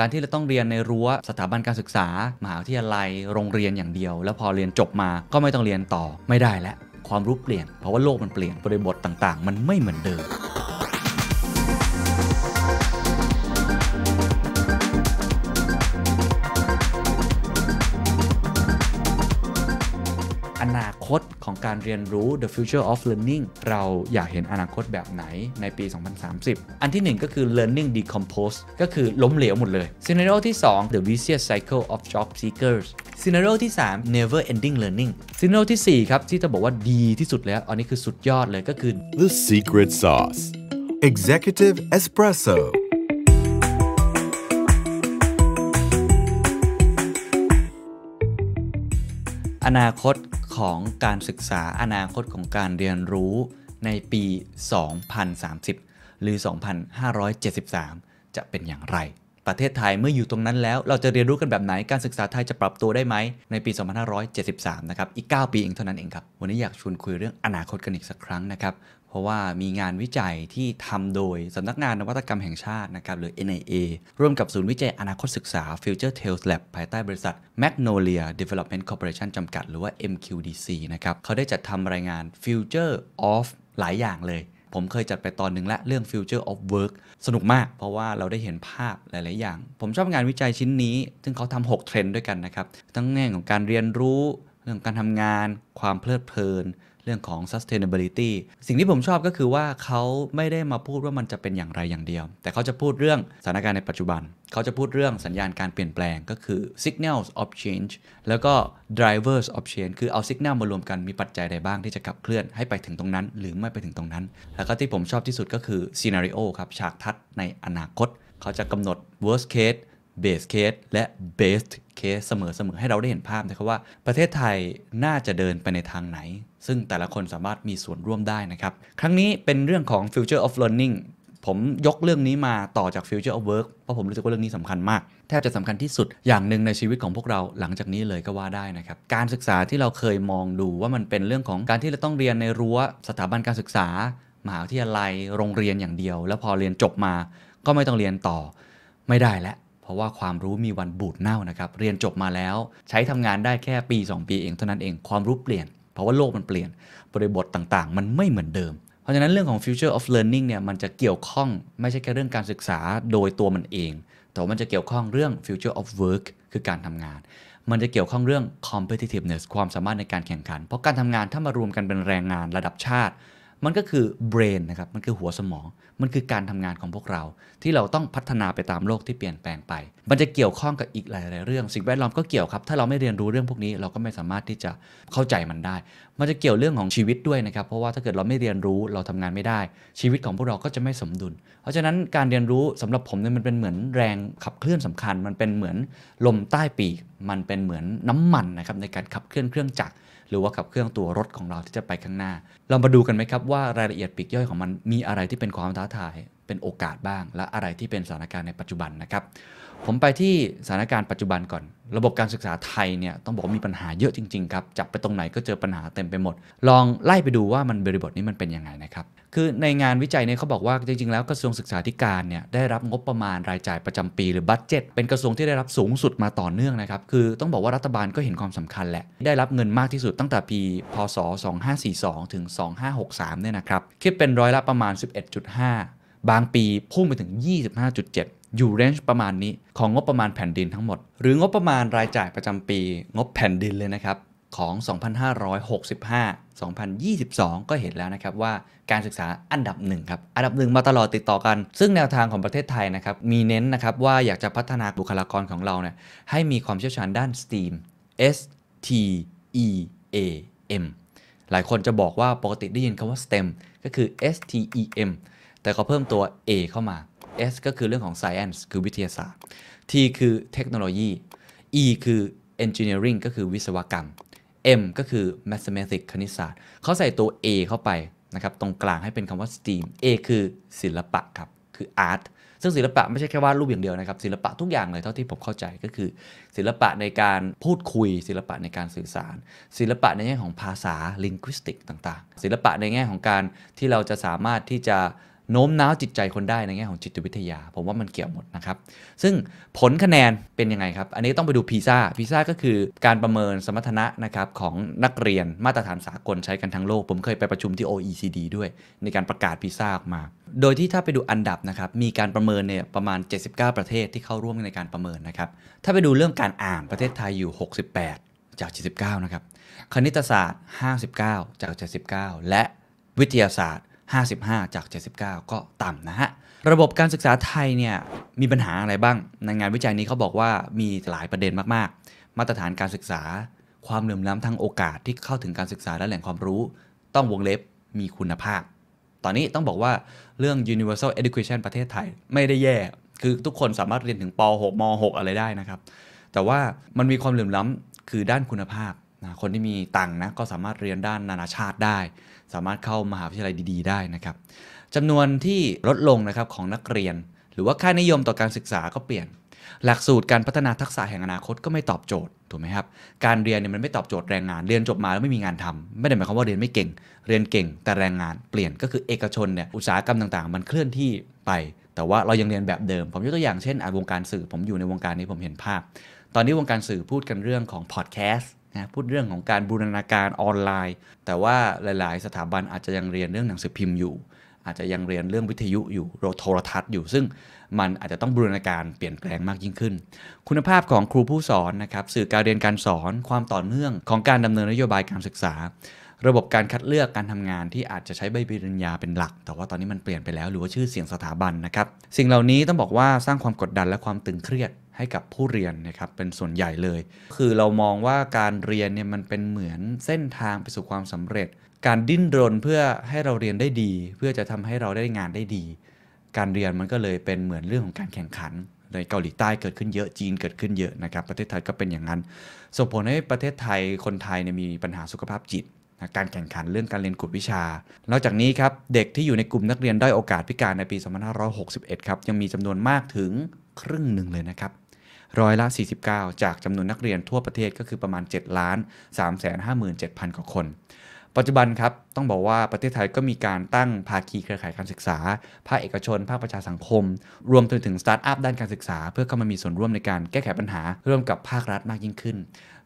การที่เราต้องเรียนในรั้วสถาบันการศึกษา มหาวิทยาลัยโรงเรียนอย่างเดียว แล้วพอเรียนจบมาก็ไม่ต้องเรียนต่อไม่ได้แล้วความรู้เปลี่ยนเพราะว่าโลกมันเปลี่ยนบริบทต่างๆ มันไม่เหมือนเดิม คตของการเรียนรู้ the future of learning เราอยากเห็นอนาคตแบบไหนในปี 2030 อันที่ 1 ก็คือ learning decompose ก็คือล้มเหลวหมดเลย scenario ที่ 2 the vicious cycle of job seekers scenario ที่ 3 never ending learning scenario ที่ 4 ครับ ที่จะบอกว่าดีที่สุดแล้ว อันนี้คือสุดยอดเลยก็คือ The secret sauce. Executive Espresso. อนาคตของการศึกษาอนาคตของการเรียนรู้ในปี 2030 หรือ 2573 จะเป็นอย่างไร ประเทศไทยเมื่ออยู่ตรงนั้นแล้ว เราจะเรียนรู้กันแบบไหนการศึกษาไทยจะปรับตัวได้ไหม ในปี 2573 นะครับ อีก 9 ปีเองเท่านั้นเองครับ วันนี้อยากชวนคุยเรื่องอนาคตกันอีกสักครั้งนะครับ เพราะว่ามีงานวิจัยที่ทำโดยสำนักงานนวัตกรรมแห่งชาตินะครับหรือ NIA ร่วมกับศูนย์วิจัยอนาคตศึกษา Future Tales Lab ภายใต้บริษัท Magnolia Development Corporation จำกัด หรือว่า MQDC นะครับเขาได้จัดทำรายงาน Future of หลายอย่างเลยผมเคยจัดไปตอนหนึ่งและเรื่อง Future of Work สนุกมาก เพราะว่าเราได้เห็นภาพหลาย ๆ อย่าง ผมชอบงานวิจัยชิ้นนี้ ซึ่งเขาทำ6เทรนด์ด้วยกันนะครับ ทั้งแง่ของการเรียนรู้ เรื่องการทำงาน ความเพลิดเพลิน รื่องของ sustainability สิ่งที่ผมชอบก็คือว่าเขาไม่ได้มาพูดว่ามันจะเป็นอย่างไรอย่างเดียว แต่เขาจะพูดเรื่องสถานการณ์ในปัจจุบัน เขาจะพูดเรื่องสัญญาณการเปลี่ยนแปลงก็คือ signals of change แล้วก็ drivers of change คือเอา signal มารวมกันมีปัจจัยใดบ้างที่จะขับเคลื่อนให้ไปถึงตรงนั้น หรือไม่ไปถึงตรงนั้น แล้วก็ที่ผมชอบที่สุดก็คือ scenario ครับฉากทัดในอนาคต เขาจะกำหนด worst case base case และ best case เสมอๆให้เราได้เห็นภาพนะครับว่าประเทศไทยน่าจะเดินไปในทางไหน ซึ่งแต่ละคนสามารถมีส่วนร่วมได้นะครับ ครั้งนี้เป็นเรื่องของ future of learning ผมยกเรื่องนี้มาต่อจาก future of work เพราะผมรู้สึกว่าเรื่องนี้สำคัญมาก แทบจะสำคัญที่สุดอย่างหนึ่งในชีวิตของพวกเราหลังจากนี้เลยก็ว่าได้นะครับ การศึกษาที่เราเคยมองดูว่ามันเป็นเรื่องของการที่เราต้องเรียนในรั้วสถาบันการศึกษา มหาวิทยาลัยโรงเรียนอย่างเดียว แล้วพอเรียนจบมาก็ไม่ต้องเรียนต่อไม่ได้แล้ว ราะว่าความรู้มีวันบูดเน่านะครับเรียนจบมาแล้ว ใช้ทำงานได้แค่ปี 2 ปีเองเท่านั้นเองความรู้เปลี่ยน เพราะว่าโลกมันเปลี่ยน บริบทต่างๆ มันไม่เหมือนเดิม เพราะฉะนั้นเรื่องของ future of learning เนี่ยมันจะเกี่ยวข้องไม่ใช่แค่เรื่องการศึกษาโดยตัวมันเอง แต่ว่ามันจะเกี่ยวข้องเรื่อง future of work คือการทำงาน มันจะเกี่ยวข้องเรื่อง competitiveness ความสามารถในการแข่งขัน เพราะการทำงานถ้ามารวมกันเป็นแรงงานระดับชาติ มันก็คือ brain นะครับ มันคือหัวสมอง มันคือการทำงานของพวกเรา ที่เราต้องพัฒนาไปตามโลกที่เปลี่ยนแปลงไป มันจะเกี่ยวข้องกับอีกหลาย ๆ เรื่อง สิ่งแวดล้อมก็เกี่ยวครับ ถ้าเราไม่เรียนรู้เรื่องพวกนี้เราก็ไม่สามารถที่จะเข้าใจมันได้ มันจะเกี่ยวเรื่องของชีวิตด้วยนะครับ เพราะว่าถ้าเกิดเราไม่เรียนรู้เราทำงานไม่ได้ ชีวิตของพวกเราก็จะไม่สมดุล เพราะฉะนั้นการเรียนรู้สำหรับผมเนี่ยมันเป็นเหมือนแรงขับเคลื่อนสำคัญ มันเป็นเหมือนลมใต้ปีก มันเป็นเหมือนน้ำมันนะครับในการขับเคลื่อนเครื่องจักร หรือว่าขับเครื่องตัวรถของเราที่จะไปข้างหน้า เรามาดูกันไหมครับว่ารายละเอียดปีกย่อยของมันมีอะไรที่เป็นความท้าทาย เป็นโอกาสบ้าง และอะไรที่เป็นสถานการณ์ในปัจจุบันนะครับ ผมไปที่สถานการณ์ปัจจุบันก่อน ระบบการศึกษาไทยเนี่ยต้องบอกมีปัญหาเยอะจริงๆครับจับไปตรงไหนก็เจอปัญหาเต็มไปหมด ลองไล่ไปดูว่ามันบริบทนี้มันเป็นยังไงนะครับคือในงานวิจัยเนี่ยเขาบอกว่าจริงๆแล้วกระทรวงศึกษาธิการเนี่ยได้รับงบประมาณรายจ่ายประจำปีหรือบัตเจ็ตเป็นกระทรวงที่ได้รับสูงสุดมาต่อเนื่องนะครับคือต้องบอกว่ารัฐบาลก็เห็นความสำคัญแหละได้รับเงินมากที่สุดตั้งแต่ปีพศ 2542 ถึง 2563 เนี่ยนะครับคิดเป็นร้อยละประมาณ 11.5 บางปีพุ่งไปถึง 25.7 อยู่เรนจ์ประมาณนี้ของงบประมาณแผ่นดินทั้งหมด หรืองบประมาณรายจ่ายประจำปีงบแผ่นดินเลยนะครับของ 2565 2022 ก็เห็นแล้วนะครับว่าการศึกษาอันดับหนึ่งครับ อันดับหนึ่งมาตลอดติดต่อกัน ซึ่งแนวทางของประเทศไทยนะครับ มีเน้นนะครับว่าอยากจะพัฒนาบุคลากรของเราเนี่ยให้มีความเชี่ยวชาญด้าน STEAM S T E A M หลายคนจะบอกว่าปกติได้ยินคำว่า STEM ก็คือ S T E M แต่เขาเพิ่มตัว A เข้ามา S ก็คือเรื่องของ Science คือวิทยาศาสตร์ T คือเทคโนโลยี E คือ Engineering ก็คือวิศวกรรม M ก็คือ Mathematics คณิตศาสตร์ เขาใส่ตัว A เข้าไปนะครับ ตรงกลางให้เป็นคำว่า STEAM A คือศิลปะครับ คือ Art ซึ่งศิลปะไม่ใช่แค่วาดรูปอย่างเดียวนะครับ ศิลปะทุกอย่างเลยเท่าที่ผมเข้าใจก็คือ ศิลปะในการพูดคุย ศิลปะในการสื่อสาร ศิลปะในแง่ของภาษา linguistic ต่างๆ ศิลปะในแง่ของการที่เราจะสามารถที่จะ โน้มน้าวจิตใจคนได้ในแง่ของจิตวิทยา ผมว่ามันเกี่ยวหมดนะครับ ซึ่งผลคะแนนเป็นยังไงครับ อันนี้ต้องไปดูพีซ่าพีซ่าก็คือการประเมินสมรรถนะนะครับของนักเรียนมาตรฐานสากลใช้กันทั้งโลก ผมเคยไปประชุมที่ OECD ด้วย ในการประกาศพีซ่าออกมา โดยที่ถ้าไปดูอันดับนะครับมีการประเมินเนี่ยประมาณ 79 ประเทศที่เข้าร่วมในการประเมินนะครับถ้าไปดูเรื่องการอ่านประเทศไทยอยู่ 68 จาก 79 นะครับคณิตศาสตร์ 59 จาก 79 และวิทยาศาสตร์ 55 จาก 79 ก็ต่ำนะฮะ ระบบการศึกษาไทยเนี่ยมีปัญหาอะไรบ้าง ในงานวิจัยนี้เขาบอกว่ามีหลายประเด็นมากๆ มาตรฐานการศึกษา ความเหลื่อมล้ำทางโอกาสที่เข้าถึงการศึกษาและแหล่งความรู้ ต้องวงเล็บมีคุณภาพ ตอนนี้ต้องบอกว่าเรื่อง universal education ประเทศไทยไม่ได้แย่ คือทุกคนสามารถเรียนถึงป .6 ม .6 อะไรได้นะครับ แต่ว่ามันมีความเหลื่อมล้ำคือด้านคุณภาพนะคนที่มีตังค์นะก็สามารถเรียนด้านนานาชาติได้ สามารถเข้ามหาวิทยาลัยดี ๆ ได้นะครับจำนวนที่ลดลงนะครับของนักเรียน หรือว่าค่านิยมต่อการศึกษาก็เปลี่ยน หลักสูตรการพัฒนาทักษะแห่งอนาคตก็ไม่ตอบโจทย์ถูกไหมครับการเรียนเนี่ยมันไม่ตอบโจทย์แรงงานเรียนจบมาแล้วไม่มีงานทำไม่ได้หมายความว่าเรียนไม่เก่ง เรียนเก่งแต่แรงงานเปลี่ยนก็คือเอกชนเนี่ยอุตสาหกรรมต่างๆ มันเคลื่อนที่ไป แต่ว่าเรายังเรียนแบบเดิม ผมยกตัวอย่างเช่นวงการสื่อผมอยู่ในวงการนี้ผมเห็นภาพ ตอนนี้วงการสื่อพูดกันเรื่องของพอดแคสต์ นะพูดเรื่องของการบูรณาการออนไลน์ แต่ว่าหลาย ๆ สถาบันอาจจะยังเรียนเรื่องหนังสือพิมพ์อยู่ อาจจะยังเรียนเรื่องวิทยุอยู่โทรทัศน์อยู่ ซึ่งมันอาจจะต้องบูรณาการเปลี่ยนแปลงมากยิ่งขึ้น คุณภาพของครูผู้สอนนะครับสื่อการเรียนการสอนความต่อเนื่องของการดำเนินนโยบายการศึกษาระบบการคัดเลือกการทำงานที่อาจจะใช้ใบปริญญาเป็นหลัก แต่ว่าตอนนี้มันเปลี่ยนไปแล้วหรือว่าชื่อเสียงสถาบันนะครับ สิ่งเหล่านี้ต้องบอกว่าสร้างความกดดันและความตึงเครียด ให้กับผู้เรียนนะครับเป็นส่วนใหญ่เลย คือเรามองว่าการเรียนเนี่ยมันเป็นเหมือนเส้นทางไปสู่ความสำเร็จ การดิ้นรนเพื่อให้เราเรียนได้ดี เพื่อจะทำให้เราได้งานได้ดี การเรียนมันก็เลยเป็นเหมือนเรื่องของการแข่งขันในเกาหลีใต้เกิดขึ้นเยอะจีนเกิดขึ้นเยอะนะครับ ประเทศไทยก็เป็นอย่างนั้น ส่งผลให้ประเทศไทยคนไทยเนี่ยมีปัญหาสุขภาพจิตนะการแข่งขันเรื่องการเรียนกลุ่มวิชา นอกจากนี้ครับ เด็กที่อยู่ในกลุ่มนักเรียนด้อยโอกาสพิการในปี 2561 ครับ ยังมีจำนวนมากถึงครึ่งหนึ่งเลยนะครับ ร้อยละ 49 จากจำนวนนักเรียนทั่วประเทศก็คือประมาณ 7 ล้าน 3 5 7 0 0 0 กว่าคน ปัจจุบันครับ ต้องบอกว่าประเทศไทยก็มีการตั้งภาคีเครือข่ายการศึกษา ภาคเอกชน ภาคประชาสังคม รวมถึงสตาร์ทอัพด้านการศึกษา เพื่อเข้ามามีส่วนร่วมในการแก้ไขปัญหา ร่วมกับภาครัฐมากยิ่งขึ้น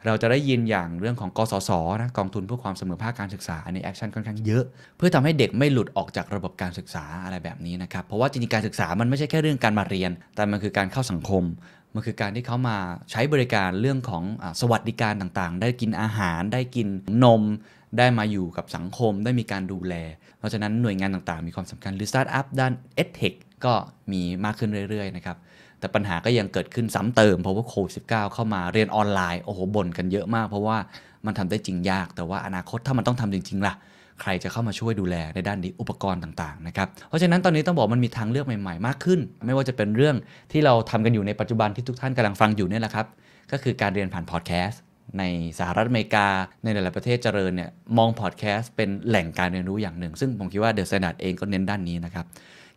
เราจะได้ยินอย่างเรื่องของกสศนะกองทุนเพื่อความเสมอภาคการศึกษาอันนี้ action ค่อนข้างเยอะ เพื่อทำให้เด็กไม่หลุดออกจากระบบการศึกษาอะไรแบบนี้นะครับเพราะว่าจริงๆการศึกษามันไม่ใช่แค่เรื่องการมาเรียน แต่มันคือการเข้าสังคม มันคือการที่เขามาใช้บริการเรื่องของสวัสดิการต่างๆ ได้กินอาหาร ได้กินนม ได้มาอยู่กับสังคม ได้มีการดูแล เพราะฉะนั้นหน่วยงานต่างๆ มีความสำคัญหรือสตาร์ทอัพด้าน e d t e c h ก็มีมากขึ้นเรื่อยๆนะครับ แต่ปัญหาก็ยังเกิดขึ้นซ้ำเติมเพราะว่าโควิด -19 เข้ามาเรียนออนไลน์ โอ้โหบ่นกันเยอะมาก เพราะว่า มันทำได้จริงยาก แต่ว่าอนาคตถ้ามันต้องทำจริงๆล่ะใครจะเข้ามาช่วยดูแลในด้านนี้อุปกรณ์ต่างๆนะครับ เพราะฉะนั้นตอนนี้ต้องบอกมันมีทางเลือกใหม่ๆ มากขึ้น ไม่ว่าจะเป็นเรื่องที่เราทำกันอยู่ในปัจจุบันที่ทุกท่านกำลังฟังอยู่เนี่ยแหละครับ ก็คือการเรียนผ่านพอดแคสต์ในสหรัฐอเมริกา ในหลายๆประเทศเจริญเนี่ยมองพอดแคสต์เป็นแหล่งการเรียนรู้อย่างหนึ่ง ซึ่งผมคิดว่าเดอะ s แ a นดเองก็เน้นด้านนี้นะครับ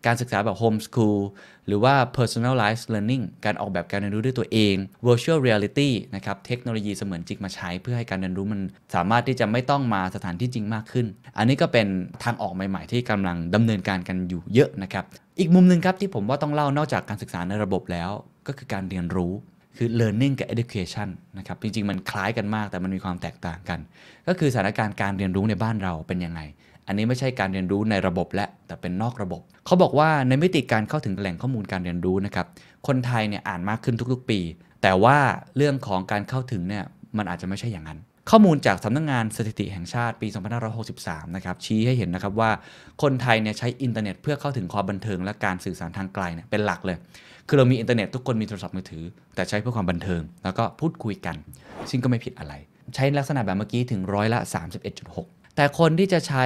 การศึกษาแบบโฮมส o ูลหรือว่า personalized learning การออกแบบการเรียนรู้ด้วยตัวเอง virtual reality นะครับเทคโนโลยีเสมือนจริงมาใช้เพื่อให้การเรียนรู้มันสามารถที่จะไม่ต้องมาสถานที่จริงมากขึ้น อันนี้ก็เป็นทางออกใหม่ ๆ ที่กำลังดำเนินการกันอยู่เยอะนะครับ อีกมุมหนึ่งครับที่ผมว่าต้องเล่านอกจากการศึกษาในระบบแล้ว ก็คือการเรียนรู้คือ learning กับ education นะครับ จริง ๆ มันคล้ายกันมากแต่มันมีความแตกต่างกัน ก็คือสถานการณ์การเรียนรู้ในบ้านเราเป็นยังไง อันนี้ไม่ใช่การเรียนรู้ในระบบและแต่เป็นนอกระบบ เขาบอกว่าในมิติการเข้าถึงแหล่งข้อมูลการเรียนรู้นะครับคนไทยเนี่ยอ่านมากขึ้นทุกๆ ปี แต่ว่าเรื่องของการเข้าถึงเนี่ยมันอาจจะไม่ใช่อย่างนั้น ข้อมูลจากสำนักงงานสถิติแห่งชาติปี 2563 นะครับชี้ให้เห็นนะครับว่าคนไทยเนี่ยใช้อินเทอร์เน็ตเพื่อเข้าถึงความบันเทิงและการสื่อสารทางไกลเนี่ยเป็นหลักเลย คือเรามีอินเทอร์เน็ตทุกคนมีโทรศัพท์มือถือ แต่ใช้เพื่อความบันเทิง แล้วก็พูดคุยกัน ซึ่งก็ไม่ผิดอะไร ใช้ลักษณะแบบเมื่อกี้ถึงร้อยละ 31.6 แต่คนที่จะใช้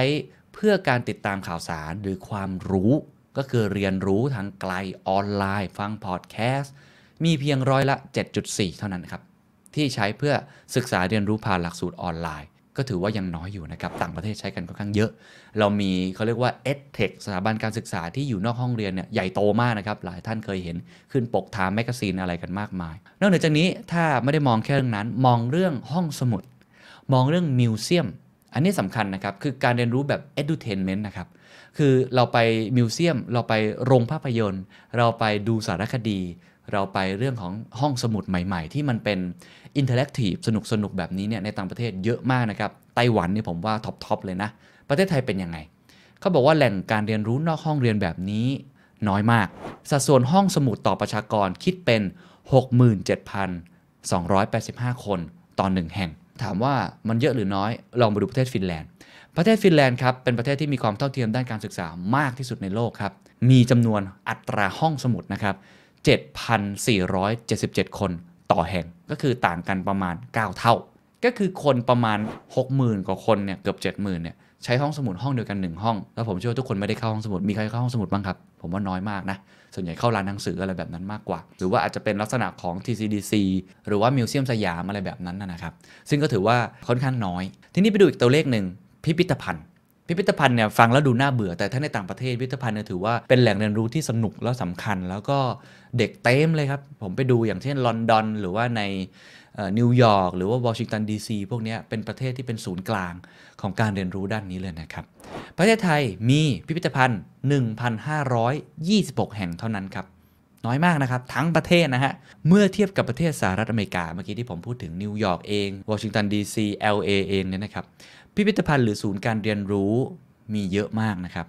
เพื่อการติดตามข่าวสารหรือความรู้ก็คือเรียนรู้ทางไกลออนไลน์ ฟังพอดแคสต์มีเพียงร้อยละ 7.4 เท่านั้นครับ ที่ใช้เพื่อศึกษาเรียนรู้ผ่านหลักสูตรออนไลน์ ก็ถือว่ายังน้อยอยู่นะครับ ต่างประเทศใช้กันค่อนข้างเยอะ เรามีเขาเรียกว่า EdTech สถาบันการศึกษาที่อยู่นอกห้องเรียนเนี่ยใหญ่โตมากนะครับ หลายท่านเคยเห็นขึ้นปก Time Magazine อะไรกันมากมาย นอกเหนือจากนี้ถ้าไม่ได้มองแค่เรื่องนั้น มองเรื่องห้องสมุด มองเรื่อง museum อันนี้สำคัญนะครับ คือการเรียนรู้แบบ edutainment นะครับ คือเราไป museum เราไปโรงภาพยนตร์ เราไปดูสารคดี เราไปเรื่องของห้องสมุดใหม่ๆ ที่มันเป็น interactive สนุกๆแบบนี้เนี่ยในต่างประเทศเยอะมากนะครับ ไต้หวันนี่ผมว่า top ๆเลยนะ ประเทศไทยเป็นยังไง เขาบอกว่าแหล่งการเรียนรู้นอกห้องเรียนแบบนี้น้อยมาก สัดส่วนห้องสมุดต่อประชากรคิดเป็น 67,285 คนต่อหนึ่งแห่ง ถามว่ามันเยอะหรือน้อย ลองมาดูประเทศฟินแลนด์ ประเทศฟินแลนด์ครับ เป็นประเทศที่มีความเท่าเทียมด้านการศึกษามากที่สุดในโลกครับ มีจำนวนอัตราห้องสมุดนะครับ 7,477 คนต่อแห่ง ก็คือต่างกันประมาณ 9 เท่า ก็คือคนประมาณ 60,000 กว่าคนเนี่ย เกือบ 70,000 เนี่ย ใช้ห้องสมุดห้องเดียวกัน 1 ห้อง แล้วผมเชื่อว่าทุกคนไม่ได้เข้าห้องสมุด มีใครเข้าห้องสมุดบ้างครับ ผมว่าน้อยมากนะ ส่วนใหญ่เข้าร้านหนังสืออะไรแบบนั้นมากกว่า หรือว่าอาจจะเป็นลักษณะของ TCDC หรือว่ามิวเซียมสยามอะไรแบบนั้นนะครับ ซึ่งก็ถือว่าค่อนข้างน้อย ทีนี้ไปดูอีกตัวเลขหนึ่งพิพิธภัณฑ์พิพิธภัณฑ์เนี่ยฟังแล้วดูน่าเบื่อแต่ถ้าในต่างประเทศพิพิธภัณฑ์เนี่ยถือว่าเป็นแหล่งเรียนรู้ที่สนุกแล้วสำคัญ แล้วก็เด็กเต็มเลยครับ ผมไปดูอย่างเช่นลอนดอน หรือว่าในนิวยอร์กหรือว่าวอชิงตันดีซีพวกนี้เป็นประเทศที่เป็นศูนย์กลาง ของการเรียนรู้ด้านนี้เลยนะครับ ประเทศไทยมีพิพิธภัณฑ์ 1,526 แห่งเท่านั้นครับ น้อยมากนะครับ ทั้งประเทศนะฮะ เมื่อเทียบกับประเทศสหรัฐอเมริกา เมื่อกี้ที่ผมพูดถึงนิวยอร์กเอง วอชิงตันดีซี LA เองเนี่ยนะครับ พิพิธภัณฑ์หรือศูนย์การเรียนรู้มีเยอะมากนะครับ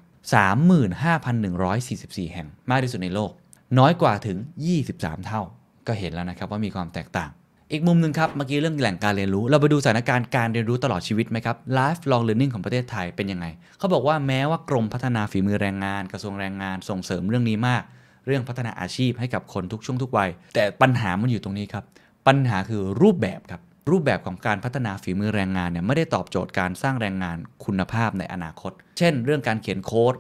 35,144 แห่ง มากที่สุดในโลก น้อยกว่าถึง 23 เท่า ก็เห็นแล้วนะครับว่ามีความแตกต่าง อีกมุมหนึ่งครับ เมื่อกี้เรื่องแหล่งการเรียนรู้ เราไปดูสถานการณ์การเรียนรู้ตลอดชีวิตไหมครับ lifelong learning ของประเทศไทยเป็นยังไง เขาบอกว่าแม้ว่ากรมพัฒนาฝีมือแรงงาน กระทรวงแรงงานส่งเสริมเรื่องนี้มาก เรื่องพัฒนาอาชีพให้กับคนทุกช่วงทุกวัย แต่ปัญหามันอยู่ตรงนี้ครับ ปัญหาคือรูปแบบครับ รูปแบบของการพัฒนาฝีมือแรงงานเนี่ยไม่ได้ตอบโจทย์การสร้างแรงงานคุณภาพในอนาคต เช่น เรื่องการเขียนโค้ด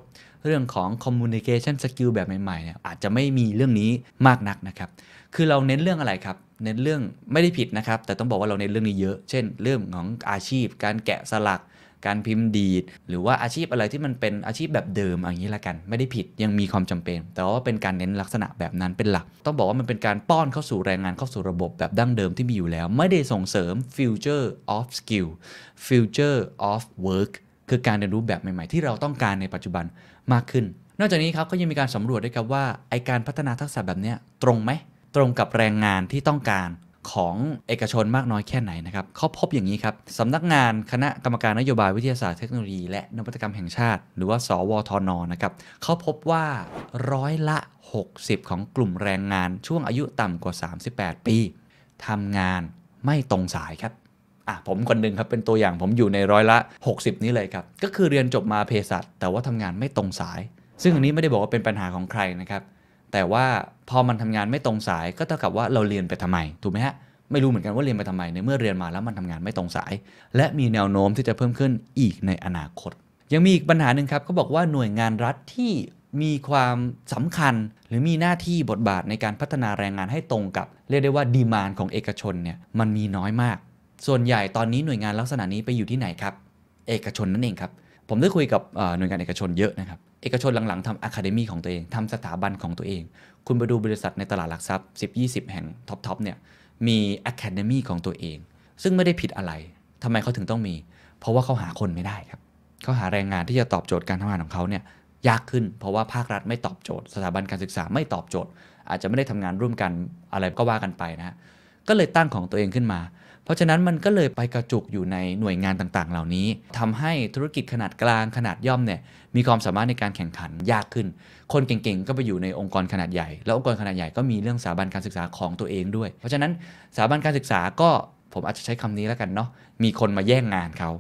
เรื่องของ communication skill แบบใหม่ๆเนี่ยอาจจะไม่มีเรื่องนี้มากนักนะครับ คือเราเน้นเรื่องอะไรครับ เน้นเรื่องไม่ได้ผิดนะครับ แต่ต้องบอกว่าเราเน้นเรื่องนี้เยอะ เช่น เรื่องของอาชีพ การแกะสลัก การพิมพ์ดีด หรือว่าอาชีพอะไรที่มันเป็นอาชีพแบบเดิมอย่างนี้ละกัน ไม่ได้ผิดยังมีความจำเป็น แต่ว่าเป็นการเน้นลักษณะแบบนั้นเป็นหลัก ต้องบอกว่ามันเป็นการป้อนเข้าสู่แรงงานเข้าสู่ระบบแบบดั้งเดิมที่มีอยู่แล้ว ไม่ได้ส่งเสริม future of skill future of work คือการเรียนรู้แบบใหม่ ๆ ที่เราต้องการในปัจจุบันมากขึ้น นอกจากนี้ครับก็ยังมีการสำรวจด้วยครับว่าไอการพัฒนาทักษะแบบนี้ตรงไหม ตรงกับแรงงานที่ต้องการของเอกชนมากน้อยแค่ไหนนะครับเขาพบอย่างนี้ครับสำนักงานคณะกรรมการนโยบายวิทยาศาสตร์เทคโนโลยีและนวัตกรรมแห่งชาติ หรือว่า สวทนนะครับเขาพบว่าร้อยละ 60 ของกลุ่มแรงงานช่วงอายุต่ำกว่า 38 ปีทำงานไม่ตรงสายครับอะผมคนหนึ่งครับเป็นตัวอย่างผมอยู่ในร้อยละ 60 นี้เลยครับ ก็คือเรียนจบมาเภสัชแต่ว่าทำงานไม่ตรงสาย ซึ่งอันนี้ไม่ได้บอกว่าเป็นปัญหาของใครนะครับแต่ว่า พอมันทำงานไม่ตรงสายก็เท่ากับว่าเราเรียนไปทำไมถูกไหมฮะไม่รู้เหมือนกันว่าเรียนไปทำไมในเมื่อเรียนมาแล้วมันทำงานไม่ตรงสาย และมีแนวโน้มที่จะเพิ่มขึ้นอีกในอนาคต ยังมีอีกปัญหาหนึ่งครับเขาบอกว่าหน่วยงานรัฐที่มีความสำคัญหรือมีหน้าที่บทบาทในการพัฒนาแรงงานให้ตรงกับ เรียกได้ว่าดีมานของเอกชนเนี่ยมันมีน้อยมาก ส่วนใหญ่ตอนนี้หน่วยงานลักษณะนี้ไปอยู่ที่ไหนครับ เอกชนนั่นเองครับ ผมได้คุยกับหน่วยงานเอกชนเยอะนะครับ เอกชนหลังๆทำ academy ของตัวเองทำสถาบันของตัวเอง คุณไปดูบริษัทในตลาดหลักทรัพย์ 10-20 แห่ง top ๆเนี่ยมี academy ของตัวเอง ซึ่งไม่ได้ผิดอะไรทำไมเขาถึงต้องมี เพราะว่าเขาหาคนไม่ได้ครับเขาหาแรงงานที่จะตอบโจทย์การทำงานของเขาเนี่ยยากขึ้น เพราะว่าภาครัฐไม่ตอบโจทย์ สถาบันการศึกษาไม่ตอบโจทย์ อาจจะไม่ได้ทำงานร่วมกันอะไรก็ว่ากันไปนะฮะก็เลยตั้งของตัวเองขึ้นมา เพราะฉะนั้นมันก็เลยไปกระจุกอยู่ในหน่วยงานต่างๆ เหล่านี้ทำให้ธุรกิจขนาดกลางขนาดย่อมเนี่ย มีความสามารถในการแข่งขันยากขึ้น คนเก่งๆ ก็ไปอยู่ในองค์กรขนาดใหญ่ แล้วองค์กรขนาดใหญ่ก็มีเรื่องสถาบันการศึกษาของตัวเองด้วย เพราะฉะนั้นสถาบันการศึกษาก็ผมอาจจะใช้คำนี้แล้วกันเนาะมีคนมาแย่งงานเขา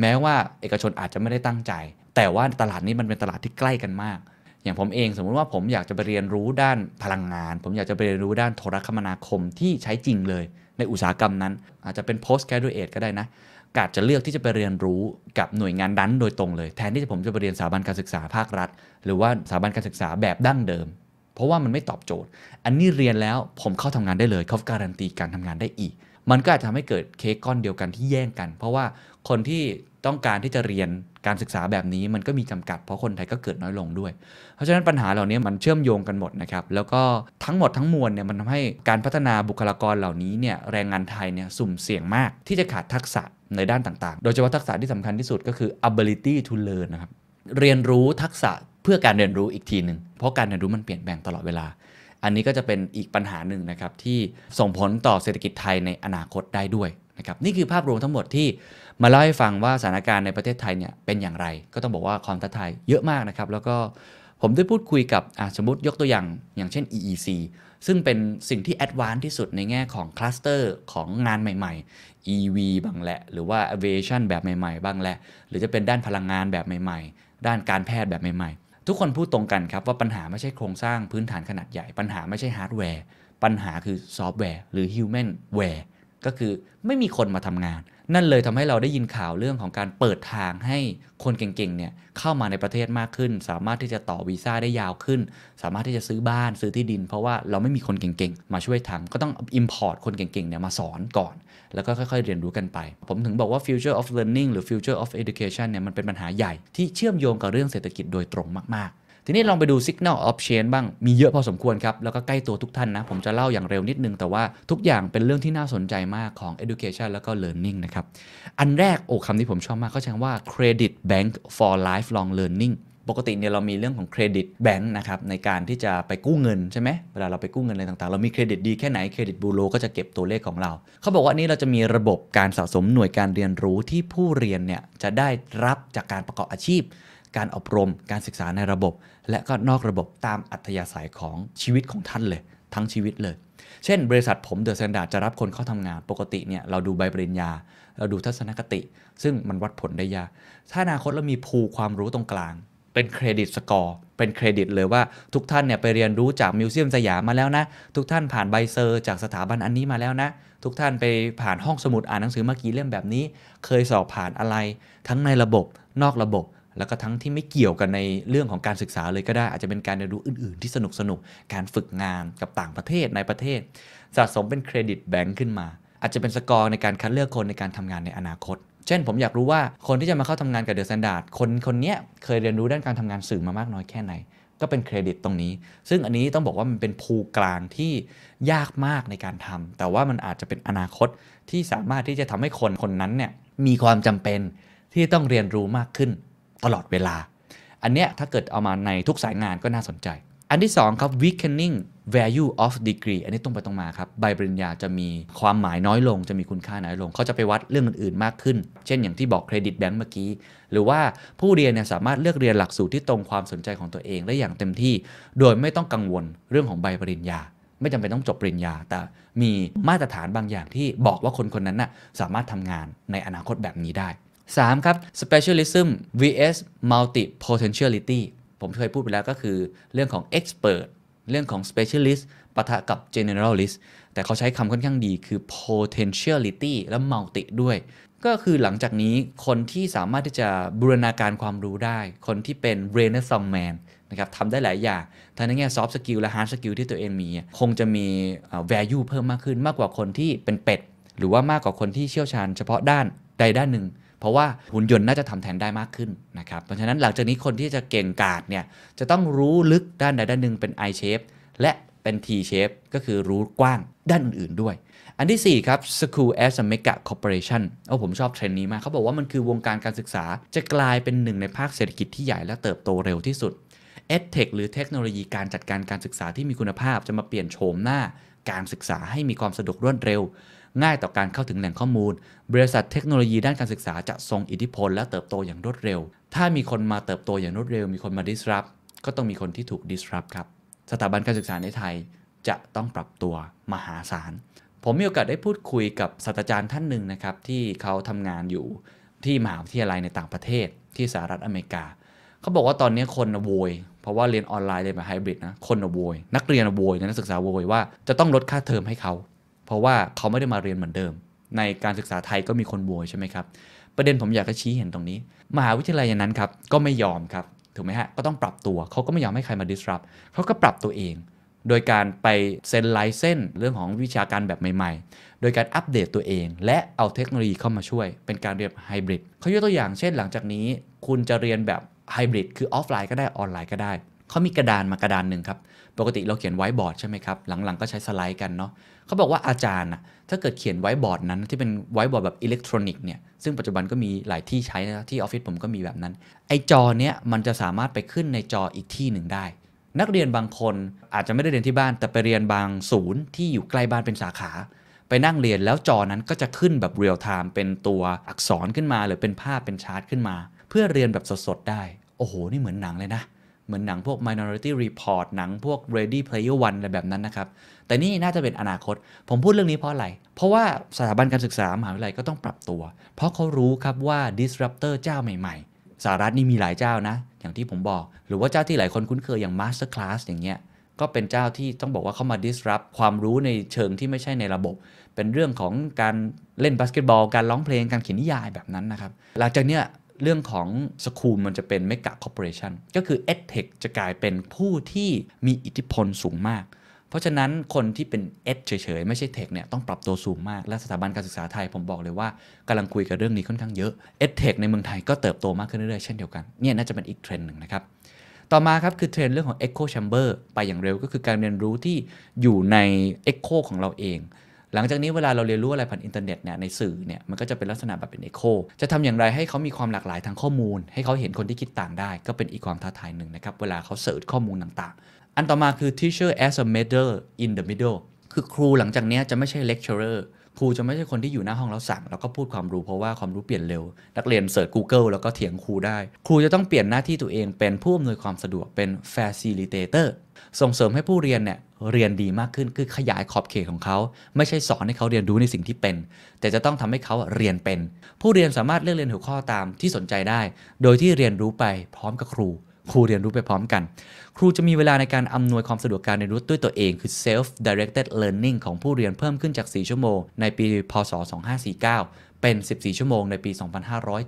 แม้ว่าเอกชนอาจจะไม่ได้ตั้งใจ แต่ว่าตลาดนี้มันเป็นตลาดที่ใกล้กันมาก อย่างผมเองสมมุติว่าผมอยากจะไปเรียนรู้ด้านพลังงาน ผมอยากจะไปเรียนรู้ด้านโทรคมนาคมที่ใช้จริงเลยในอุตสาหกรรมนั้น อาจจะเป็น post graduate ก็ได้นะ กาจะเลือกที่จะไปเรียนรู้กับหน่วยงานนั้นโดยตรงเลย แทนที่ผมจะไปเรียนสถาบันการศึกษาภาครัฐ หรือว่าสถาบันการศึกษาแบบดั้งเดิม เพราะว่ามันไม่ตอบโจทย์ อันนี้เรียนแล้วผมเข้าทำงานได้เลยเขาการันตีการทำงานได้อีก มันก็อาจจะทำให้เกิดเค้กก้อนเดียวกันที่แย่งกัน เพราะว่าคนที่ ต้องการที่จะเรียนการศึกษาแบบนี้มันก็มีจำกัดเพราะคนไทยก็เกิดน้อยลงด้วย เพราะฉะนั้นปัญหาเหล่านี้มันเชื่อมโยงกันหมดนะครับ แล้วก็ทั้งหมดทั้งมวลเนี่ยมันทำให้การพัฒนาบุคลากรเหล่านี้เนี่ยแรงงานไทยเนี่ยสุ่มเสี่ยงมากที่จะขาดทักษะในด้านต่างๆ โดยเฉพาะทักษะที่สำคัญที่สุดก็คือ ability to learn นะครับเรียนรู้ทักษะเพื่อการเรียนรู้อีกทีหนึ่งเพราะการเรียนรู้มันเปลี่ยนแปลงตลอดเวลา อันนี้ก็จะเป็นอีกปัญหาหนึ่งนะครับที่ส่งผลต่อเศรษฐกิจไทยในอนาคตได้ด้วยนะครับนี่คือภาพรวมทั้งหมดที่ มาเล่าให้ฟังว่าสถานการณ์ในประเทศไทยเนี่ยเป็นอย่างไร ก็ต้องบอกว่าความท้าทายเยอะมากนะครับ แล้วก็ผมได้พูดคุยกับสมมติยกตัวอย่างอย่างเช่น EEC ซึ่งเป็นสิ่งที่ advance ที่สุดในแง่ของ cluster ของงานใหม่ๆ EV บ้างแหละ หรือว่า aviation แบบใหม่ๆ บ้างแหละ หรือจะเป็นด้านพลังงานแบบใหม่ๆ ด้านการแพทย์แบบใหม่ๆ ทุกคนพูดตรงกันครับว่าปัญหาไม่ใช่โครงสร้างพื้นฐานขนาดใหญ่ ปัญหาไม่ใช่ฮาร์ดแวร์ ปัญหาคือซอฟต์แวร์หรือ humanware ก็คือไม่มีคนมาทำงาน นั่นเลยทำให้เราได้ยินข่าวเรื่องของการเปิดทางให้คนเก่งๆเนี่ยเข้ามาในประเทศมากขึ้น สามารถที่จะต่อวีซ่าได้ยาวขึ้น สามารถที่จะซื้อบ้านซื้อที่ดิน เพราะว่าเราไม่มีคนเก่งๆ มาช่วยทำก็ต้อง import คนเก่งๆเนี่ยมาสอนก่อน แล้วก็ค่อยๆ เรียนรู้กันไป ผมถึงบอกว่า future of learning หรือ future of education เนี่ยมันเป็นปัญหาใหญ่ที่เชื่อมโยงกับเรื่องเศรษฐกิจโดยตรงมากๆ ทีนี้ลองไปดู signal of change บ้างมีเยอะพอสมควรครับ แล้วก็ใกล้ตัวทุกท่านนะ ผมจะเล่าอย่างเร็วนิดนึง แต่ว่าทุกอย่างเป็นเรื่องที่น่าสนใจมากของ education แล้วก็ learning นะครับ อันแรกโอ้คำที่ผมชอบมากเขาใช้ว่า credit bank for lifelong learning ปกติเนี่ยเรามีเรื่องของเครดิตแบงค์นะครับในการที่จะไปกู้เงินใช่ไหมเวลาเราไปกู้เงินอะไรต่างๆ เรามีเครดิตดีแค่ไหนเครดิตบูโรก็จะเก็บตัวเลขของเรา เขาบอกว่านี้เราจะมีระบบการสะสมหน่วยการเรียนรู้ที่ผู้เรียนเนี่ยจะได้รับจากการประกอบอาชีพ การอบรม การศึกษาในระบบ และก็นอกระบบตามอัธยาศัยของชีวิตของท่านเลย ทั้งชีวิตเลย เช่น บริษัทผมเดอะ s ซนดา d จะรับคนเข้าทำงานปกติเนี่ยเราดูใบปริญญา เราดูทัศนคติ ซึ่งมันวัดผลได้ยากถ้าอนาคตเรามี pool ความรู้ตรงกลาง เป็น credit score เป็นเครดิตเลยว่าทุกท่านเนี่ยไปเรียนรู้จากมิวเซียมสยามมาแล้วนะ ทุกท่านผ่านใบเซอร์ จากสถาบันอันนี้มาแล้วนะ ทุกท่านไปผ่านห้องสมุดอ่านหนังสือมากี่เล่มแบบนี้ เคยสอบผ่านอะไร ทั้งในระบบนอกระบบ แล้วก็ทั้งที่ไม่เกี่ยวกันในเรื่องของการศึกษาเลยก็ได้อาจจะเป็นการเรียนรู้อื่น ๆ ที่สนุกสนุกการฝึกงานกับต่างประเทศในประเทศ สะสมเป็นเครดิตแบงค์ขึ้นมา อาจจะเป็นสกอร์ในการคัดเลือกคนในการทำงานในอนาคต เช่น ผมอยากรู้ว่าคนที่จะมาเข้าทำงานกับเดอะ s ซนดา d คนคนนี้เคยเรียนรู้ด้านการทำงานสื่อมามากน้อยแค่ไหน ก็เป็นเครดิตตรงนี้ ซึ่งอันนี้ต้องบอกว่ามันเป็นภูกลางที่ยากมากในการทำแต่ว่ามันอาจจะเป็นอนาคตที่สามารถที่จะทำให้คนคนนั้นเนี่ยมีความจำเป็นที่ต้องเรียนรู้มากขึ้น ตลอดเวลา อันเนี้ยถ้าเกิดเอามาในทุกสายงานก็น่าสนใจ อันที่2ครับ weakening value of degree อันนี้ตรงไปตรงมาครับ ใบปริญญาจะมีความหมายน้อยลง จะมีคุณค่าน้อยลง เขาจะไปวัดเรื่องอื่นๆมากขึ้น เช่นอย่างที่บอกเครดิตแบงก์เมื่อกี้ หรือว่าผู้เรียนเนี่ยสามารถเลือกเรียนหลักสูตรที่ตรงความสนใจของตัวเองได้อย่างเต็มที่ โดยไม่ต้องกังวลเรื่องของใบปริญญา ไม่จำเป็นต้องจบปริญญา แต่มีมาตรฐานบางอย่างที่บอกว่าคนคนนั้นน่ะสามารถทำงานในอนาคตแบบนี้ได้ 3. ครับ specialism vs multi potentiality ผมเคยพูดไปแล้วก็คือเรื่องของ expert เรื่องของ specialist ปะทะกับ generalist แต่เขาใช้คำค่อนข้างดีคือ potentiality และ multi ด้วย ก็คือหลังจากนี้คนที่สามารถที่จะบูรณาการความรู้ได้ คนที่เป็น renaissance man นะครับทำได้หลายอย่าง ทั้งในแง่ soft skill และ hard skill ที่ตัวเองมี คงจะมี value เพิ่มมากขึ้นมากกว่าคนที่เป็นเป็ด หรือว่ามากกว่าคนที่เชี่ยวชาญเฉพาะด้านใดด้านหนึ่ง เพราะว่าหุ่นยนต์น่าจะทำแทนได้มากขึ้นนะครับเพราะฉะนั้นหลังจากนี้คนที่จะเก่งกาจเนี่ยจะต้องรู้ลึกด้านใดด้านหนึ่งเป็น I shape และเป็น T shape ก็คือรู้กว้างด้านอื่นๆด้วย อันที่ 4 ครับ School as a Mega Corporation โอ้ผมชอบเทรนด์นี้มากเขาบอกว่ามันคือวงการการศึกษา จะกลายเป็นหนึ่งในภาคเศรษฐกิจที่ใหญ่และเติบโตเร็วที่สุด EdTech หรือเทคโนโลยีการจัดการการศึกษาที่มีคุณภาพจะมาเปลี่ยนโฉมหน้า การศึกษาให้มีความสะดวกรวดเร็ว ง่ายต่อการเข้าถึงแหล่งข้อมูล บริษัทเทคโนโลยีด้านการศึกษาจะทรงอิทธิพลและเติบโตอย่างรวดเร็ว ถ้ามีคนมาเติบโตอย่างรวดเร็ว มีคนมา disrupt ก็ต้องมีคนที่ถูก disrupt ครับ สถาบันการศึกษาในไทยจะต้องปรับตัวมหาศาล ผมมีโอกาสได้พูดคุยกับศาสตราจารย์ท่านหนึ่งนะครับ ที่เขาทำงานอยู่ที่มหาวิทยาลัยในต่างประเทศ ที่สหรัฐอเมริกา เขาบอกว่าตอนนี้คนโวย เพราะว่าเรียนออนไลน์เรียนแบบไฮบริดนะคนโวยนักเรียนโวยนักศึกษาโวยว่าจะต้องลดค่าเทอมให้เขา เพราะว่าเขาไม่ได้มาเรียนเหมือนเดิม ในการศึกษาไทยก็มีคนโวยใช่ไหมครับ ประเด็นผมอยากจะชี้เห็นตรงนี้ มหาวิทยาลัยนั้นครับก็ไม่ยอมครับถูกไหมฮะก็ต้องปรับตัวเขาก็ไม่ยอมให้ใครมา disrupt เขาก็ปรับตัวเอง โดยการไปเซ็นไลเซนเรื่องของวิชาการแบบใหม่ๆ โดยการอัปเดตตัวเอง และเอาเทคโนโลยีเข้ามาช่วย เป็นการเรียนไฮบริดเขายกตัวอย่างเช่นหลังจากนี้ คุณจะเรียนแบบไฮบริดคือออฟไลน์ก็ได้ออนไลน์ก็ได้เขามีกระดานมากระดานหนึ่งครับ ปกติเราเขียนไว้บอร์ดใช่ไหมครับ หลังๆก็ใช้สไลด์กันเนาะ เขาบอกว่าอาจารย์นะถ้าเกิดเขียนไว้บอร์ดนั้นที่เป็นไว้บอร์ดแบบอิเล็กทรอนิกส์เนี่ยซึ่งปัจจุบันก็มีหลายที่ใช้นะที่ออฟฟิศผมก็มีแบบนั้น ไอ้จอเนี้ยมันจะสามารถไปขึ้นในจออีกที่หนึ่งได้ นักเรียนบางคนอาจจะไม่ได้เรียนที่บ้าน แต่ไปเรียนบางศูนย์ที่อยู่ใกล้บ้านเป็นสาขา ไปนั่งเรียนแล้วจอนั้นก็จะขึ้นแบบ real-time เป็นตัวอักษรขึ้นมาหรือเป็นภาพเป็นชาร์ตขึ้นมา เพื่อเรียนแบบสดๆได้ โอ้โห นี่เหมือนหนังเลยนะเหมือนหนังพวก Minority Report หนังพวก Ready Player One อะไรแบบนั้นนะครับ แต่นี่น่าจะเป็นอนาคต ผมพูดเรื่องนี้เพราะอะไร เพราะว่าสถาบันการศึกษามหาวิทยาลัยก็ต้องปรับตัว เพราะเขารู้ครับว่า disruptor เจ้าใหม่ ๆสหรัฐนี่มีหลายเจ้านะ อย่างที่ผมบอก หรือว่าเจ้าที่หลายคนคุ้นเคยอย่าง Masterclass อย่างเงี้ยก็เป็นเจ้าที่ต้องบอกว่าเข้ามา disrupt ความรู้ในเชิงที่ไม่ใช่ในระบบ เป็นเรื่องของการเล่นบาสเกตบอล การร้องเพลง การเขียนนิยายแบบนั้นนะครับ หลังจากเนี้ยเรื่องของ school มันจะเป็น mega corporation ก็คือ EdTech จะกลายเป็นผู้ที่มีอิทธิพลสูงมาก เพราะฉะนั้นคนที่เป็น Ed เฉยๆ ไม่ใช่ Tech เนี่ยต้องปรับตัวสูงมาก และสถาบันการศึกษาไทยผมบอกเลยว่ากำลังคุยกับเรื่องนี้ค่อนข้างเยอะ EdTech ในเมืองไทยก็เติบโตมากขึ้นเรื่อยๆ เช่นเดียวกันเนี่ยน่าจะเป็นอีกเทรนด์หนึ่งนะครับต่อมาครับคือเทรนด์เรื่องของ Echo Chamber ไปอย่างเร็วก็คือการเรียนรู้ที่อยู่ใน Echo ของเราเอง หลังจากนี้เวลาเราเรียนรู้อะไรผ่านอินเทอร์เน็ตเนี่ยในสื่อเนี่ยมันก็จะเป็นลักษณะแบบเป็น Echo จะทำอย่างไรให้เขามีความหลากหลายทางข้อมูล ให้เขาเห็นคนที่คิดต่างได้ ก็เป็นอีกความท้าทายหนึ่งนะครับเวลาเขา search ข้อมูลต่างๆ อันต่อมาคือ teacher as a meddler in the middle คือครูหลังจากนี้จะไม่ใช่ lecturer ครูจะไม่ใช่คนที่อยู่หน้าห้องแล้วสั่ง แล้วก็พูดความรู้เพราะว่าความรู้เปลี่ยนเร็ว นักเรียนเสิร์ช Google แล้วก็เถียงครูได้ ครูจะต้องเปลี่ยนหน้าที่ตัวเองเป็นผู้อำนวยความสะดวกเป็น facilitator ส่งเสริมให้ผู้เรียนเนี่ยเรียนดีมากขึ้นคือขยายขอบเขตของเขา ไม่ใช่สอนให้เขาเรียนรู้ในสิ่งที่เป็น แต่จะต้องทำให้เขาเรียนเป็น ผู้เรียนสามารถเลือกเรียนหัวข้อตามที่สนใจได้ โดยที่เรียนรู้ไปพร้อมกับครู ครูเรียนรู้ไปพร้อมกัน ครูจะมีเวลาในการอำนวยความสะดวกการเรียนรู้ด้วยตัวเอง คือ self directed learning ของผู้เรียนเพิ่มขึ้นจาก 4 ชั่วโมง ในปี พศ 2549 เป็น 14 ชั่วโมงในปี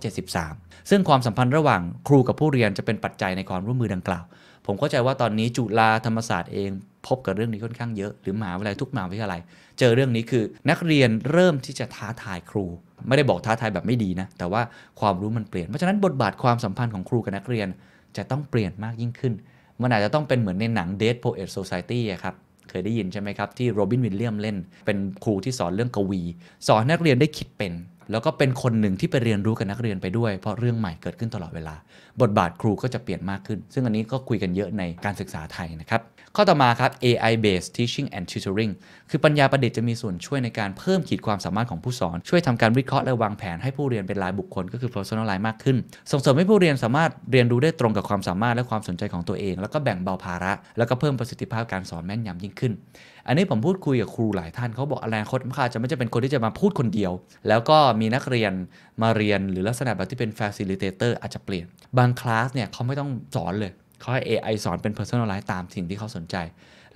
2573 ซึ่งความสัมพันธ์ระหว่างครูกับผู้เรียนจะเป็นปัจจัยในความร่วมมือดังกล่าว ผมเข้าใจว่าตอนนี้จุฬาธรรมศาสตร์เองพบกับเรื่องนี้ค่อนข้างเยอะหรือมหาวิทยาลัยทุกมหาวิทยาลัย เจอเรื่องนี้คือนักเรียนเริ่มที่จะท้าทายครู ไม่ได้บอกท้าทายแบบไม่ดีนะ แต่ว่าความรู้มันเปลี่ยนเพราะฉะนั้นบทบาทความสัมพันธ์ของครูกับนักเรียน จะต้องเปลี่ยนมากยิ่งขึ้น มันอาจจะต้องเป็นเหมือนในหนัง Dead Poet Society ครับ เคยได้ยินใช่ไหมครับ ที่โรบินวิลเลียมเล่น เป็นครูที่สอนเรื่องกวี สอนนักเรียนได้คิดเป็น แล้วก็เป็นคนหนึ่งที่ไปเรียนรู้กับนักเรียนไปด้วย เพราะเรื่องใหม่เกิดขึ้นตลอดเวลา บทบาทครูก็จะเปลี่ยนมากขึ้น ซึ่งอันนี้ก็คุยกันเยอะในการศึกษาไทยนะครับ ข้อต่อมาครับ AI based teaching and tutoring คือปัญญาประดิษฐ์จะมีส่วนช่วยในการเพิ่มขีดความสามารถของผู้สอน ช่วยทำการวิเคราะห์และวางแผนให้ผู้เรียนเป็นรายบุคคลก็คือ personalize มากขึ้น ส่งเสริมให้ผู้เรียนสามารถเรียนรู้ได้ตรงกับความสามารถและความสนใจของตัวเอง แล้วก็แบ่งเบาภาระ แล้วก็เพิ่มประสิทธิภาพการสอนแม่นยำยิ่งขึ้น อันนี้ผมพูดคุยกับครูหลายท่านเขาบอกอนาคตมันอาจจะไม่จะเป็นคนที่จะมาพูดคนเดียว แล้วก็มีนักเรียนมาเรียนหรือลักษณะแบบที่เป็น facilitator อาจจะเปลี่ยน บางคลาสเนี่ยเขาไม่ต้องสอนเลยเขาให้ AI สอนเป็น personalize ตามสิ่งที่เขาสนใจ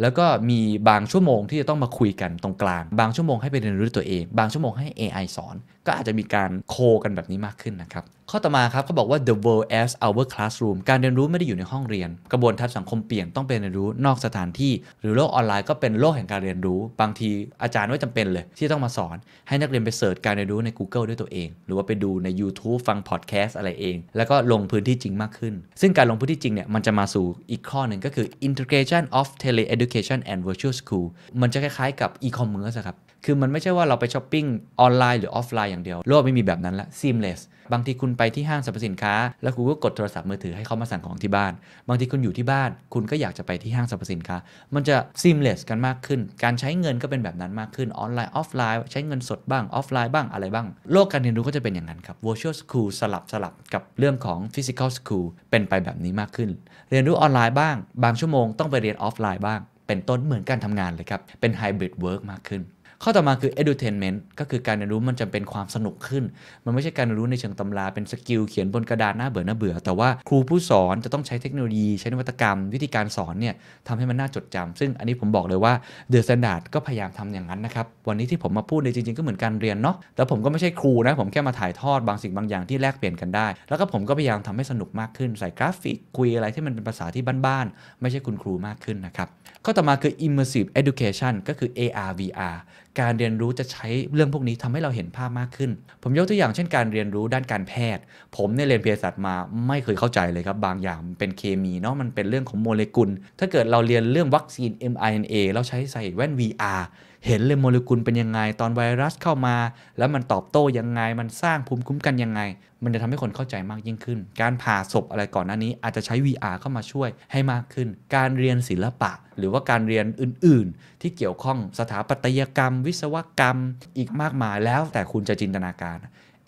แล้วก็มีบางชั่วโมงที่จะต้องมาคุยกันตรงกลาง บางชั่วโมงให้ไปเรียนรู้ตัวเอง บางชั่วโมงให้ AI สอน ก็อาจจะมีการโคกันแบบนี้มากขึ้นนะครับ ข้อต่อมาครับเขาบอกว่า the world as our classroom การเรียนรู้ไม่ได้อยู่ในห้องเรียน กระบวนทัศน์สังคมเปลี่ยนต้องเป็นเรียนรู้นอกสถานที่ หรือโลกออนไลน์ก็เป็นโลกแห่งการเรียนรู้ บางทีอาจารย์ไม่จำเป็นเลย ที่ต้องมาสอน ให้นักเรียนไป search การเรียนรู้ใน Google ด้วยตัวเอง หรือว่าไปดูใน YouTube ฟังพอดแคสต์อะไรเอง แล้วก็ลงพื้นที่จริงมากขึ้น ซึ่งการลงพื้นที่จริงเนี่ยมันจะมาสู่อีกข้อหนึ่งก็คือ integration of tele-education and virtual school มันจะคล้ายๆกับ e-commerce ครับ คือมันไม่ใช่ว่าเราไปช้อปปิ้งออนไลน์หรือออฟไลน์อย่างเดียว โลกไม่มีแบบนั้นละ seamless บางทีคุณไปที่ห้างสรรพสินค้า แล้วคุณก็กดโทรศัพท์มือถือให้เขามาสั่งของที่บ้าน บางทีคุณอยู่ที่บ้าน คุณก็อยากจะไปที่ห้างสรรพสินค้า มันจะ seamless กันมากขึ้น การใช้เงินก็เป็นแบบนั้นมากขึ้นออนไลน์ออฟไลน์ใช้เงินสดบ้างออฟไลน์บ้างอะไรบ้าง โลกการเรียนรู้ก็จะเป็นอย่างนั้นครับ virtual school สลับสลับกับเรื่องของ physical school เป็นไปแบบนี้มากขึ้น เรียนรู้ออนไลน์บ้าง บางชั่วโมงต้องไปเรียนออฟไลน์บ้าง เป็นต้นเหมือนการทำงานเลยครับเป็น hybrid work มากขึ้น ข้อต่อมาคือ edutainment ก็คือการเรียนรู้มันจะเป็นความสนุกขึ้น มันไม่ใช่การเรียนรู้ในเชิงตำราเป็น skill เขียนบนกระดานหน้าเบื่อหน้าเบื่อ แต่ว่าครูผู้สอนจะต้องใช้เทคโนโลยีใช้นวัตกรรม วิธีการสอนเนี่ยทำให้มันน่าจดจำซึ่งอันนี้ผมบอกเลยว่า The Standard ก็พยายามทำอย่างนั้นนะครับวันนี้ที่ผมมาพูดในยจริงๆก็เหมือนการเรียนเนาะแต่ผมก็ไม่ใช่ครูนะผมแค่มาถ่ายทอดบางสิ่งบางอย่างที่แลกเปลี่ยนกันได้ แล้วก็ผมก็พยายามทำให้สนุกมากขึ้นใส่กราฟิกคุยอะไรที่มันเป็นภาษาที่บ้านๆไม่ใช่คุณครูมากขึ้นนะครับข้อต่อมาคือ immersive education ก็คือ AR VR การเรียนรู้จะใช้เรื่องพวกนี้ทำให้เราเห็นภาพมากขึ้น ผมยกตัวอย่างเช่นการเรียนรู้ด้านการแพทย์ ผมเนี่ยเรียนเภสัชมาไม่เคยเข้าใจเลยครับ บางอย่างเป็นเคมีเนาะมันเป็นเรื่องของโมเลกุล ถ้าเกิดเราเรียนเรื่องวัคซีน mRNA เราใช้ใส่แว่น VR เห็นเลยโมเลกุลเป็นยังไง ตอนไวรัสเข้ามา แล้วมันตอบโต้ยังไง มันสร้างภูมิคุ้มกันยังไง มันจะทำให้คนเข้าใจมากยิ่งขึ้น การผ่าศพอะไรก่อนหน้านี้ อาจจะใช้ VR เข้ามาช่วยให้มากขึ้น การเรียนศิลปะ หรือว่าการเรียนอื่น ๆ ที่เกี่ยวข้องสถาปัตยกรรม วิศวกรรม อีกมากมายแล้วแต่คุณจะจินตนาการ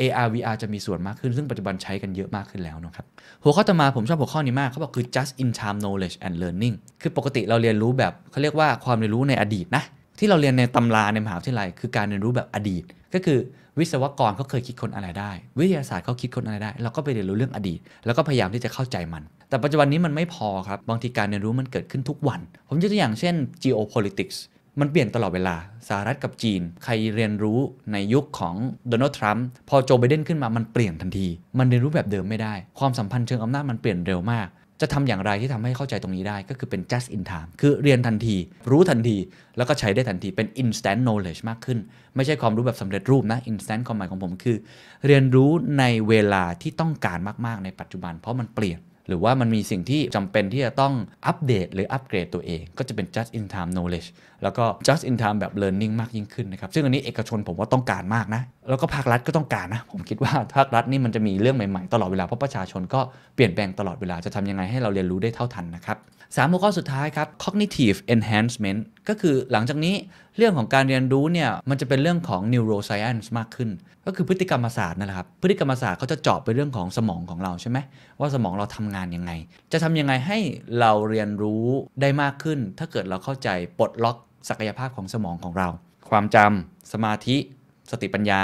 AR VR จะมีส่วนมากขึ้น ซึ่งปัจจุบันใช้กันเยอะมากขึ้นแล้วนะครับ หัวข้อต่อมาผมชอบหัวข้อนี้มาก เขาบอกคือ just in time knowledge and learning คือปกติเราเรียนรู้แบบเขาเรียกว่าความเรียนรู้ในอดีตนะ ที่เราเรียนในตำราในมหาวิทยาลัยคือการเรียนรู้แบบอดีต ก็คือวิศวกรเขาเคยคิดคนอะไรได้ วิทยาศาสตร์เขาคิดคนอะไรได้ เราก็ไปเรียนรู้เรื่องอดีต แล้วก็พยายามที่จะเข้าใจมัน แต่ปัจจุบันนี้มันไม่พอครับบางทีการเรียนรู้มันเกิดขึ้นทุกวัน ผมยกตัวอย่างเช่น geopolitics มันเปลี่ยนตลอดเวลาสหรัฐกับจีน ใครเรียนรู้ในยุคของโดนัลด์ทรัมป์พอโจไบเดนขึ้นมามันเปลี่ยนทันที มันเรียนรู้แบบเดิมไม่ได้ ความสัมพันธ์เชิงอำนาจมันเปลี่ยนเร็วมาก จะทำอย่างไรที่ทำให้เข้าใจตรงนี้ได้ก็คือเป็น just in time คือเรียนทันที รู้ทันที แล้วก็ใช้ได้ทันทีเป็น instant knowledge มากขึ้น ไม่ใช่ความรู้แบบสำเร็จรูปนะ instant ความหมายของผมคือ เรียนรู้ในเวลาที่ต้องการมากๆในปัจจุบัน เพราะมันเปลี่ยน หรือว่ามันมีสิ่งที่จำเป็นที่จะต้องอัปเดตหรืออัปเกรดตัวเอง ก็จะเป็น just in time knowledge แล้วก็ just in time แบบ learning มากยิ่งขึ้นนะครับ ซึ่งอันนี้เอกชนผมว่าต้องการมากนะ แล้วก็ภาครัฐก็ต้องการนะ ผมคิดว่าภาครัฐนี่มันจะมีเรื่องใหม่ๆ ตลอดเวลา เพราะประชาชนก็เปลี่ยนแปลงตลอดเวลาจะทำยังไงให้เราเรียนรู้ได้เท่าทันนะครับ สามหัวข้อสุดท้ายครับ cognitive enhancement ก็คือหลังจากนี้เรื่องของการเรียนรู้เนี่ยมันจะเป็นเรื่องของ neuroscience มากขึ้น ก็คือพฤติกรรมศาสตร์นั่นแหละครับ พฤติกรรมศาสตร์เขาจะเจาะไปเรื่องของสมองของเราใช่ไหมว่าสมองเราทำงานยังไง จะทำยังไงให้เราเรียนรู้ได้มากขึ้น ถ้าเกิดเราเข้าใจปลดล็อกศักยภาพของสมองของเรา ความจำสมาธิ สติปัญญา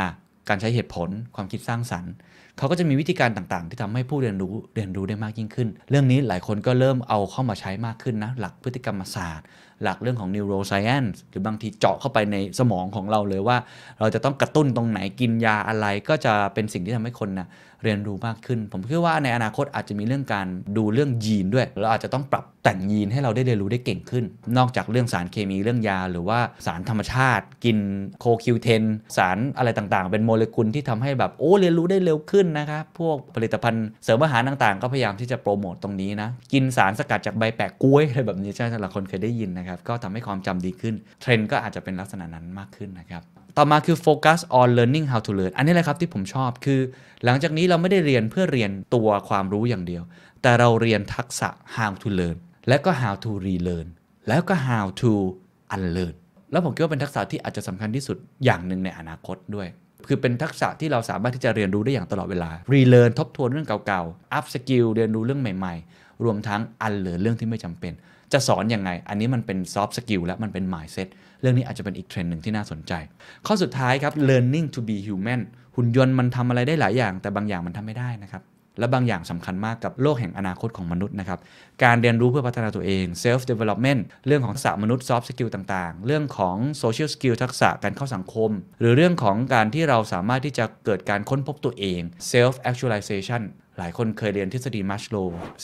การใช้เหตุผล ความคิดสร้างสรรค์ เขาก็จะมีวิธีการต่างๆ ที่ทำให้ผู้เรียนรู้เรียนรู้ได้มากยิ่งขึ้น เรื่องนี้หลายคนก็เริ่มเอาเข้ามาใช้มากขึ้นนะ หลักพฤติกรรมศาสตร์ หลักเรื่องของ neuroscience หรือบางทีเจาะเข้าไปในสมองของเราเลยว่า เราจะต้องกระตุ้นตรงไหนกินยาอะไรก็จะเป็นสิ่งที่ทำให้คนนะ เรียนรู้มากขึ้น ผมคิดว่าในอนาคตอาจจะมีเรื่องการดูเรื่องยีนด้วยเราอาจจะต้องปรับแต่งยีนให้เราได้เรียนรู้ได้เก่งขึ้น นอกจากเรื่องสารเคมีเรื่องยา หรือว่าสารธรรมชาติ กินโคคิวเทนสารอะไรต่างๆ เป็นโมเลกุลที่ทำให้แบบโอ้เรียนรู้ได้เร็วขึ้นนะครับพวกผลิตภัณฑ์เสริมอาหารต่างๆ ก็พยายามที่จะโปรโมตตรงนี้นะกินสารสกัดจากใบแปะกล้วยอะไรแบบนี้ใช่หลายคนเคยได้ยินนะครับก็ทำให้ความจำดีขึ้น เทรนด์ก็อาจจะเป็นลักษณะนั้นมากขึ้นนะครับ ต่อมาคือ focus on learning how to learn อันนี้แหละครับที่ผมชอบคือ หลังจากนี้เราไม่ได้เรียนเพื่อเรียนตัวความรู้อย่างเดียว แต่เราเรียนทักษะ how to learn และก็ how to relearn แล้วก็ how to unlearn แล้วผมคิดว่าเป็นทักษะที่อาจจะสำคัญที่สุดอย่างหนึ่งในอนาคตด้วย คือเป็นทักษะที่เราสามารถที่จะเรียนรู้ได้อย่างตลอดเวลา relearn ทบทวนเรื่องเก่าๆ up skill เรียนรู้เรื่องใหม่ๆ รวมทั้ง unlearn เรื่องที่ไม่จำเป็น จะสอนอยังไง อันนี้มันเป็น soft skill และมันเป็น mindset รื่องนี้อาจจะเป็นอีกเทรนด์หนึ่งที่น่าสนใจ ข้อสุดท้ายครับ learning to be human หุ่นยนต์มันทำอะไรได้หลายอย่าง แต่บางอย่างมันทำไม่ได้นะครับและบางอย่างสำคัญมากกับโลกแห่งอนาคตของมนุษย์นะครับ การเรียนรู้เพื่อพัฒนาตัวเอง self development เรื่องของทักษะมนุษย์ soft skill ต่างๆ เรื่องของ social skill ทักษะการเข้าสังคม หรือเรื่องของการที่เราสามารถที่จะเกิดการค้นพบตัวเอง self actualization หลายคนเคยเรียนทฤษฎีมัชโล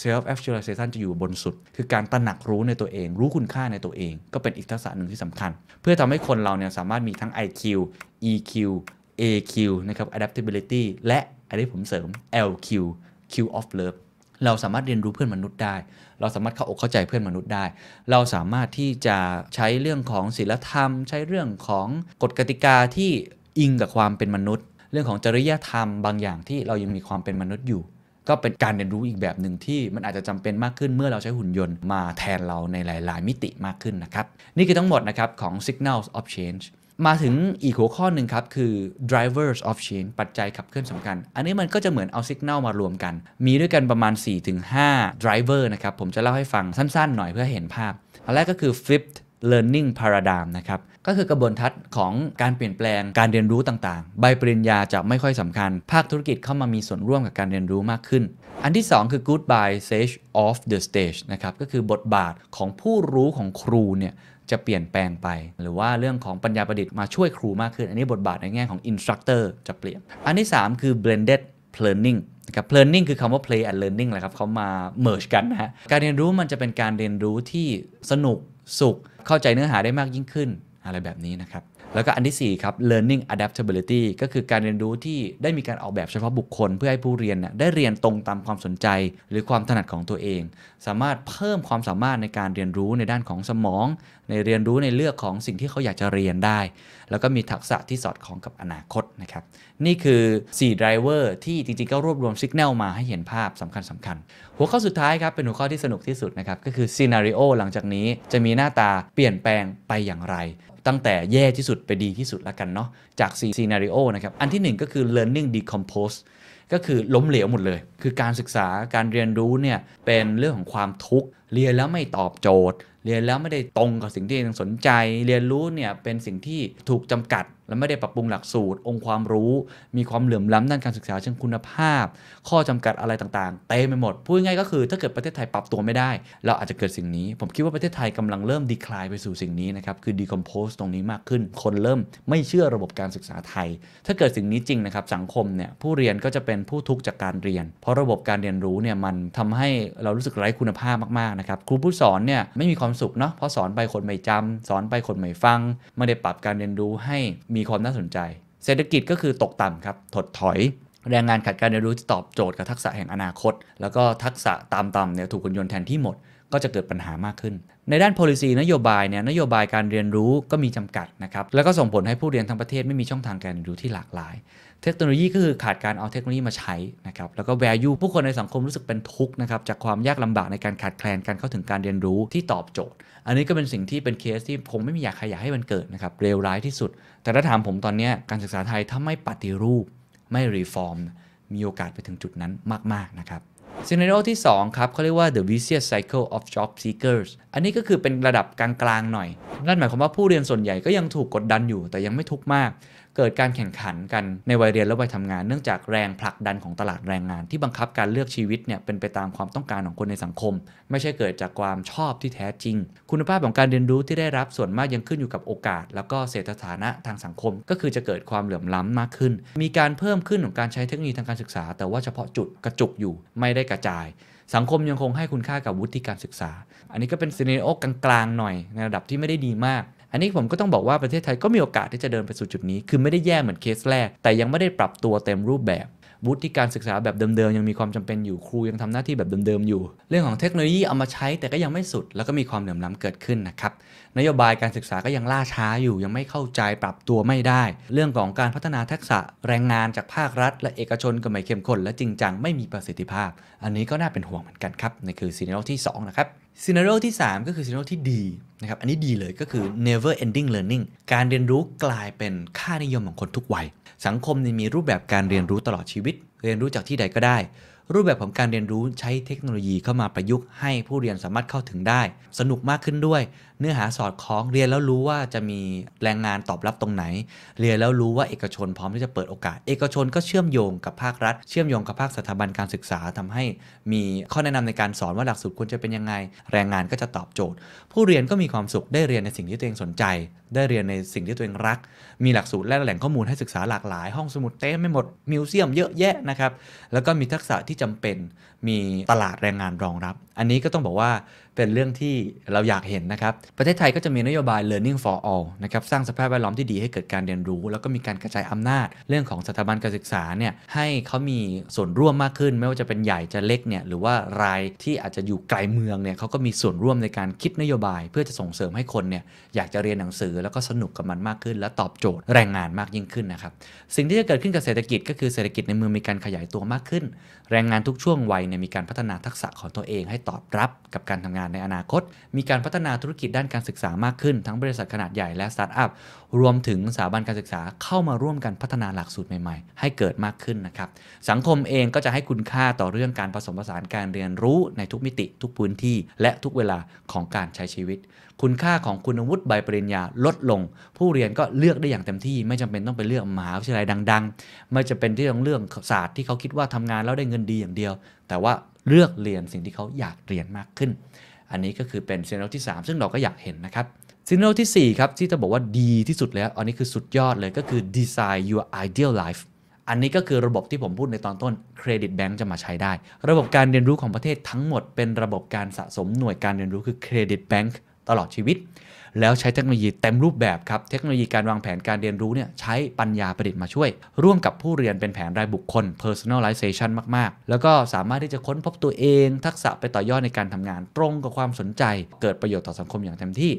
self actualization จะอยู่บนสุด คือการตระหนักรู้ในตัวเอง รู้คุณค่าในตัวเอง ก็เป็นอีกทักษะหนึ่งที่สำคัญ เพื่อทำให้คนเราเนี่ยสามารถมีทั้ง IQ EQ AQ นะครับ adaptability และอันนี้ผมเสริม LQ Q of love เราสามารถเรียนรู้เพื่อนมนุษย์ได้ เราสามารถเข้าอกเข้าใจเพื่อนมนุษย์ได้ เราสามารถที่จะใช้เรื่องของศีลธรรม ใช้เรื่องของกฎกติกาที่อิงกับความเป็นมนุษย์ เรื่องของจริยธรรมบางอย่างที่เรายังมีความเป็นมนุษย์อยู่ ก็เป็นการเรียนรู้อีกแบบหนึ่งที่มันอาจจะจำเป็นมากขึ้นเมื่อเราใช้หุ่นยนต์มาแทนเราในหลาย ๆ มิติมากขึ้นนะครับ นี่คือทั้งหมดนะครับของ signals of change มาถึงอีกหัวข้อหนึ่งครับ คือ drivers of change ปัจจัยขับเคลื่อนสำคัญ อันนี้มันก็จะเหมือนเอา signal มารวมกัน มีด้วยกันประมาณ 4-5 driver นะครับ ผมจะเล่าให้ฟังสั้นๆ หน่อยเพื่อเห็นภาพ อันแรกก็คือ flipped learning paradigm นะครับก็คือกระบวนทัศน์ของการเปลี่ยนแปลงการเรียนรู้ต่างๆ ใบปริญญาจะไม่ค่อยสำคัญ ภาคธุรกิจเข้ามามีส่วนร่วมกับการเรียนรู้มากขึ้น อันที่ 2 คือ goodbye stage of the stage นะครับก็คือบทบาทของผู้รู้ของครูเนี่ยจะเปลี่ยนแปลงไป หรือว่าเรื่องของปัญญาประดิษฐ์มาช่วยครูมากขึ้น อันนี้บทบาทในแง่ของ instructor จะเปลี่ยน อันที่ 3 คือ blended learning นะครับ learning คือคำว่า play and learning แหละครับเขามา merge กันนะฮะการเรียนรู้มันจะเป็นการเรียนรู้ที่สนุกสุข เข้าใจเนื้อหาได้มากยิ่งขึ้น อะไรแบบนี้นะครับ แล้วก็อันที่4ครับ learning adaptability ก็คือการเรียนรู้ที่ได้มีการออกแบบเฉพาะบุคคล เพื่อให้ผู้เรียนน่ยได้เรียนตรงตามความสนใจ หรือความถนัดของตัวเอง สามารถเพิ่มความสามารถในการเรียนรู้ในด้านของสมอง ในเรียนรู้ในเรื่องของสิ่งที่เขาอยากจะเรียนได้ แล้วก็มีทักษะที่สอดคล้องกับอนาคตนะครับ นี่คือ4 driver ที่จริงๆ ก็รวบรวมสัญญาณมาให้เห็นภาพสำคัญสำคัญ หัวข้อสุดท้ายครับเป็นหัวข้อที่สนุกที่สุดนะครับก็คือ scenario หลังจากนี้จะมีหน้าตาเปลี่ยนแปลงไปอย่างไร ตั้งแต่แย่ที่สุดไปดีที่สุดแล้วกันเนาะจาก4 scenario นะครับ อันที่ 1 ก็คือ learning decompose ก็คือล้มเหลวหมดเลย คือการศึกษาการเรียนรู้เนี่ยเป็นเรื่องของความทุกข์ เรียนแล้วไม่ตอบโจทย์ เรียนแล้วไม่ได้ตรงกับสิ่งที่ตัวเองสนใจ เรียนรู้เนี่ยเป็นสิ่งที่ถูกจำกัด และไม่ได้ปรับปรุงหลักสูตร องค์ความรู้ มีความเหลื่อมล้ำด้านการศึกษาเชิงคุณภาพ ข้อจำกัดอะไรต่างๆ เต็มไปหมด พูดง่ายก็คือถ้าเกิดประเทศไทยปรับตัวไม่ได้ เราอาจจะเกิดสิ่งนี้ ผมคิดว่าประเทศไทยกำลังเริ่มดีคลายไปสู่สิ่งนี้นะครับ คือ decompose ตรงนี้มากขึ้น คนเริ่มไม่เชื่อระบบการศึกษาไทย ถ้าเกิดสิ่งนี้จริงนะครับ สังคมเนี่ยผู้เรียนก็จะเป็นผู้ทุกข์จากการเรียน เพราะระบบการเรียนรู้เนี่ยมันทำให้เรารู้สึกไร้คุณภาพมากๆนะครับ ครูผู้สอนเนี่ยไม่มีความสุขเนาะ เพราะสอนไปคนไม่จำสอนไปคนไม่ฟัง ไม่ได้ปรับการเรียนรู้ให้มีีความน่าสนใจ เศรษฐกิจก็คือตกต่ำครับ ถดถอย แรงงานขาดการเรียนรู้ที่ตอบโจทย์กับทักษะแห่งอนาคต แล้วก็ทักษะตามต่ำเนี่ยถูกคนยนต์แทนที่หมด ก็จะเกิดปัญหามากขึ้น ในด้าน policy นโยบายเนี่ยนโยบายการเรียนรู้ก็มีจำกัดนะครับ แล้วก็ส่งผลให้ผู้เรียนทั้งประเทศไม่มีช่องทางการเรียนรู้ที่หลากหลาย เทคโนโลยีก็คือขาดการเอาเทคโนโลยีมาใช้นะครับแล้วก็ value ผู้คนในสังคมรู้สึกเป็นทุกข์นะครับจากความยากลำบากในการขาดแคลนการเข้าถึงการเรียนรู้ที่ตอบโจทย์ อันนี้ก็เป็นสิ่งที่เป็นเคสที่คงไม่มีอยากใครอยากให้มันเกิดนะครับเลวร้ายที่สุด แต่ถ้าถามผมตอนนี้การศึกษาไทยถ้าไม่ปฏิรูป ไม่ reform มีโอกาสไปถึงจุดนั้นมาก ๆ นะครับซีนารีโอที่ 2 ครับเขาเรียกว่า the vicious cycle of job seekers อันนี้ก็คือเป็นระดับกลาง ๆ หน่อย นั่นหมายความว่าผู้เรียนส่วนใหญ่ก็ยังถูกกดดันอยู่ แต่ยังไม่ทุกข์มาก เกิดการแข่งขันกันในวัยเรียนและวัยทำงานเนื่องจากแรงผลักดันของตลาดแรงงาน ที่บังคับการเลือกชีวิตเนี่ยเป็นไปตามความต้องการของคนในสังคม ไม่ใช่เกิดจากความชอบที่แท้จริง คุณภาพของการเรียนรู้ที่ได้รับส่วนมากยังขึ้นอยู่กับโอกาส แล้วก็เศรษฐฐานะทางสังคม ก็คือจะเกิดความเหลื่อมล้ำมากขึ้น มีการเพิ่มขึ้นของการใช้เทคโนโลยีทางการศึกษา แต่ว่าเฉพาะจุดกระจุกอยู่ไม่ได้กระจายสังคมยังคงให้คุณค่ากับวุฒิการศึกษา อันนี้ก็เป็นซีเนโอกลางๆหน่อยในระดับที่ไม่ได้ดีมาก อันนี้ผมก็ต้องบอกว่าประเทศไทยก็มีโอกาสที่จะเดินไปสู่จุดนี้ คือไม่ได้แย่เหมือนเคสแรก แต่ยังไม่ได้ปรับตัวเต็มรูปแบบวุฒิการศึกษาแบบเดิมๆยังมีความจำเป็นอยู่ครูยังทำหน้าที่แบบเดิมๆอยู่ เรื่องของเทคโนโลยีเอามาใช้แต่ก็ยังไม่สุด แล้วก็มีความเหลื่อมล้ำเกิดขึ้นนะครับนโยบายการศึกษาก็ยังล่าช้าอยู่ ยังไม่เข้าใจปรับตัวไม่ได้ เรื่องของการพัฒนาทักษะแรงงานจากภาครัฐ และเอกชนก็ไม่เข้มข้นและจริงจังไม่มีประสิทธิภาพ อันนี้ก็น่าเป็นห่วงเหมือนกันครับนี่คือซีน a r ที่2นะครับ ซีนารโอที่ 3 ก็คือซีนารโอที่ดีนะครับอันนี้ดีเลยก็คือ never ending learning การเรียนรู้กลายเป็นค่านิยมของคนทุกวัย สังคมมีรูปแบบการเรียนรู้ตลอดชีวิต เรียนรู้จากที่ใดก็ได้ รูปแบบของการเรียนรู้ใช้เทคโนโลยีเข้ามาประยุกต์ให้ผู้เรียนสามารถเข้าถึงได้ สนุกมากขึ้นด้วย เนื้อหาสอดคล้องเรียนแล้วรู้ว่าจะมีแรงงานตอบรับตรงไหน เรียนแล้วรู้ว่าเอกชนพร้อมที่จะเปิดโอกาส เอกชนก็เชื่อมโยงกับภาครัฐ เชื่อมโยงกับภาคสถาบันการศึกษาทำให้มีข้อแนะนำในการสอนว่าหลักสูตรควรจะเป็นยังไง แรงงานก็จะตอบโจทย์ ผู้เรียนก็มีความสุขได้เรียนในสิ่งที่ตัวเองสนใจ ได้เรียนในสิ่งที่ตัวเองรัก มีหลักสูตรและแหล่งข้อมูลให้ศึกษาหลากหลาย ห้องสมุดเต็มไม่หมดมิวเซียมเยอะแยะนะครับแล้วก็มีทักษะที่จำเป็น มีตลาดแรงงานรองรับ อันนี้ก็ต้องบอกว่าเป็นเรื่องที่เราอยากเห็นนะครับ ประเทศไทยก็จะมีนโยบาย learning for all นะครับ สร้างสภาพแวดล้อมที่ดีให้เกิดการเรียนรู้ แล้วก็มีการกระจายอำนาจ เรื่องของสถาบันการศึกษาเนี่ยให้เขามีส่วนร่วมมากขึ้น ไม่ว่าจะเป็นใหญ่จะเล็กเนี่ยหรือว่ารายที่อาจจะอยู่ไกลเมืองเนี่ยเขาก็มีส่วนร่วมในการคิดนโยบาย เพื่อจะส่งเสริมให้คนเนี่ยอยากจะเรียนหนังสือแล้วก็สนุกกับมันมากขึ้น และตอบโจทย์แรงงานมากยิ่งขึ้นนะครับสิ่งที่จะเกิดขึ้นกับเศรษฐกิจก็คือเศรษฐกิจในเมืองมีการขยายตัวมากขึ้น แรงงานทุกช่วงวัยเนี่ยมีการพัฒนาทักษะของตัวเองให้ตอบรับกับการทำงางานในอนาคต มีการพัฒนาธุรกิจด้านการศึกษามากขึ้น ทั้งบริษัทขนาดใหญ่และสตาร์ทอัพ รวมถึงสถาบันการศึกษาเข้ามาร่วมกันพัฒนาหลักสูตรใหม่ๆ ให้เกิดมากขึ้นนะครับ สังคมเองก็จะให้คุณค่าต่อเรื่องการผสมผสานการเรียนรู้ในทุกมิติ ทุกพื้นที่ และทุกเวลาของการใช้ชีวิต คุณค่าของคุณวุฒิใบปริญญาลดลง ผู้เรียนก็เลือกได้อย่างเต็มที่ ไม่จำเป็นต้องไปเลือกมหาวิทยาลัยดัง ๆ ไม่จะเป็นที่ต้องเรื่องศาสตร์ที่เขาคิดว่าทำงานแล้วได้เงินดีอย่างเดียว แต่ว่าเลือกเรียนสิ่งที่เขาอยากเรียนมากขึ้น อันนี้ก็คือเป็นซีน a ที่ 3 ซึ่งเราก็อยากเห็นนะครับซีน a ที่4ครับที่จะบอกว่าดีที่สุดแล้ว อันนี้คือสุดยอดเลยก็คือ design your ideal life อันนี้ก็คือระบบที่ผมพูดในตอนต้น Credit Bank จะมาใช้ได้ ระบบการเรียนรู้ของประเทศทั้งหมดเป็นระบบการสะสมหน่วยการเรียนรู้คือ Credit Bank ต ลอดชีวิต แล้วใช้เทคโนโลยีเต็มรูปแบบครับเทคโนโลยีการวางแผนการเรียนรู้เนี่ยใช้ปัญญาประดิษฐ์มาช่วย ร่วมกับผู้เรียนเป็นแผนรายบุคคล personalization มาก ๆ แล้วก็สามารถที่จะค้นพบตัวเอง ทักษะไปต่อยอดในการทำงาน ตรงกับความสนใจ เกิดประโยชน์ต่อสังคมอย่างเต็มที่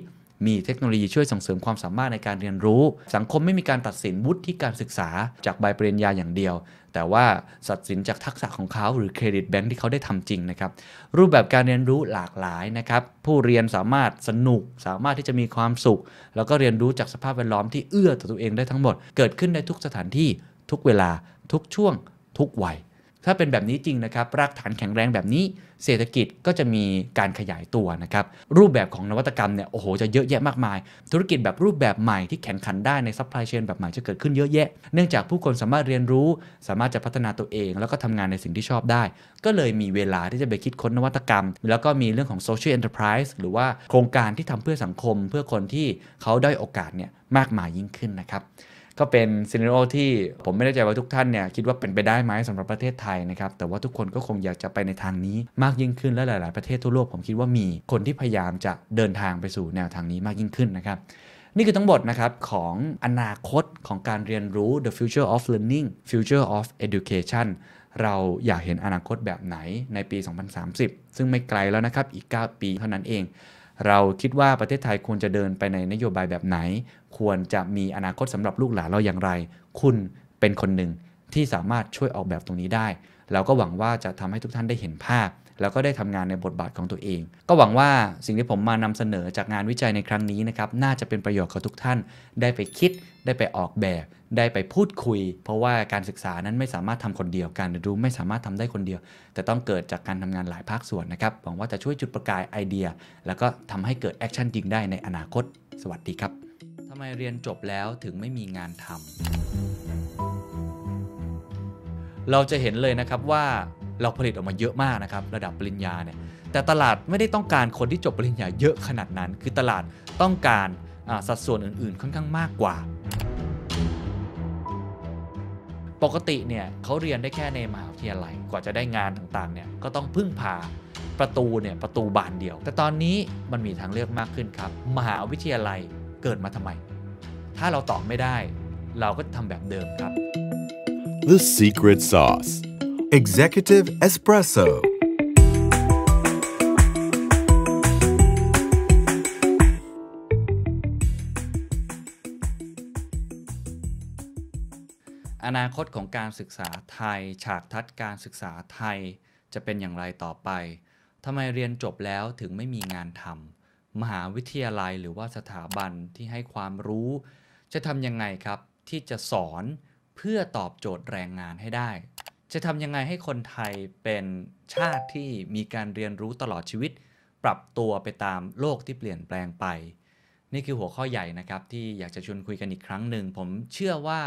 มีเทคโนโลยีช่วยส่งเสริมความสามารถในการเรียนรู้ สังคมไม่มีการตัดสินวุฒิการศึกษาจากใบปริญญาอย่างเดียว แต่ว่าสัดสินจากทักษะของเขาหรือเครดิตแบงค์ที่เขาได้ทำจริงนะครับ รูปแบบการเรียนรู้หลากหลายนะครับ ผู้เรียนสามารถสนุก สามารถที่จะมีความสุข แล้วก็เรียนรู้จากสภาพแวดล้อมที่เอื้อต่อตัวเองได้ทั้งหมด เกิดขึ้นในทุกสถานที่ทุกเวลาทุกช่วง ทุกวัย ถ้าเป็นแบบนี้จริงนะครับ รากฐานแข็งแรงแบบนี้ เศรษฐกิจก็จะมีการขยายตัวนะครับ รูปแบบของนวัตกรรมเนี่ย โอ้โห จะเยอะแยะมากมาย ธุรกิจแบบรูปแบบใหม่ที่แข่งขันได้ใน supply chain แบบใหม่จะเกิดขึ้นเยอะแยะ เนื่องจากผู้คนสามารถเรียนรู้ สามารถจะพัฒนาตัวเอง แล้วก็ทำงานในสิ่งที่ชอบได้ ก็เลยมีเวลาที่จะไปคิดค้นนวัตกรรม แล้วก็มีเรื่องของ social enterprise หรือว่าโครงการที่ทำเพื่อสังคม เพื่อคนที่เขาได้อยโอกาสเนี่ยมากมายยิ่งขึ้นนะครับ ก็เป็นซีน a รที่ผมไม่แน่ใจว่าทุกท่านเนี่ยคิดว่าเป็นไปได้ไหมสำหรับประเทศไทยนะครับแต่ว่าทุกคนก็คงอยากจะไปในทางนี้มากยิ่งขึ้นและหลาย ๆ ประเทศทั่วโลกผมคิดว่ามีคนที่พยายามจะเดินทางไปสู่แนวทางนี้มากยิ่งขึ้นนะครับนี่คือทั้งหมดนะครับของอนาคตของการเรียนรู้ the future of learning future of education เราอยากเห็นอนาคตแบบไหนในปี 2030 ซึ่งไม่ไกลแล้วนะครับอีก 9 ปีเท่านั้นเอง เราคิดว่าประเทศไทยควรจะเดินไปในนโยบายแบบไหน ควรจะมีอนาคตสำหรับลูกหลานเราอย่างไร คุณเป็นคนหนึ่งที่สามารถช่วยออกแบบตรงนี้ได้ เราก็หวังว่าจะทำให้ทุกท่านได้เห็นภาพ แล้วก็ได้ทำงานในบทบาทของตัวเอง ก็หวังว่าสิ่งที่ผมมานำเสนอจากงานวิจัยในครั้งนี้นะครับ น่าจะเป็นประโยชน์กับทุกท่าน ได้ไปคิด ได้ไปออกแบบ ได้ไปพูดคุย เพราะว่าการศึกษานั้นไม่สามารถทำคนเดียว การเรียนรู้ไม่สามารถทำได้คนเดียว แต่ต้องเกิดจากการทำงานหลายภาคส่วนนะครับ หวังว่าจะช่วยจุดประกายไอเดีย แล้วก็ทำให้เกิด action จริงได้ในอนาคต สวัสดีครับทำไมเรียนจบแล้วถึงไม่มีงานทำเราจะเห็นเลยนะครับว่า เราผลิตออกมาเยอะมากนะครับระดับปริญญาเนี่ยแต่ตลาดไม่ได้ต้องการคนที่จบปริญญาเยอะขนาดนั้น คือตลาดต้องการสัดส่วนอื่นๆ ค่อนข้างมากกว่า ปกติเนี่ยเขาเรียนได้แค่ในมหาวิทยาลัยกว่าจะได้งานต่างๆเนี่ยก็ต้องพึ่งพาประตูเนี่ยประตูบานเดียว แต่ตอนนี้มันมีทางเลือกมากขึ้นครับ มหาวิทยาลัยเกิดมาทำไม ถ้าเราตอบไม่ได้ เราก็ทำแบบเดิมครับ The secret sauce Executive Espresso อนาคตของการศึกษาไทย ฉากทัศน์การศึกษาไทย จะเป็นอย่างไรต่อไปทำไมเรียนจบแล้วถึงไม่มีงานทำมหาวิทยาลัยหรือว่าสถาบันที่ให้ความรู้ จะทำยังไงครับที่จะสอนเพื่อตอบโจทย์แรงงานให้ได้ จะทำยังไงให้คนไทยเป็นชาติที่มีการเรียนรู้ตลอดชีวิต ปรับตัวไปตามโลกที่เปลี่ยนแปลงไป นี่คือหัวข้อใหญ่นะครับที่อยากจะชวนคุยกันอีกครั้งหนึ่ง ผมเชื่อว่า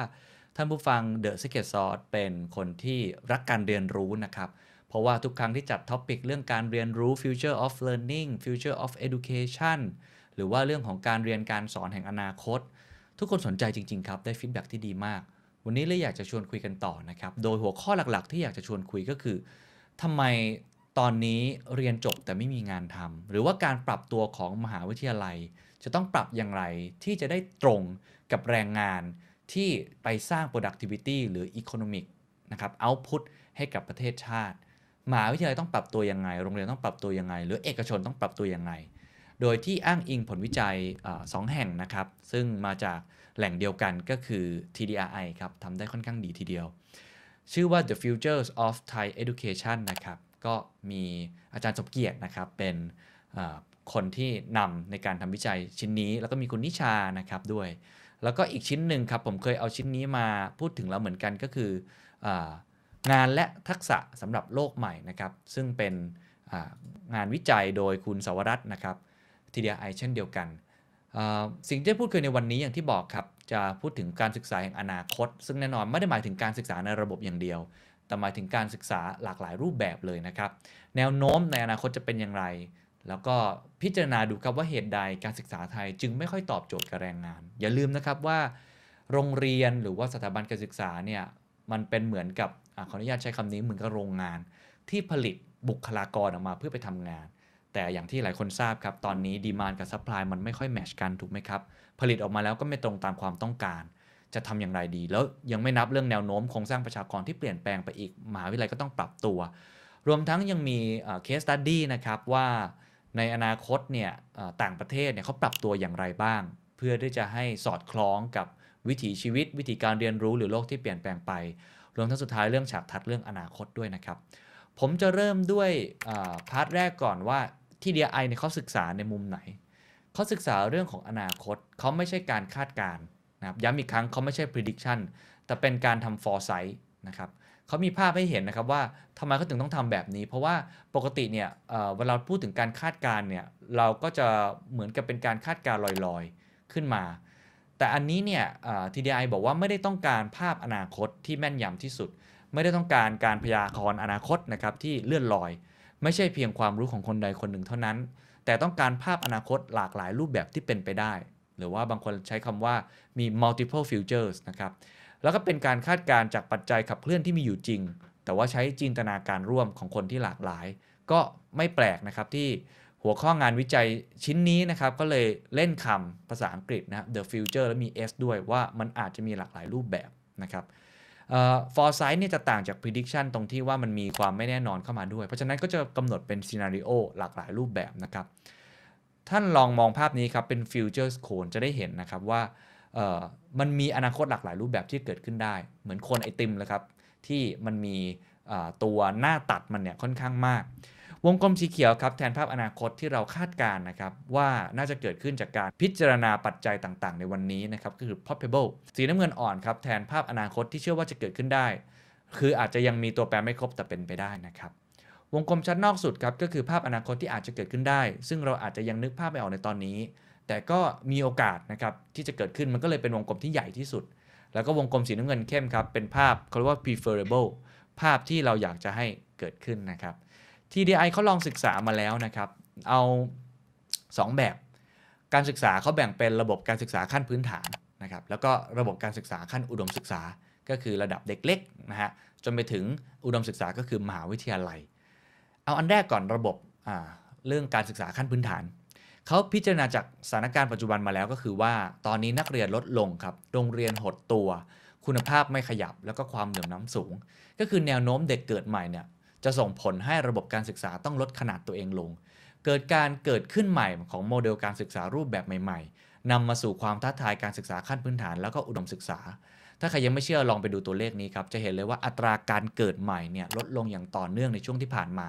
ท่านผู้ฟัง The Secret Sauce เป็นคนที่รักการเรียนรู้นะครับ เพราะว่าทุกครั้งที่จัดท็อปิกเรื่องการเรียนรู้ Future of Learning Future of Education หรือว่าเรื่องของการเรียนการสอนแห่งอนาคต ทุกคนสนใจจริง ๆ ครับ ได้ฟีดแบ็ที่ดีมาก วันนี้เลยอยากจะชวนคุยกันต่อนะครับ โดยหัวข้อหลักๆ ที่อยากจะชวนคุยก็คือทำไมตอนนี้เรียนจบแต่ไม่มีงานทำหรือว่าการปรับตัวของมหาวิทยาลัย จะต้องปรับอย่างไรที่จะได้ตรงกับแรงงานที่ไปสร้าง productivity หรือ economic นะครับ output ให้กับประเทศชาติมหาวิทยาลัยต้องปรับตัวยังไง โรงเรียนต้องปรับตัวยังไง หรือเอกชนต้องปรับตัวยังไง โดยที่อ้างอิงผลวิจัยอสองแห่งนะครับ ซึ่งมาจาก แหล่งเดียวกันก็คือ TDRI ครับทำได้ค่อนข้างดีทีเดียว ชื่อว่า The Futures of Thai Education นะครับ ก็มีอาจารย์สมเกียรตินะครับ เป็นคนที่นำในการทำวิจัยชิ้นนี้ แล้วก็มีคุณนิชานะครับด้วย แล้วก็อีกชิ้นหนึ่งครับ ผมเคยเอาชิ้นนี้มาพูดถึงแล้วเหมือนกันก็คือองานและทักษะสำหรับโลกใหม่นะครับ ซึ่งเป็นงานวิจัยโดยคุณสวรัตน์นะครับทีเดียไอเช่นเดียวกัน สิ่งที่พูดคุยในวันนี้อย่างที่บอกครับจะพูดถึงการศึกษาแห่งอนาคต ซึ่งแน่นอนไม่ได้หมายถึงการศึกษาในระบบอย่างเดียว แต่หมายถึงการศึกษาหลากหลายรูปแบบเลยนะครับ แนวโน้มในอนาคตจะเป็นอย่างไร แล้วก็พิจารณาดูครับว่าเหตุใดการศึกษาไทยจึงไม่ค่อยตอบโจทย์กับแรงงาน อย่าลืมนะครับว่า โรงเรียนหรือว่าสถาบันการศึกษาเนี่ยมันเป็นเหมือนกับอขออนุญาตใช้คำนี้เหมือนกับโรงงาน ที่ผลิตบุคลากรออกมาเพื่อไปทำงาน แต่อย่างที่หลายคนทราบครับตอนนี้ demand กับ supply มันไม่ค่อย match กันถูกไหมครับ ผลิตออกมาแล้วก็ไม่ตรงตามความต้องการ จะทำอย่างไรดี แล้วยังไม่นับเรื่องแนวโน้มโครงสร้างประชากรที่เปลี่ยนแปลงไปอีกมหาวิทยาลัยก็ต้องปรับตัว รวมทั้งยังมี case study นะครับว่าในอนาคตเนี่ยต่างประเทศเนี่ยเขาปรับตัวอย่างไรบ้าง เพื่อที่จะให้สอดคล้องกับวิถีชีวิต วิธีการเรียนรู้หรือโลกที่เปลี่ยนแปลงไป รวมทั้งสุดท้ายเรื่องฉากทัดเรื่องอนาคตด้วยนะครับ ผมจะเริ่มด้วยพาร์ทแรกก่อนว่า ที่ DI เนี่ยเขาศึกษาในมุมไหน เขาศึกษาเรื่องของอนาคต เขาไม่ใช่การคาดการณ์นะครับย้ำอีกครั้งเขาไม่ใช่ prediction แต่เป็นการทำ foresight นะครับเขามีภาพให้เห็นนะครับว่าทำไมเขาถึงต้องทำแบบนี้ เพราะว่าปกติเนี่ยเวลาพูดถึงการคาดการณ์เนี่ยเราก็จะเหมือนกับเป็นการคาดการณ์ลอยๆขึ้นมา แต่อันนี้เนี่ย TDI บอกว่าไม่ได้ต้องการภาพอนาคตที่แม่นยำที่สุด ไม่ได้ต้องการการพยากรณ์อนาคตนะครับที่เลื่อนลอย ไม่ใช่เพียงความรู้ของคนใดคนหนึ่งเท่านั้น แต่ต้องการภาพอนาคตหลากหลายรูปแบบที่เป็นไปได้ หรือว่าบางคนใช้คำว่ามี multiple futures นะครับ แล้วก็เป็นการคาดการณ์จากปัจจัยขับเคลื่อนที่มีอยู่จริง แต่ว่าใช้จินตนาการร่วมของคนที่หลากหลาย ก็ไม่แปลกนะครับที่หัวข้องานวิจัยชิ้นนี้นะครับ ก็เลยเล่นคำภาษาอังกฤษนะ the future แล้วมี s ด้วยว่ามันอาจจะมีหลากหลายรูปแบบนะครับ ฟอร์ไซต์เนี่ยจะต่างจาก prediction ตรงที่ว่ามันมีความไม่แน่นอนเข้ามาด้วย เพราะฉะนั้นก็จะกำหนดเป็นซีนารีโอหลากหลายรูปแบบนะครับ ท่านลองมองภาพนี้ครับเป็น futures cone จะได้เห็นนะครับว่ามันมีอนาคตหลากหลายรูปแบบที่เกิดขึ้นได้ เหมือนคนไอติมเลยครับ ที่มันมีตัวหน้าตัดมันเนี่ยค่อนข้างมาก วงกลมสีเขียวครับแทนภาพอนาคตที่เราคาดการนะครับว่าน่าจะเกิดขึ้นจากการพิจารณาปัจจัยต่างๆ ในวันนี้นะครับก็คือ probable สีน้ำเงินอ่อนครับแทนภาพอนาคตที่เชื่อว่าจะเกิดขึ้นได้ คืออาจจะยังมีตัวแปรไม่ครบแต่เป็นไปได้นะครับวงกลมชั้นนอกสุดครับก็คือภาพอนาคตที่อาจจะเกิดขึ้นได้ ซึ่งเราอาจจะยังนึกภาพไม่ออกในตอนนี้ แต่ก็มีโอกาสนะครับที่จะเกิดขึ้นมันก็เลยเป็นวงกลมที่ใหญ่ที่สุด แล้วก็วงกลมสีน้ำเงินเข้มครับเป็นภาพเขาเรียกว่า preferable ภาพที่เราอยากจะให้เกิดขึ้นนะครับ TDI เขาลองศึกษามาแล้วนะครับ เอา 2 แบบ การศึกษาเขาแบ่งเป็นระบบการศึกษาขั้นพื้นฐานนะครับ แล้วก็ระบบการศึกษาขั้นอุดมศึกษา ก็คือระดับเด็กเล็กนะฮะ จนไปถึงอุดมศึกษาก็คือมหาวิทยาลัย เอาอันแรกก่อนระบบเรื่องการศึกษาขั้นพื้นฐาน เขาพิจารณาจากสถานการณ์ปัจจุบันมาแล้วก็คือว่า ตอนนี้นักเรียนลดลงครับ โรงเรียนหดตัว คุณภาพไม่ขยับ แล้วก็ความเหลื่อมล้าสูง ก็คือแนวโน้มเด็กเกิดใหม่เนี่ย จะส่งผลให้ระบบการศึกษาต้องลดขนาดตัวเองลง เกิดการเกิดขึ้นใหม่ของโมเดลการศึกษารูปแบบใหม่ๆ นำมาสู่ความท้าทายการศึกษาขั้นพื้นฐานแล้วก็อุดมศึกษา ถ้าใครยังไม่เชื่อลองไปดูตัวเลขนี้ครับ จะเห็นเลยว่าอัตราการเกิดใหม่เนี่ยลดลงอย่างต่อเนื่องในช่วงที่ผ่านมา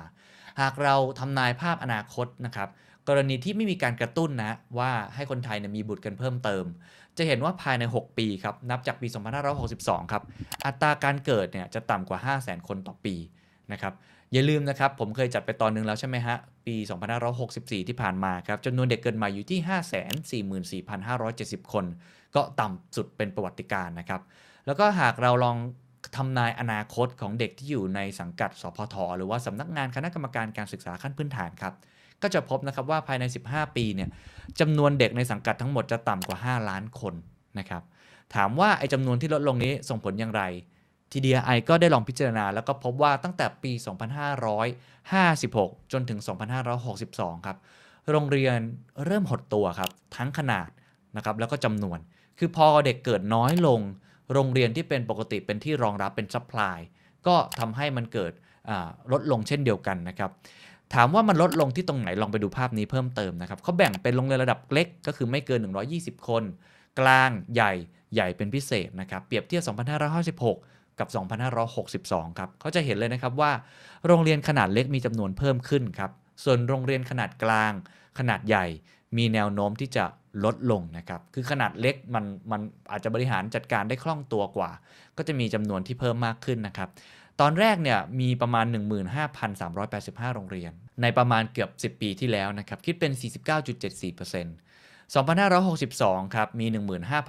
หากเราทำนายภาพอนาคตนะครับ กรณีที่ไม่มีการกระตุ้นนะว่าให้คนไทยเนี่ยมีบุตรกันเพิ่มเติม จะเห็นว่าภายใน 6 ปีครับ นับจากปี 2562 ครับ อัตราการเกิดเนี่ยจะต่ำกว่า 5 0 0 0 0 0 คนต่อปี นะครับอย่าลืมนะครับ ผมเคยจัดไปตอนนึงแล้วใช่ไหมฮะ ปี 2564 ที่ผ่านมาครับจำนวนเด็กเกิดม่อยู่ที่ 544,570 คน ก็ต่ำสุดเป็นประวัติการนะครับ แล้วก็หากเราลองทำนายอนาคตของเด็กที่อยู่ในสังกัดสพทหรือว่าสำนักงานคณะกรรมการการศึกษาขั้นพื้นฐานครับ ก็จะพบนะครับว่าภายใน 15 ปีเนี่ยจำนวนเด็กในสังกัดทั้งหมดจะต่ำกว่า 5 ล้านคนนะครับ ถามว่าไอ้จำนวนที่ลดลงนี้ส่งผลอย่างไร TDRI ก็ได้ลองพิจารณา แล้วก็พบว่าตั้งแต่ปี 2556 จนถึง 2562 ครับ โรงเรียนเริ่มหดตัวครับ ทั้งขนาดนะครับแล้วก็จำนวน คือพอเด็กเกิดน้อยลง โรงเรียนที่เป็นปกติเป็นที่รองรับเป็น supplyก็ทำให้มันเกิดลดลงเช่นเดียวกันนะครับถามว่ามันลดลงที่ตรงไหนลองไปดูภาพนี้เพิ่มเติมนะครับเขาแบ่งเป็นโรงเรียนระดับเล็กก็คือไม่เกิน 120 คน กลางใหญ่ใหญ่เป็นพิเศษนะครับ เปรียบเทียบ 2556 กับ 2562 ครับเขาจะเห็นเลยนะครับว่า โรงเรียนขนาดเล็กมีจำนวนเพิ่มขึ้นครับ ส่วนโรงเรียนขนาดกลาง ขนาดใหญ่ มีแนวโน้มที่จะลดลงนะครับ คือขนาดเล็กมันมันอาจจะบริหารจัดการได้คล่องตัวกว่า ก็จะมีจำนวนที่เพิ่มมากขึ้นนะครับ ตอนแรกเนี่ยมีประมาณ 15,385 โรงเรียน ในประมาณเกือบ 10 ปีที่แล้วนะครับ คิดเป็น 49.74% 2562 ครับ มี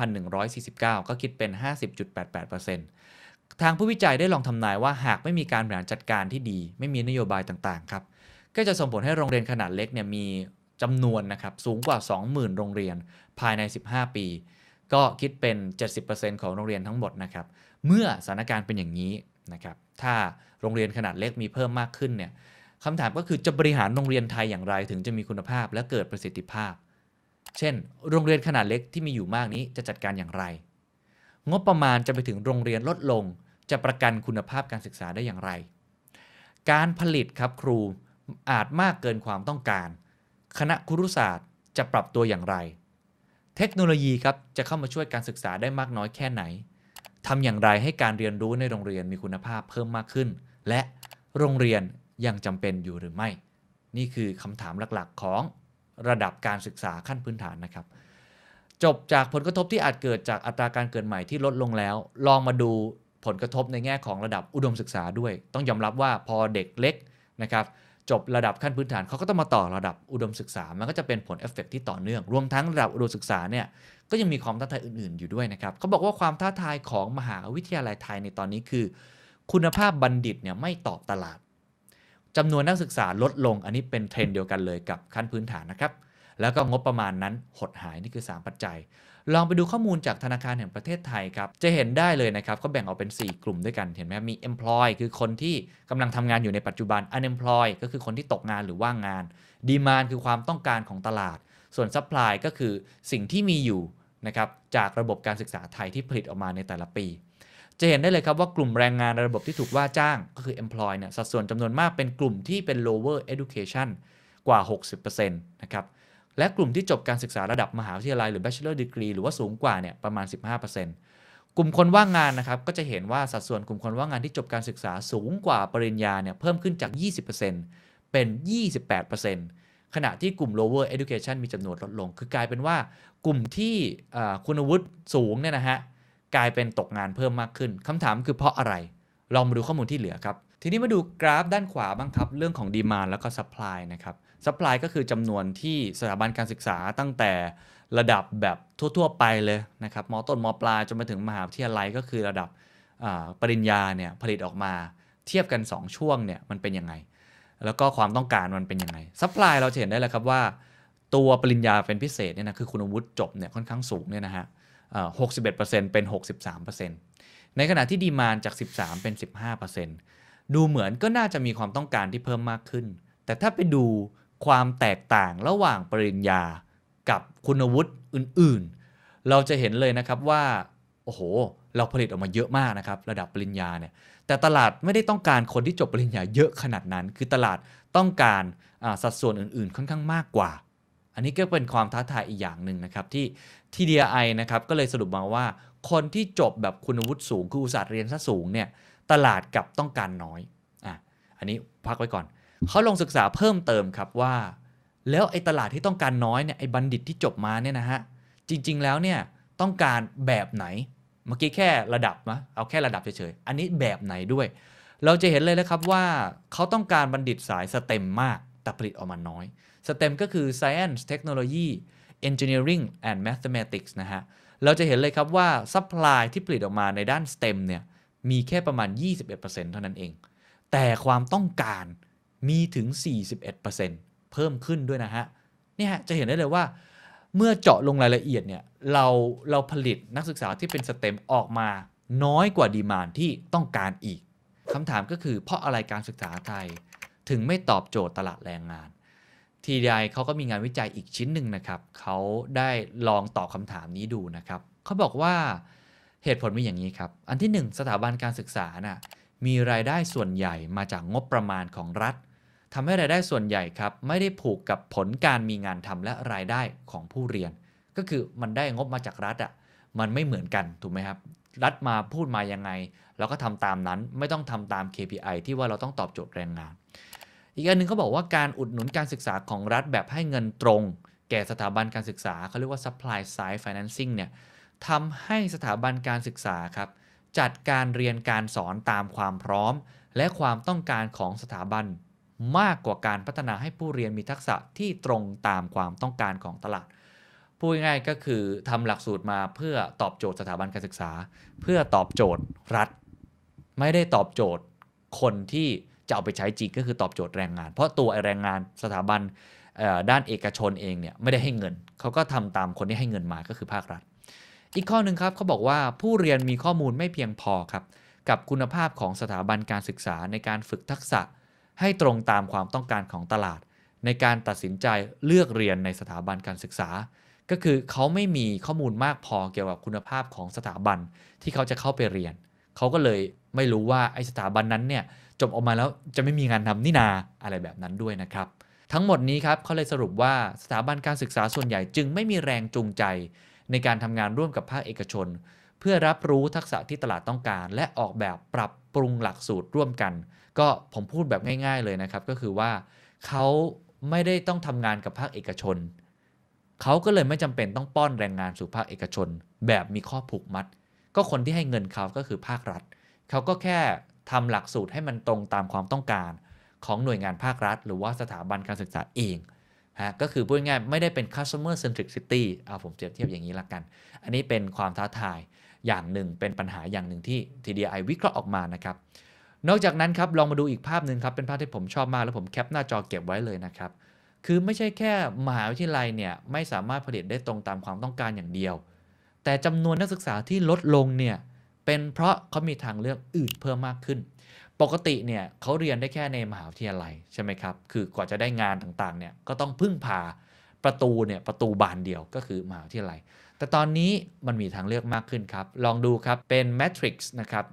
15,149 ก็คิดเป็น 50.88% ทางผู้วิจัยได้ลองทำนายว่าหากไม่มีการบริหารจัดการที่ดี ไม่มีนโยบายต่างๆครับก็จะส่งผลให้โรงเรียนขนาดเล็กเนี่ยมีจำนวนนะครับสูงกว่า 20,000 โรงเรียนภายใน 15 ปี ก็คิดเป็น 70%ของโรงเรียนทั้งหมดนะครับเมื่อสถานการณ์เป็นอย่างนี้นะครับถ้าโรงเรียนขนาดเล็กมีเพิ่มมากขึ้นเนี่ยคำถามก็คือจะบริหารโรงเรียนไทยอย่างไรถึงจะมีคุณภาพและเกิดประสิทธิภาพ เช่น โรงเรียนขนาดเล็กที่มีอยู่มากนี้จะจัดการอย่างไร งบประมาณจะไปถึงโรงเรียนลดลง จะประกันคุณภาพการศึกษาได้อย่างไร การผลิตครับครูอาจมากเกินความต้องการ คณะครุศาสตร์จะปรับตัวอย่างไร เทคโนโลยีครับจะเข้ามาช่วยการศึกษาได้มากน้อยแค่ไหนทำอย่างไรให้การเรียนรู้ในโรงเรียนมีคุณภาพเพิ่มมากขึ้น และโรงเรียนยังจำเป็นอยู่หรือไม่ นี่คือคำถามหลักๆ ของระดับการศึกษาขั้นพื้นฐานนะครับ จบจากผลกระทบที่อาจเกิดจากอัตราการเกิดใหม่ที่ลดลงแล้ว ลองมาดู ผลกระทบในแง่ของระดับอุดมศึกษาด้วย ต้องยอมรับว่าพอเด็กเล็กนะครับจบระดับขั้นพื้นฐานเขาก็ต้องมาต่อระดับอุดมศึกษา มันก็จะเป็นผลเอฟเฟกที่ต่อเนื่อง รวมทั้งระดับอุดมศึกษาเนี่ยก็ยังมีความท้าทายอื่นๆอยู่ด้วยนะครับเขาบอกว่าความท้าทายของมหาวิทยาลัยไทยในตอนนี้คือ คุณภาพบัณฑิตเนี่ยไม่ตอบตลาดจำนวนนักศึกษาลดลง อันนี้เป็นเทรนด์เดียวกันเลยกับขั้นพื้นฐานนะครับ แล้วก็งบประมาณนั้นหดหายนี่คือ 3 ปัจจัย ลองไปดูข้อมูลจากธนาคารแห่งประเทศไทยครับ จะเห็นได้เลยนะครับเขาแบ่งออกเป็น 4 กลุ่มด้วยกันเห็นไหมมี employ คือคนที่กำลังทำงานอยู่ในปัจจุบัน unemployed ก็คือคนที่ตกงานหรือว่างงาน demand คือความต้องการของตลาด ส่วน supply ก็คือสิ่งที่มีอยู่นะครับจากระบบการศึกษาไทยที่ผลิตออกมาในแต่ละปี จะเห็นได้เลยครับว่ากลุ่มแรงงานในระบบที่ถูกว่าจ้างก็คือ employ เนี่ยสัดส่วนจำนวนมากเป็นกลุ่มที่เป็น lower education กว่า 60%นะครับ และกลุ่มที่จบการศึกษาระดับมหาวิทยาลัยหรือ bachelor degree หรือว่าสูงกว่าเนี่ยประมาณ 15%กลุ่มคนว่างงานนะครับก็จะเห็นว่าสัดส่วนกลุ่มคนว่างงานที่จบการศึกษาสูงกว่าปริญญาเนี่ยเพิ่มขึ้นจาก 20%เป็น 28%ขณะที่กลุ่ม lower education มีจำนวนลดลง คือกลายเป็นว่ากลุ่มที่คุณวุฒิสูงเนี่ยนะฮะกลายเป็นตกงานเพิ่มมากขึ้นคำถามคือเพราะอะไร ลองมาดูข้อมูลที่เหลือครับ ทีนี้มาดูกราฟด้านขวาบ้างครับ เรื่องของ demand แล้วก็ supply นะครับ supply ก็คือจำนวนที่สถาบันการศึกษาตั้งแต่ระดับแบบทั่ว ๆ ไปเลยนะครับม.ต้น ม.ปลายจนมาถึงมหาวิทยาลัยก็คือระดับปริญญาเนี่ยผลิตออกมาเทียบกัน 2 ช่วงเนี่ยมันเป็นยังไง แล้วก็ความต้องการมันเป็นยังไง supply เราจะเห็นได้เลยครับว่า ตัวปริญญาเป็นพิเศษเนี่ยนะคือคุณวุฒิจบเนี่ยค่อนข้างสูงเนี่ยนะฮะ61%เอ็ดเปอร์เซ็น63%ในขณะที่ดีมานจาก 13 เป็น 15%ดูเหมือนก็น่าจะมีความต้องการที่เพิ่มมากขึ้น แต่ถ้าไปดู ความแตกต่างระหว่างปริญญากับคุณวุฒิอื่นๆ เราจะเห็นเลยนะครับว่า โอ้โห เราผลิตออกมาเยอะมากนะครับ ระดับปริญญาเนี่ย แต่ตลาดไม่ได้ต้องการคนที่จบปริญญาเยอะขนาดนั้น คือตลาดต้องการสัดส่วนอื่นๆ ค่อนข้างมากกว่า อันนี้ก็เป็นความท้าทายอีกอย่างหนึ่งนะครับ ที่ที่ DI นะครับก็เลยสรุปมาว่า คนที่จบแบบคุณวุฒิสูงคืออุตสาห์เรียนซะสูงเนี่ยตลาดกับต้องการน้อยอะอันนี้พักไว้ก่อน เขาลงศึกษาเพิ่มเติมครับว่า แล้วไอ้ตลาดที่ต้องการน้อยเนี่ยไอ้บัณฑิตที่จบมาเนี่ยนะฮะจริง ๆ แล้วเนี่ยต้องการแบบไหนเมื่อกี้แค่ระดับนะเอาแค่ระดับเฉยๆอันนี้แบบไหนด้วย เราจะเห็นเลยนะครับว่าเขาต้องการบัณฑิตสายสเต็มมากแต่ผลิตออกมาน้อยสเต็มก็คือ Science Technology Engineering and Mathematics นะฮะเราจะเห็นเลยครับว่า supply ที่ผลิตออกมาในด้าน STEM เนี่ยมีแค่ประมาณ 21%เท่านั้นเอง แต่ความต้องการ มีถึง 41%เพิ่มขึ้นด้วยนะฮะนี่ยจะเห็นได้เลยว่าเมื่อเจาะลงรายละเอียดเนี่ยเราเราผลิตนักศึกษาที่เป็นสเต็มออกมาน้อยกว่าดีมานที่ต้องการอีกคำถามก็คือเพราะอะไรการศึกษาไทย ถึงไม่ตอบโจทย์ตลาดแรงงาน TDI เขาก็มีงานวิจัยอีกชิ้นหนึ่งนะครับ เขาได้ลองตอบคำถามนี้ดูนะครับ เขาบอกว่าเหตุผลมีอย่างนี้ครับ อันที่ 1 สถาบันการศึกษานะ่ะมีรายได้ส่วนใหญ่มาจากงบประมาณของรัฐ ทำให้รายได้ส่วนใหญ่ครับ ไม่ได้ผูกกับผลการมีงานทำและรายได้ของผู้เรียน ก็คือมันได้งบมาจากรัฐอะ่ะมันไม่เหมือนกันถูกไหมครับ รัฐมาพูดมายังไง เราก็ทำตามนั้นไม่ต้องทำตาม KPI ที่ว่าเราต้องตอบโจทย์แรงงาน อีกอันหนึ่งเขาบอกว่าการอุดหนุนการศึกษาของรัฐแบบให้เงินตรง แก่สถาบันการศึกษาเขาเรียกว่า supply side financing เนี่ยทำให้สถาบันการศึกษาครับจัดการเรียนการสอนตามความพร้อม และความต้องการของสถาบัน มากกว่าการพัฒนาให้ผู้เรียนมีทักษะที่ตรงตามความต้องการของตลาดพูดง่ายก็คือทำหลักสูตรมาเพื่อตอบโจทย์สถาบันการศึกษา เพื่อตอบโจทย์รัฐ ไม่ได้ตอบโจทย์คนที่จะเอาไปใช้จริงก็คือตอบโจทย์แรงงาน เพราะตัวแรงงานสถาบันด้านเอกชนเองเนี่ยไม่ได้ให้เงิน เขาก็ทำตามคนที่ให้เงินมาก็คือภาครัฐ อีกข้อหนึ่งครับเขาบอกว่าผู้เรียนมีข้อมูลไม่เพียงพอครับกับคุณภาพของสถาบันการศึกษาในการฝึกทักษะ ให้ตรงตามความต้องการของตลาด ในการตัดสินใจเลือกเรียนในสถาบันการศึกษา ก็คือเขาไม่มีข้อมูลมากพอเกี่ยวกับคุณภาพของสถาบันที่เขาจะเข้าไปเรียน เขาก็เลยไม่รู้ว่าไอสถาบันนั้นเนี่ยจบออกมาแล้วจะไม่มีงานทำนี่นาอะไรแบบนั้นด้วยนะครับทั้งหมดนี้ครับเขาเลยสรุปว่าสถาบันการศึกษาส่วนใหญ่จึงไม่มีแรงจูงใจ ในการทำงานร่วมกับภาคเอกชน เพื่อรับรู้ทักษะที่ตลาดต้องการ และออกแบบปรับปรุงหลักสูตรร่วมกัน ก็ผมพูดแบบง่าย ๆเลยนะครับ ก็คือว่าเขาไม่ได้ต้องทำงานกับภาคเอกชน เขาก็เลยไม่จำเป็นต้องป้อนแรงงานสู่ภาคเอกชน แบบมีข้อผูกมัด ก็คนที่ให้เงินเขาก็คือภาครัฐ เขาก็แค่ทำหลักสูตรให้มันตรงตามความต้องการของหน่วยงานภาครัฐ หรือว่าสถาบันการศึกษาเองฮะก็คือพูดง่ายไม่ได้เป็น customer centricity เอาผมเปรียบเทียบอย่างนี้ละกัน อันนี้เป็นความท้าทายอย่างหนึ่งเป็นปัญหาอย่างหนึ่งที่ TDI วิเคราะห์ออกมานะครับ นอกจากนั้นครับลองมาดูอีกภาพหนึ่งครับเป็นภาพที่ผมชอบมากแล้วผมแคปหน้าจอเก็บไว้เลยนะครับคือไม่ใช่แค่มหาวิทยาลัยเนี่ยไม่สามารถผลิตได้ตรงตามความต้องการอย่างเดียว แต่จำนวนนักศึกษาที่ลดลงเนี่ยเป็นเพราะเขามีทางเลือกอื่นเพิ่มมากขึ้น ปกติเนี่ยเขาเรียนได้แค่ในมหาวิทยาลัยใช่ไหมครับ คือกว่าจะได้งานต่างๆเนี่ยก็ต้องพึ่งพาประตูเนี่ยประตูบานเดียวก็คือมหาวิทยาลัย แต่ตอนนี้มันมีทางเลือกมากขึ้นครับ ลองดูครับเป็น matrix นะครับ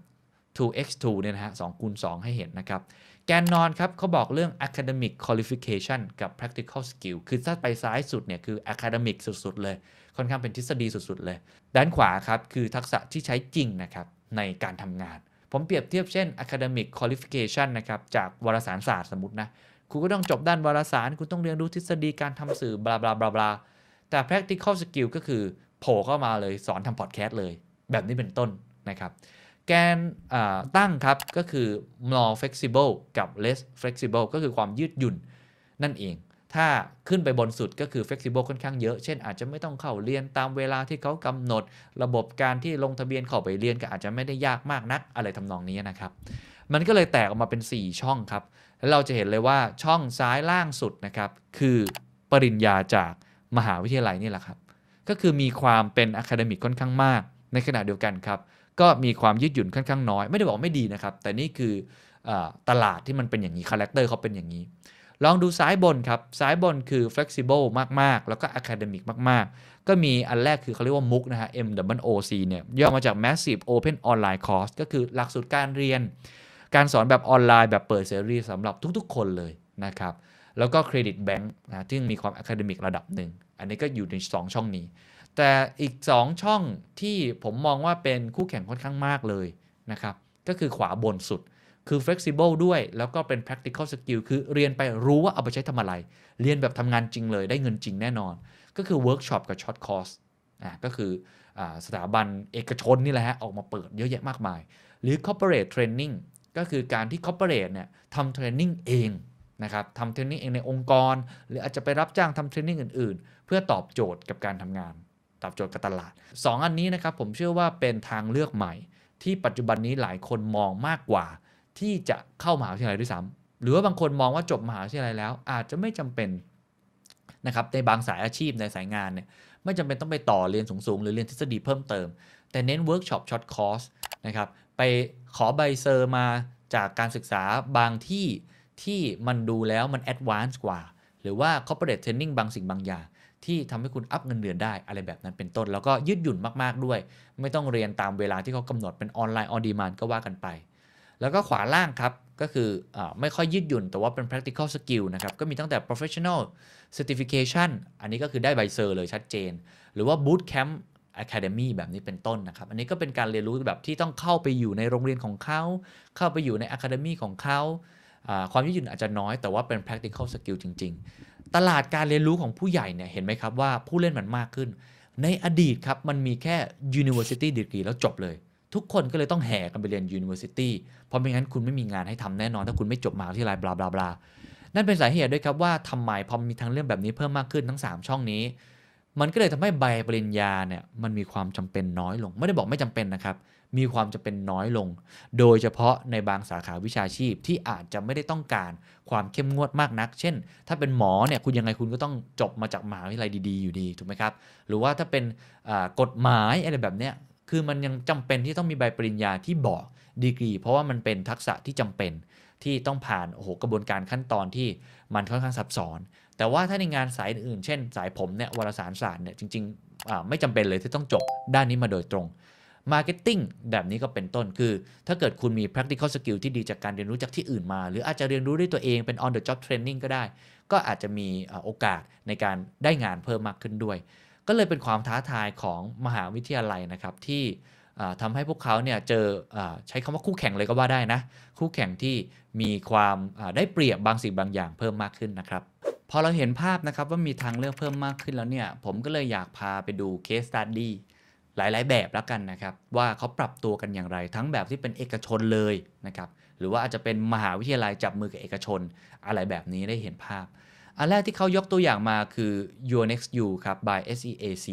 2x2 เนี่ยนะฮะ2คูณ2ให้เห็นนะครับ แกนนอนครับเขาบอกเรื่อง academic qualification กับ practical skill คือถ้าไปซ้ายสุดเนี่ยคือ academic สุด ๆ เลย ค่อนข้างเป็นทฤษฎีสุด ๆ เลย ด้านขวาครับคือทักษะที่ใช้จริงนะครับในการทำงาน ผมเปรียบเทียบเช่น academic qualification นะครับจากวารสารศาสตร์สมมตินะ คุณก็ต้องจบด้านวารสาร คุณต้องเรียนรู้ทฤษฎีการทำสื่อบลาบลาบลาบลาแต่ practical skill ก็คือโผล่เข้ามาเลยสอนทำพอดแคสต์เลย แบบนี้เป็นต้นนะครับ แกนตั้งครับ ก็คือ more flexible กับ less flexible ก็คือความยืดหยุ่นนั่นเอง ถ้าขึ้นไปบนสุดก็คือ flexible ค่อนข้างเยอะ เช่น อาจจะไม่ต้องเข้าเรียนตามเวลาที่เขากำหนด ระบบการที่ลงทะเบียนเข้าไปเรียนก็อาจจะไม่ได้ยากมากนัก อะไรทำนองนี้นะครับ มันก็เลยแตกออกมาเป็น 4 ช่องครับ แล้วเราจะเห็นเลยว่าช่องซ้ายล่างสุดนะครับ คือปริญญาจากมหาวิทยาลัยนี่แหละครับ ก็คือมีความเป็น academic ค่อนข้างมาก ในขณะเดียวกันครับ ก็มีความยืดหยุ่นค่อนข้างน้อย ไม่ได้บอกไม่ดีนะครับ แต่นี่คือตลาดที่มันเป็นอย่างนี้ character เขาเป็นอย่างนี้ ลองดูซ้ายบนครับ ซ้ายบนคือ flexible มาก ๆ แล้วก็ academic มาก ๆ ก็มีอันแรกคือเขาเรียกว่ามุกนะฮะ M W O C เนี่ยย่อมาจาก massive open online course ก็คือหลักสูตรการเรียน การสอนแบบออนไลน์แบบเปิดเสรีสำหรับทุกๆ คนเลยนะครับแล้วก็ Credit Bank นะที่มีความ academic ระดับหนึ่ง อันนี้ก็อยู่ใน 2 ช่องนี้ แต่อีก 2 ช่องที่ผมมองว่าเป็นคู่แข่งค่อนข้างมากเลยนะครับ ก็คือขวาบนสุดคือ flexible ด้วย แล้วก็เป็น practical skill คือเรียนไปรู้ว่าเอาไปใช้ทำอะไร เรียนแบบทำงานจริงเลย ได้เงินจริงแน่นอน ก็คือ workshop กับ short course อ่าก็คืออสถาบันเอกชนนี่แหละฮะ ออกมาเปิดเยอะแยะมากมาย หรือ corporate training ก็คือการที่ corporate เนี่ยทำเทรนนิ่งเองนะครับทำเทรนนิ่งเองในองค์กร หรืออาจจะไปรับจ้างทำเทรนนิ่งอื่น ๆ เพื่อตอบโจทย์กับการทำงาน ตอบโจทย์กับตลาด 2 อันนี้นะครับผมเชื่อว่าเป็นทางเลือกใหม่ ที่ปัจจุบันนี้หลายคนมองมากกว่า ที่จะเข้ามหาวิทยาลัยด้วยซ้ำหรือว่าบางคนมองว่าจบมหาวิทยาลัยแล้ว อาจจะไม่จำเป็นนะครับในบางสายอาชีพในสายงานเนี่ยไม่จำเป็นต้องไปต่อเรียนสูงๆ หรือเรียนทฤษฎีเพิ่มเติม แต่เน้น workshop short course นะครับไปขอใบ cer มาจากการศึกษาบางที่ที่มันดูแล้วมัน advance กว่า หรือว่า corporate training บางสิ่งบางอย่าง ที่ทำให้คุณ up เงินเดือนได้อะไรแบบนั้นเป็นต้น แล้วก็ยืดหยุ่นมากๆด้วย ไม่ต้องเรียนตามเวลาที่เขากำหนดเป็นออนไลน์ on demand ก็ว่ากันไป แล้วก็ขวาล่างครับก็คือไม่ค่อยยืดหยุ่น แต่ว่าเป็น practical skill นะครับก็มีตั้งแต่ professional certification อันนี้ก็คือได้ใบเซอร์เลยชัดเจน หรือว่า boot camp academy แบบนี้เป็นต้นนะครับ อันนี้ก็เป็นการเรียนรู้แบบที่ต้องเข้าไปอยู่ในโรงเรียนของเขา เข้าไปอยู่ใน academy ของเขาความยืดหยุ่นอาจจะน้อยแต่ว่าเป็น practical skill จริง ๆ ตลาดการเรียนรู้ของผู้ใหญ่เนี่ยเห็นไหมครับว่าผู้เล่นมันมากขึ้น ในอดีตครับมันมีแค่ university degree แล้วจบเลย ทุกคนก็เลยต้องแห่กันไปเรียน university เพราะไม่งั้นคุณไม่มีงานให้ทำแน่นอน ถ้าคุณไม่จบมหาวิทยาลัยบลาบลาบลานั่นเป็นสาเหตุด้วยครับว่าทำไมพอมีทางเรื่องแบบนี้เพิ่มมากขึ้นทั้ง 3 ช่องนี้ มันก็เลยทำให้ใบปริญญาเนี่ยมันมีความจำเป็นน้อยลง ไม่ได้บอกไม่จำเป็นนะครับ มีความจำเป็นน้อยลง โดยเฉพาะในบางสาขาวิชาชีพที่อาจจะไม่ได้ต้องการความเข้มงวดมากนัก เช่น ถ้าเป็นหมอเนี่ยคุณยังไงคุณก็ต้องจบมาจากมหาวิทยาลัยดีๆอยู่ดีถูกไหมครับ หรือว่าถ้าเป็นกฎหมายอะไรแบบเนี้ยคือมันยังจำเป็นที่ต้องมีใบปริญญาที่บอกดีกรี เพราะว่ามันเป็นทักษะที่จำเป็นที่ต้องผ่านโอ้โหกระบวนการขั้นตอนที่มันค่อนข้างซับซ้อน แต่ว่าถ้าในงานสายอื่น เช่น สายผมเนี่ยวารสารศาสตร์เนี่ยจริงๆไม่จำเป็นเลยที่ต้องจบด้านนี้มาโดยตรง Marketing แบบนี้ก็เป็นต้นคือ ถ้าเกิดคุณมี practical skill ที่ดีจากการเรียนรู้จากที่อื่นมา หรืออาจจะเรียนรู้ด้วยตัวเองเป็น on the job training ก็ได้ ก็อาจจะมีโอกาสในการได้งานเพิ่มมากขึ้นด้วย ก็เลยเป็นความท้าทายของมหาวิทยาลัยนะครับที่ทำให้พวกเขาเนี่ยเจออใช้คำว่าคู่แข่งเลยก็ว่าได้นะ คู่แข่งที่มีความได้เปรียบบางสิ่งบางอย่างเพิ่มมากขึ้นนะครับพอเราเห็นภาพนะครับว่ามีทางเลือกเพิ่มมากขึ้นแล้วเนี่ย ผมก็เลยอยากพาไปดูเคสตัดดี้ หลาย ๆ แบบแล้วกันนะครับ ว่าเขาปรับตัวกันอย่างไร ทั้งแบบที่เป็นเอกชนเลยนะครับ หรือว่าอาจจะเป็นมหาวิทยาลัยจับมือกับเอกชน อะไรแบบนี้ได้เห็นภาพ อันแรกที่เขายกตัวอย่างมาคือ Your Next You ครับ by SEAC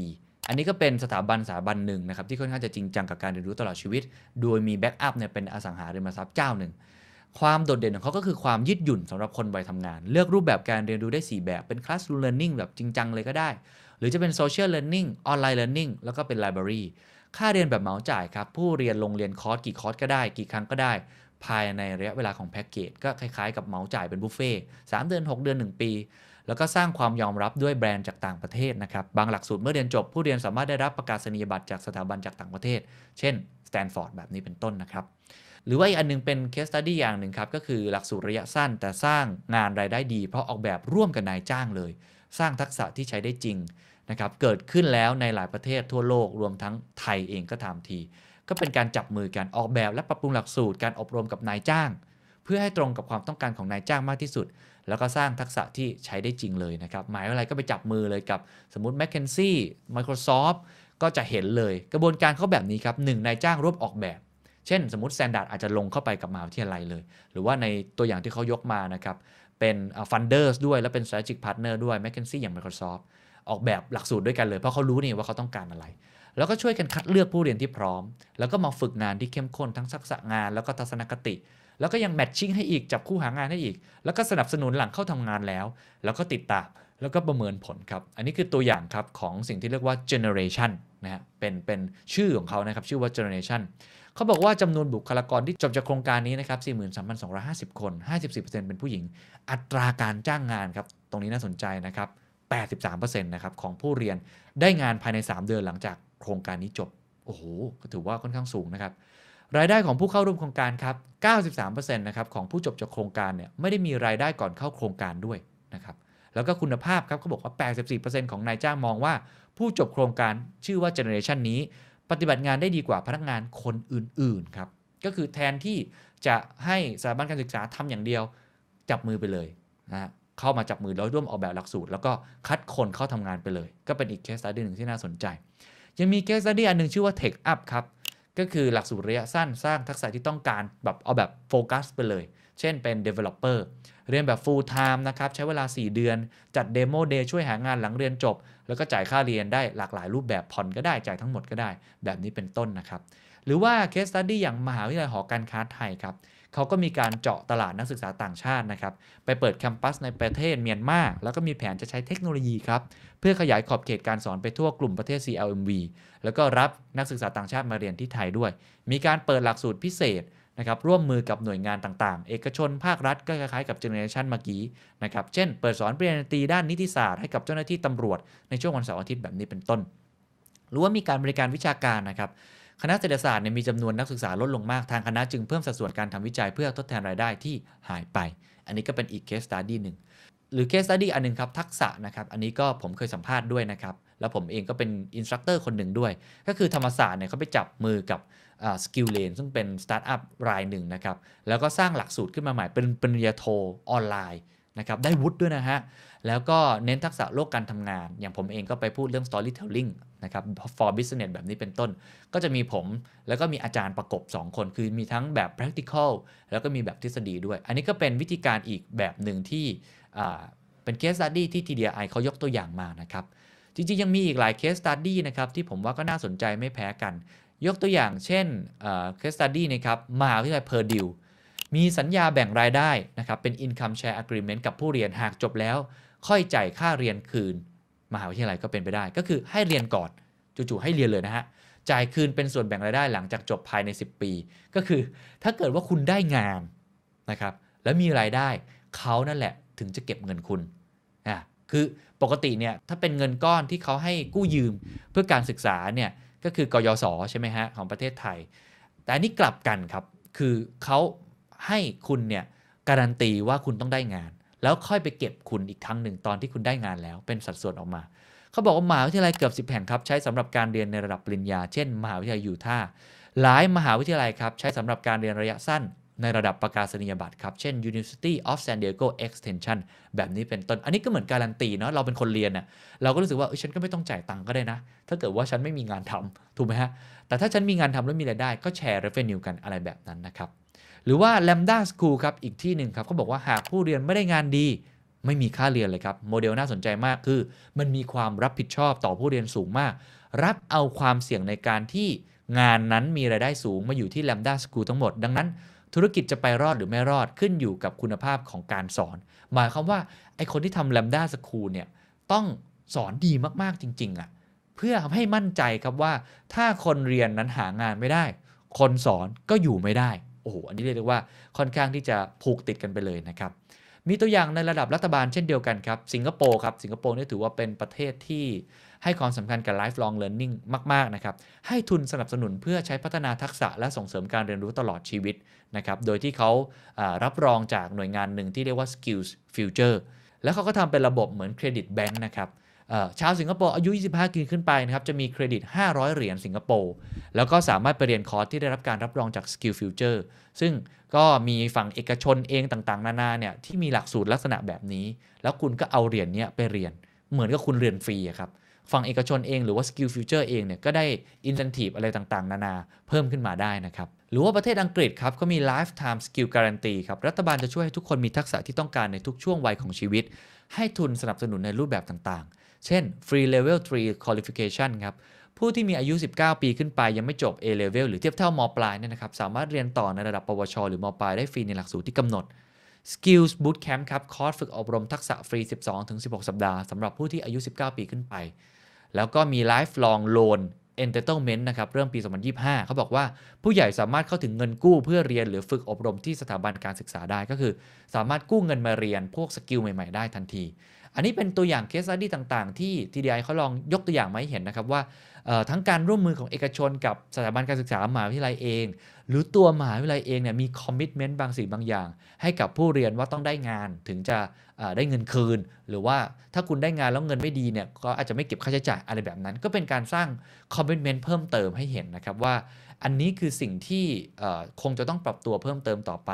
อันนี้ก็เป็นสถาบันสถาบันหนึ่งนะครับ ที่ค่อนข้างจะจริงจังกับการเรียนรู้ตลอดชีวิต โดยมี backup เนี่ยเป็นอสังหาริมทรัพย์เจ้าหนึ่งความโดดเด่นของเขาก็คือความยืดหยุ่นสำหรับคนวัยทำงาน เลือกรูปแบบการเรียนรู้ได้ 4 แบบเป็น classroom learning แบบจริงจังเลยก็ได้ หรือจะเป็น social learning online learning แล้วก็เป็น library ค่าเรียนแบบเหมาจ่ายครับ ผู้เรียนลงเรียนคอร์สกี่คอร์สก็ได้ กี่ครั้งก็ได้ ภายในระยะเวลาของแพ็กเกจก็คล้ายๆกับเหมาจ่ายเป็นบุฟเฟ่ต์ 3 เดือน 6 เดือน 1 ปี แล้วก็สร้างความยอมรับด้วยแบรนด์จากต่างประเทศนะครับ บางหลักสูตรเมื่อเรียนจบ ผู้เรียนสามารถได้รับประกาศนียบัตรจากสถาบันจากต่างประเทศ เช่นสแตนฟอร์ดแบบนี้เป็นต้นนะครับหรือว่าอีกอันนึงเป็น case study อย่างหนึ่งครับ ก็คือหลักสูตรระยะสั้นแต่สร้างงานรายได้ดี เพราะออกแบบร่วมกับนายจ้างเลย สร้างทักษะที่ใช้ได้จริง นะครับเกิดขึ้นแล้วในหลายประเทศทั่วโลกรวมทั้งไทยเองก็ตามที ก็เป็นการจับมือกันออกแบบและปรับปรุงหลักสูตรการอบรมกับนายจ้าง เพื่อให้ตรงกับความต้องการของนายจ้างมากที่สุด แล้วก็สร้างทักษะที่ใช้ได้จริงเลยนะครับหมายว่าอะไรก็ไปจับมือเลยกับสมมติ m c k เคนซี่ Microsoft ก็จะเห็นเลยกระบวนการเขาแบบนี้ครับหนึ่งนายจ้างร่วมออกแบบ เช่น สมมติแซนด์ดอาจจะลงเข้าไปกับมหาวิทยาลัยเลย หรือว่าในตัวอย่างที่เขายกมานะครับเป็นฟันเดอร์สด้วยแล้วเป็น strategic partner ด้วย m c k เคนซี่อย่าง Microsoft ออกแบบหลักสูตรด้วยกันเลยเพราะเขารู้นี่ว่าเขาต้องการอะไร แล้วก็ช่วยกันคัดเลือกผู้เรียนที่พร้อม แล้วก็มาฝึกงานที่เข้มข้นทั้งทักษะงานแล้วก็ทัศนคติ แล้วก็ยังแมทชิ่งให้อีกจับคู่หางานให้อีก แล้วก็สนับสนุนหลังเข้าทำงานแล้ว แล้วก็ติดตามแล้วก็ประเมินผลครับ อันนี้คือตัวอย่างครับของสิ่งที่เรียกว่า generation นะฮะเป็นเป็นชื่อของเขานะครับชื่อว่า generation เขาบอกว่าจำนวนบุคลากรที่จบจากโครงการนี้นะครับ 43,250 คน 54%เป็นผู้หญิง อัตราการจ้างงานครับ ตรงนี้น่าสนใจนะครับ 83%นะครับของผู้เรียนได้งานภายใน 3 เดือนหลังจากโครงการนี้จบ โอ้โห ก็ถือว่าค่อนข้างสูงนะครับ รายได้ของผู้เข้าร่วมโครงการครับ 93%นะครับของผู้จบจากโครงการเนี่ยไม่ได้มีรายได้ก่อนเข้าโครงการด้วยนะครับ แล้วก็คุณภาพครับเขาบอกว่า 84%ของนายจ้างมองว่า ผู้จบโครงการชื่อว่าเจเนอเรชันนี้ ปฏิบัติงานได้ดีกว่าพนักงานคนอื่นๆครับ ก็คือแทนที่จะให้สถาบันการศึกษาทำอย่างเดียวจับมือไปเลยนะ เข้ามาจับมือแล้วร่วมออกแบบหลักสูตร แล้วก็คัดคนเข้าทำงานไปเลย ก็เป็นอีก case study หนึ่งที่น่าสนใจ ยังมี case study อันหนึ่งชื่อว่า Tech Up ครับก็คือหลักสูตรระยะสั้นสร้างทักษะที่ต้องการแบบเอาแบบโฟกัสไปเลย เช่นเป็น developer เรียนแบบ full time นะครับ ใช้เวลา 4 เดือน จัด demo day ช่วยหางานหลังเรียนจบ แล้วก็จ่ายค่าเรียนได้หลากหลายรูปแบบผ่อนก็ได้ จ่ายทั้งหมดก็ได้ แบบนี้เป็นต้นนะครับ หรือว่า case study อย่างมหาวิทยาลัยหอการค้าไทยครับ เขาก็มีการเจาะตลาดนักศึกษาต่างชาตินะครับ ไปเปิดแคมปัสในประเทศเมียนมาแล้วก็มีแผนจะใช้เทคโนโลยีครับ เพื่อขยายขอบเขตการสอนไปทั่วกลุ่มประเทศ CLMV แล้วก็รับนักศึกษาต่างชาติมาเรียนที่ไทยด้วย มีการเปิดหลักสูตรพิเศษนะครับร่วมมือกับหน่วยงานต่างๆ เอกชนภาครัฐก็คล้ายๆกับเจเนอเรชันเมื่อกี้นะครับ เช่น เปิดสอนปริญญาตรีด้านนิติศาสตร์ให้กับเจ้าหน้าที่ตำรวจในช่วงวันเสาร์อาทิตย์แบบนี้เป็นต้น หรือว่ามีการบริการวิชาการนะครับ คณะเศรษฐศาสตร์มีจำนวนนักศึกษาลดลงมาก ทางคณะจึงเพิ่มสัดส่วนการทำวิจัยเพื่อทดแทนรายได้ที่หายไป อันนี้ก็เป็นอีก case study หนึ่งหรือ case study อันนึงครับทักษะนะครับอันนี้ก็ผมเคยสัมภาษณ์ด้วยนะครับแล้วผมเองก็เป็น instructor คนหนึ่งด้วย ก็คือธรรมศาสตร์เนี่ยเขาไปจับมือกับ SkillLane ซึ่งเป็นสตาร์ทอัพรายหนึ่งนะครับแล้วก็สร้างหลักสูตรขึ้นมาใหม่เป็นปริญญาโทออนไลน์นะครับได้วุฒิด้วยนะฮะ แล้วก็เน้นทักษะโลกการทำงาน อย่างผมเองก็ไปพูดเรื่อง storytelling นะครับ for business แบบนี้เป็นต้น ก็จะมีผมแล้วก็มีอาจารย์ประกบ 2 คน คือมีทั้งแบบ practical แล้วก็มีแบบทฤษฎีด้วย อันนี้ก็เป็นวิธีการอีกแบบหนึ่งที่เป็น case study ที่ TDI เขายกตัวอย่างมานะครับ จริงๆ ยังมีอีกหลาย case study นะครับที่ผมว่าก็น่าสนใจไม่แพ้กัน ยกตัวอย่างเช่น case study นะครับมหาวิทยาลัยเพอร์ดิวมีสัญญาแบ่งรายได้นะครับเป็น income share agreement กับผู้เรียนหากจบแล้ว ค่อยจ่ายค่าเรียนคืน มหาวิทยาลัยก็เป็นไปได้ ก็คือให้เรียนก่อนจู่ๆให้เรียนเลยนะฮะจ่ายคืนเป็นส่วนแบ่งรายได้หลังจากจบภายใน 10 ปี ก็คือถ้าเกิดว่าคุณได้งานนะครับแล้วมีรายได้เขานั่นแหละถึงจะเก็บเงินคุณอะคือปกติเนี่ยถ้าเป็นเงินก้อนที่เขาให้กู้ยืมเพื่อการศึกษาเนี่ยก็คือกยศใช่ไหมฮะของประเทศไทย แต่อันนี้กลับกันครับ คือเขาให้คุณเนี่ยการันตีว่าคุณต้องได้งาน แล้วค่อยไปเก็บคุณอีกครั้งหนึ่งตอนที่คุณได้งานแล้ว เป็นสัดส่วนออกมา เขาบอกว่ามหาวิทยาลัยเกือบ 10 แห่งครับ ใช้สำหรับการเรียนในระดับปริญญา เช่น มหาวิทยาลัยยูทาห์หลายมหาวิทยาลัยครับใช้สำหรับการเรียนระยะสั้นในระดับประกาศนียบัตรครับ เช่น University of San Diego Extension แบบนี้เป็นต้น อันนี้ก็เหมือนการันตีเนาะ เราเป็นคนเรียนน่ะเราก็รู้สึกว่าเออฉันก็ไม่ต้องจ่ายตังค์ก็ได้นะ ถ้าเกิดว่าฉันไม่มีงานทำถูกไหมฮะ แต่ถ้าฉันมีงานทำแล้วมีรายได้ ก็แชร์ revenue กันอะไรแบบนั้นนะครับ หรือว่า Lambda School ครับอีกที่หนึ่งครับเขาบอกว่าหากผู้เรียนไม่ได้งานดี ไม่มีค่าเรียนเลยครับ โมเดลน่าสนใจมากคือ มันมีความรับผิดชอบต่อผู้เรียนสูงมาก รับเอาความเสี่ยงในการที่งานนั้นมีรายได้สูงมาอยู่ที่ Lambda School ทั้งหมด ดังนั้น ธุรกิจจะไปรอดหรือไม่รอดขึ้นอยู่กับคุณภาพของการสอน หมายความว่าไอคนที่ทำ Lambda School เนี่ยต้องสอนดีมากๆจริง ๆอะ่ะเพื่อให้มั่นใจครับว่าถ้าคนเรียนนั้นหางานไม่ได้ คนสอนก็อยู่ไม่ได้ โอ้โหอันนี้เรียกว่าค่อนข้างที่จะผูกติดกันไปเลยนะครับมีตัวอย่างในระดับรัฐบาลเช่นเดียวกันครับ สิงคโปร์ครับสิงคโปร์นี่ถือว่าเป็นประเทศที่ให้ความสำคัญกับ lifelong learning มาก ๆ นะครับ ให้ทุนสนับสนุนเพื่อใช้พัฒนาทักษะและส่งเสริมการเรียนรู้ตลอดชีวิตนะครับ โดยที่เขารับรองจากหน่วยงานหนึ่งที่เรียกว่า skills future แล้วเขาก็ทำเป็นระบบเหมือน credit bank นะครับ ชาวสิงคโปร์อายุ 25ปีขึ้นไปนะครับจะมีเครดิต 500 เหรียญสิงคโปร์แล้วก็สามารถไปเรียนคอร์สที่ได้รับการรับรองจาก Skill Future ซึ่งก็มีฝั่งเอกชนเองต่างๆ นานาเนี่ยที่มีหลักสูตรลักษณะแบบนี้ แล้วคุณก็เอาเหรียญนี้ไปเรียน เหมือนกับคุณเรียนฟรีครับฝั่งเอกชนเองหรือว่า Skill Future เองเนี่ยก็ได้ incentive อะไรต่างๆ นานาเพิ่มขึ้นมาได้นะครับ หรือว่าประเทศอังกฤษครับก็มี lifetime skill guarantee ครับ รัฐบาลจะช่วยให้ทุกคนมีทักษะที่ต้องการในทุกช่วงวัยของชีวิต ให้ทุนสนับสนุนในรูปแบบต่างๆ เช่น free level 3 qualification ครับผู้ที่มีอายุ 19 ปีขึ้นไปยังไม่จบ A level หรือเทียบเท่ามปลายเนี่ยนะครับสามารถเรียนต่อในระดับปวช หรือมปลายได้ฟรีในหลักสูตรที่กำหนด Skills Bootcamp ครับคอร์สฝึกอบรมทักษะฟรี 12-16 สัปดาห์สำหรับผู้ที่อายุ 19 ปีขึ้นไป แล้วก็มี lifelong loan entitlement นะครับเริ่มปี 2025 เขาบอกว่าผู้ใหญ่สามารถเข้าถึงเงินกู้เพื่อเรียนหรือฝึกอบรมที่สถาบันการศึกษาได้ก็คือ สามารถกู้เงินมาเรียนพวก skill ใหม่ ๆ ได้ทันที อันนี้เป็นตัวอย่าง case study ต่าง ๆ ที่ TDRI เขาลองยกตัวอย่างมาให้เห็นนะครับว่าทั้งการร่วมมือของเอกชนกับสถาบันการศึกษามหาวิทยาลัยเอง หรือตัวมหาวิทยาลัยเองเนี่ยมี commitment บางสิ่งบางอย่าง ให้กับผู้เรียนว่าต้องได้งานถึงจะได้เงินคืน หรือว่าถ้าคุณได้งานแล้วเงินไม่ดีเนี่ยก็อาจจะไม่เก็บค่าใช้จ่ายอะไรแบบนั้น ก็เป็นการสร้าง commitment เพิ่มเติมให้เห็นนะครับว่า อันนี้คือสิ่งที่คงจะต้องปรับตัวเพิ่มเติมต่อไป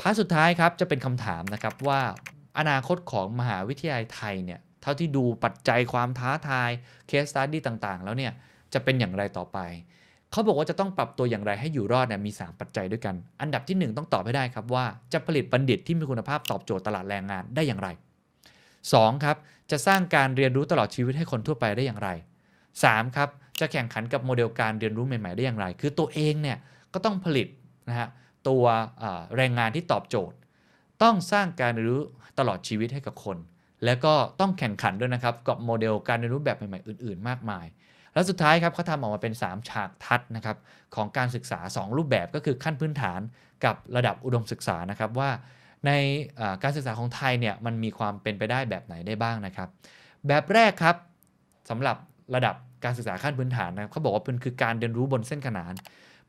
part สุดท้ายครับจะเป็นคำถามนะครับว่า อนาคตของมหาวิทยาลัยไทยเนี่ยเท่าที่ดูปัจจัยความท้าทาย case study ต่างๆ แล้วเนี่ยจะเป็นอย่างไรต่อไป เขาบอกว่าจะต้องปรับตัวอย่างไรให้อยู่รอดเนี่ยมี 3 ปัจจัยด้วยกัน อันดับที่ 1 ต้องตอบให้ได้ครับว่าจะผลิตบัณฑิตที่มีคุณภาพตอบโจทย์ตลาดแรงงานได้อย่างไร 2. ครับจะสร้างการเรียนรู้ตลอดชีวิตให้คนทั่วไปได้อย่างไร 3. ครับจะแข่งขันกับโมเดลการเรียนรู้ใหม่ๆได้อย่างไร คือตัวเองเนี่ยก็ต้องผลิตนะฮะตัวแรงงานที่ตอบโจทย์ ต้องสร้างการเรียนรู้ตลอดชีวิตให้กับคน แล้วก็ต้องแข่งขันด้วยนะครับกับโมเดลการเรียนรู้แบบใหม่ๆอื่น ๆ มากมาย แล้วสุดท้ายครับเขาทำออกมาเป็น 3 ฉากทัดนะครับของการศึกษา 2 รูปแบบก็คือขั้นพื้นฐานกับระดับอุดมศึกษานะครับว่า ในการศึกษาของไทยเนี่ยมันมีความเป็นไปได้แบบไหนได้บ้างนะครับ แบบแรกครับสำหรับระดับการศึกษาขั้นพื้นฐานนะเขาบอกว่าเป็นคือการเรียนรู้บนเส้นขนาน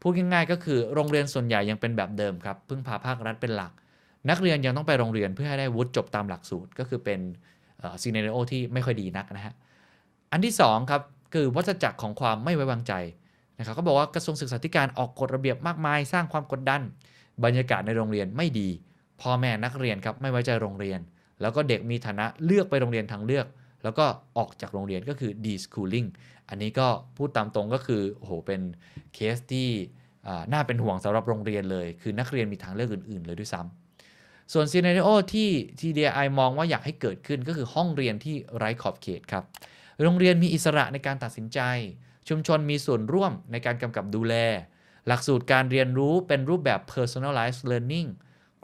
พูดง่ายๆก็คือโรงเรียนส่วนใหญ่ยังเป็นแบบเดิมครับพึ่งพาภาครัฐเป็นหลัก นักเรียนยังต้องไปโรงเรียนเพื่อให้ได้วุฒิจบตามหลักสูตรก็คือเป็นซีเนเรโอที่ไม่ค่อยดีนักนะฮะ อันที่2ครับคือวัฏจักรของความไม่ไว้วางใจนะครับเขาบอกว่ากระทรวงศึกษาธิการออกกฎระเบียบมากมาย สร้างความกดดัน บรรยากาศในโรงเรียนไม่ดีพ่อแม่นักเรียนครับไม่ไว้ใจโรงเรียน แล้วก็เด็กมีฐานะเลือกไปโรงเรียนทางเลือก แล้วก็ออกจากโรงเรียนก็คือ deschooling อันนี้ก็พูดตามตรงก็คือโอ้โหเป็นเคสที่น่าเป็นห่วงสำหรับโรงเรียนเลย คือนักเรียนมีทางเลือกอื่น ๆ เลยด้วยซ้ำ ส่วนซีนารีโอที่ TDI มองว่าอยากให้เกิดขึ้นก็คือห้องเรียนที่ไร้ขอบเขตครับ โรงเรียนมีอิสระในการตัดสินใจ ชุมชนมีส่วนร่วมในการกำกับดูแล หลักสูตรการเรียนรู้เป็นรูปแบบ personalized learning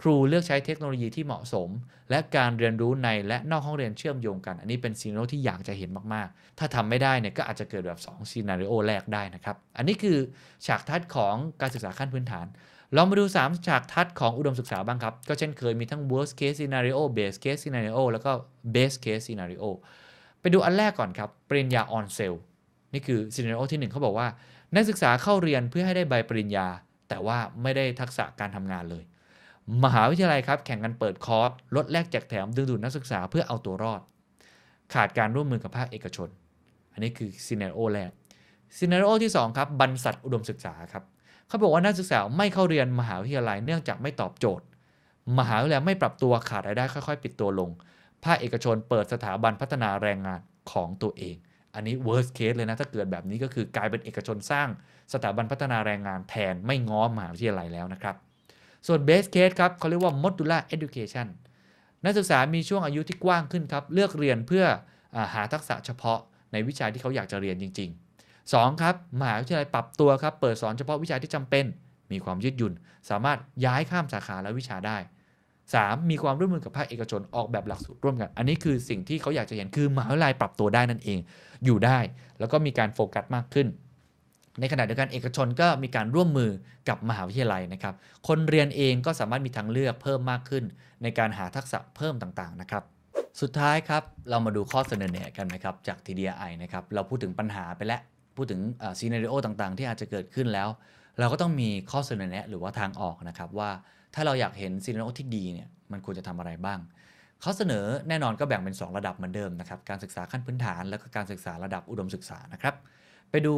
ครูเลือกใช้เทคโนโลยีที่เหมาะสม และการเรียนรู้ในและนอกห้องเรียนเชื่อมโยงกัน อันนี้เป็นซีนารีโอที่อยากจะเห็นมากๆ ถ้าทำไม่ได้เนี่ยก็อาจจะเกิดแบบ2ซีนารีโอแรกได้นะครับ อันนี้คือฉากทัดของการศึกษาขั้นพื้นฐาน เรามาดู 3 ฉากทัดของอุดมศึกษาบ้างครับ ก็เช่นเคยมีทั้ง worst case scenario base case scenario แล้วก็ best case scenario ไปดูอันแรกก่อนครับ ปริญญา on sale นี่คือ scenario ที่ 1 เขาบอกว่า นักศึกษาเข้าเรียนเพื่อให้ได้ใบปริญญา แต่ว่าไม่ได้ทักษะการทำงานเลย มหาวิทยาลัยครับ แข่งกันเปิดคอร์สลดแลกแจกแถมดึงดูดนักศึกษาเพื่อเอาตัวรอด ขาดการร่วมมือกับภาคเอกชน อันนี้คือ scenario แรก scenario ที่2ครับบรรษัทอุดมศึกษาครับ เขาบอกว่านักศึกษาไม่เข้าเรียนมหาวิทยาลัยเนื่องจากไม่ตอบโจทย์ มหาวิทยาลัยไม่ปรับตัวขาดรายได้ค่อยๆ ปิดตัวลง ภาคเอกชนเปิดสถาบันพัฒนาแรงงานของตัวเอง อันนี้ worst case เลยนะ ถ้าเกิดแบบนี้ก็คือกลายเป็นเอกชนสร้างสถาบันพัฒนาแรงงานแทนไม่ง้อมหาวิทยาลัยแล้วนะครับ ส่วน base case ครับเขาเรียกว่า modular education นักศึกษามีช่วงอายุที่กว้างขึ้นครับ เลือกเรียนเพื่ออหาทักษะเฉพาะในวิชาที่เขาอยากจะเรียนจริง ๆ 2. ครับมหาวิทยาลัยปรับตัวครับเปิดสอนเฉพาะวิชาที่จำเป็น มีความยืดหยุ่น สามารถย้ายข้ามสาขาและวิชาได้ 3. มีความร่วมมือกับภาคเอกชนออกแบบหลักสูตรร่วมกัน อันนี้คือสิ่งที่เขาอยากจะเห็นคือมหาวิทยาลัยปรับตัวได้นั่นเอง อยู่ได้ แล้วก็มีการโฟกัสมากขึ้น ในขณะเดียวกันเอกชนก็มีการร่วมมือกับมหาวิทยาลัยนะครับ คนเรียนเองก็สามารถมีทางเลือกเพิ่มมากขึ้น ในการหาทักษะเพิ่มต่างๆนะครับสุดท้ายครับเรามาดูข้อเสนอแนะกันนะครับจาก TDI นะครับเราพูดถึงปัญหาไปแล้ว พูดถึงscenario ต่างๆ ที่อาจจะเกิดขึ้นแล้ว เราก็ต้องมีข้อเสนอแนะหรือว่าทางออกนะครับว่าถ้าเราอยากเห็น scenario ที่ดีเนี่ยมันควรจะทำอะไรบ้างเขาเสนอแน่นอนก็แบ่งเป็น 2 ระดับเหมือนเดิมนะครับการศึกษาขั้นพื้นฐาน แล้วก็การศึกษาระดับอุดมศึกษานะครับไปดู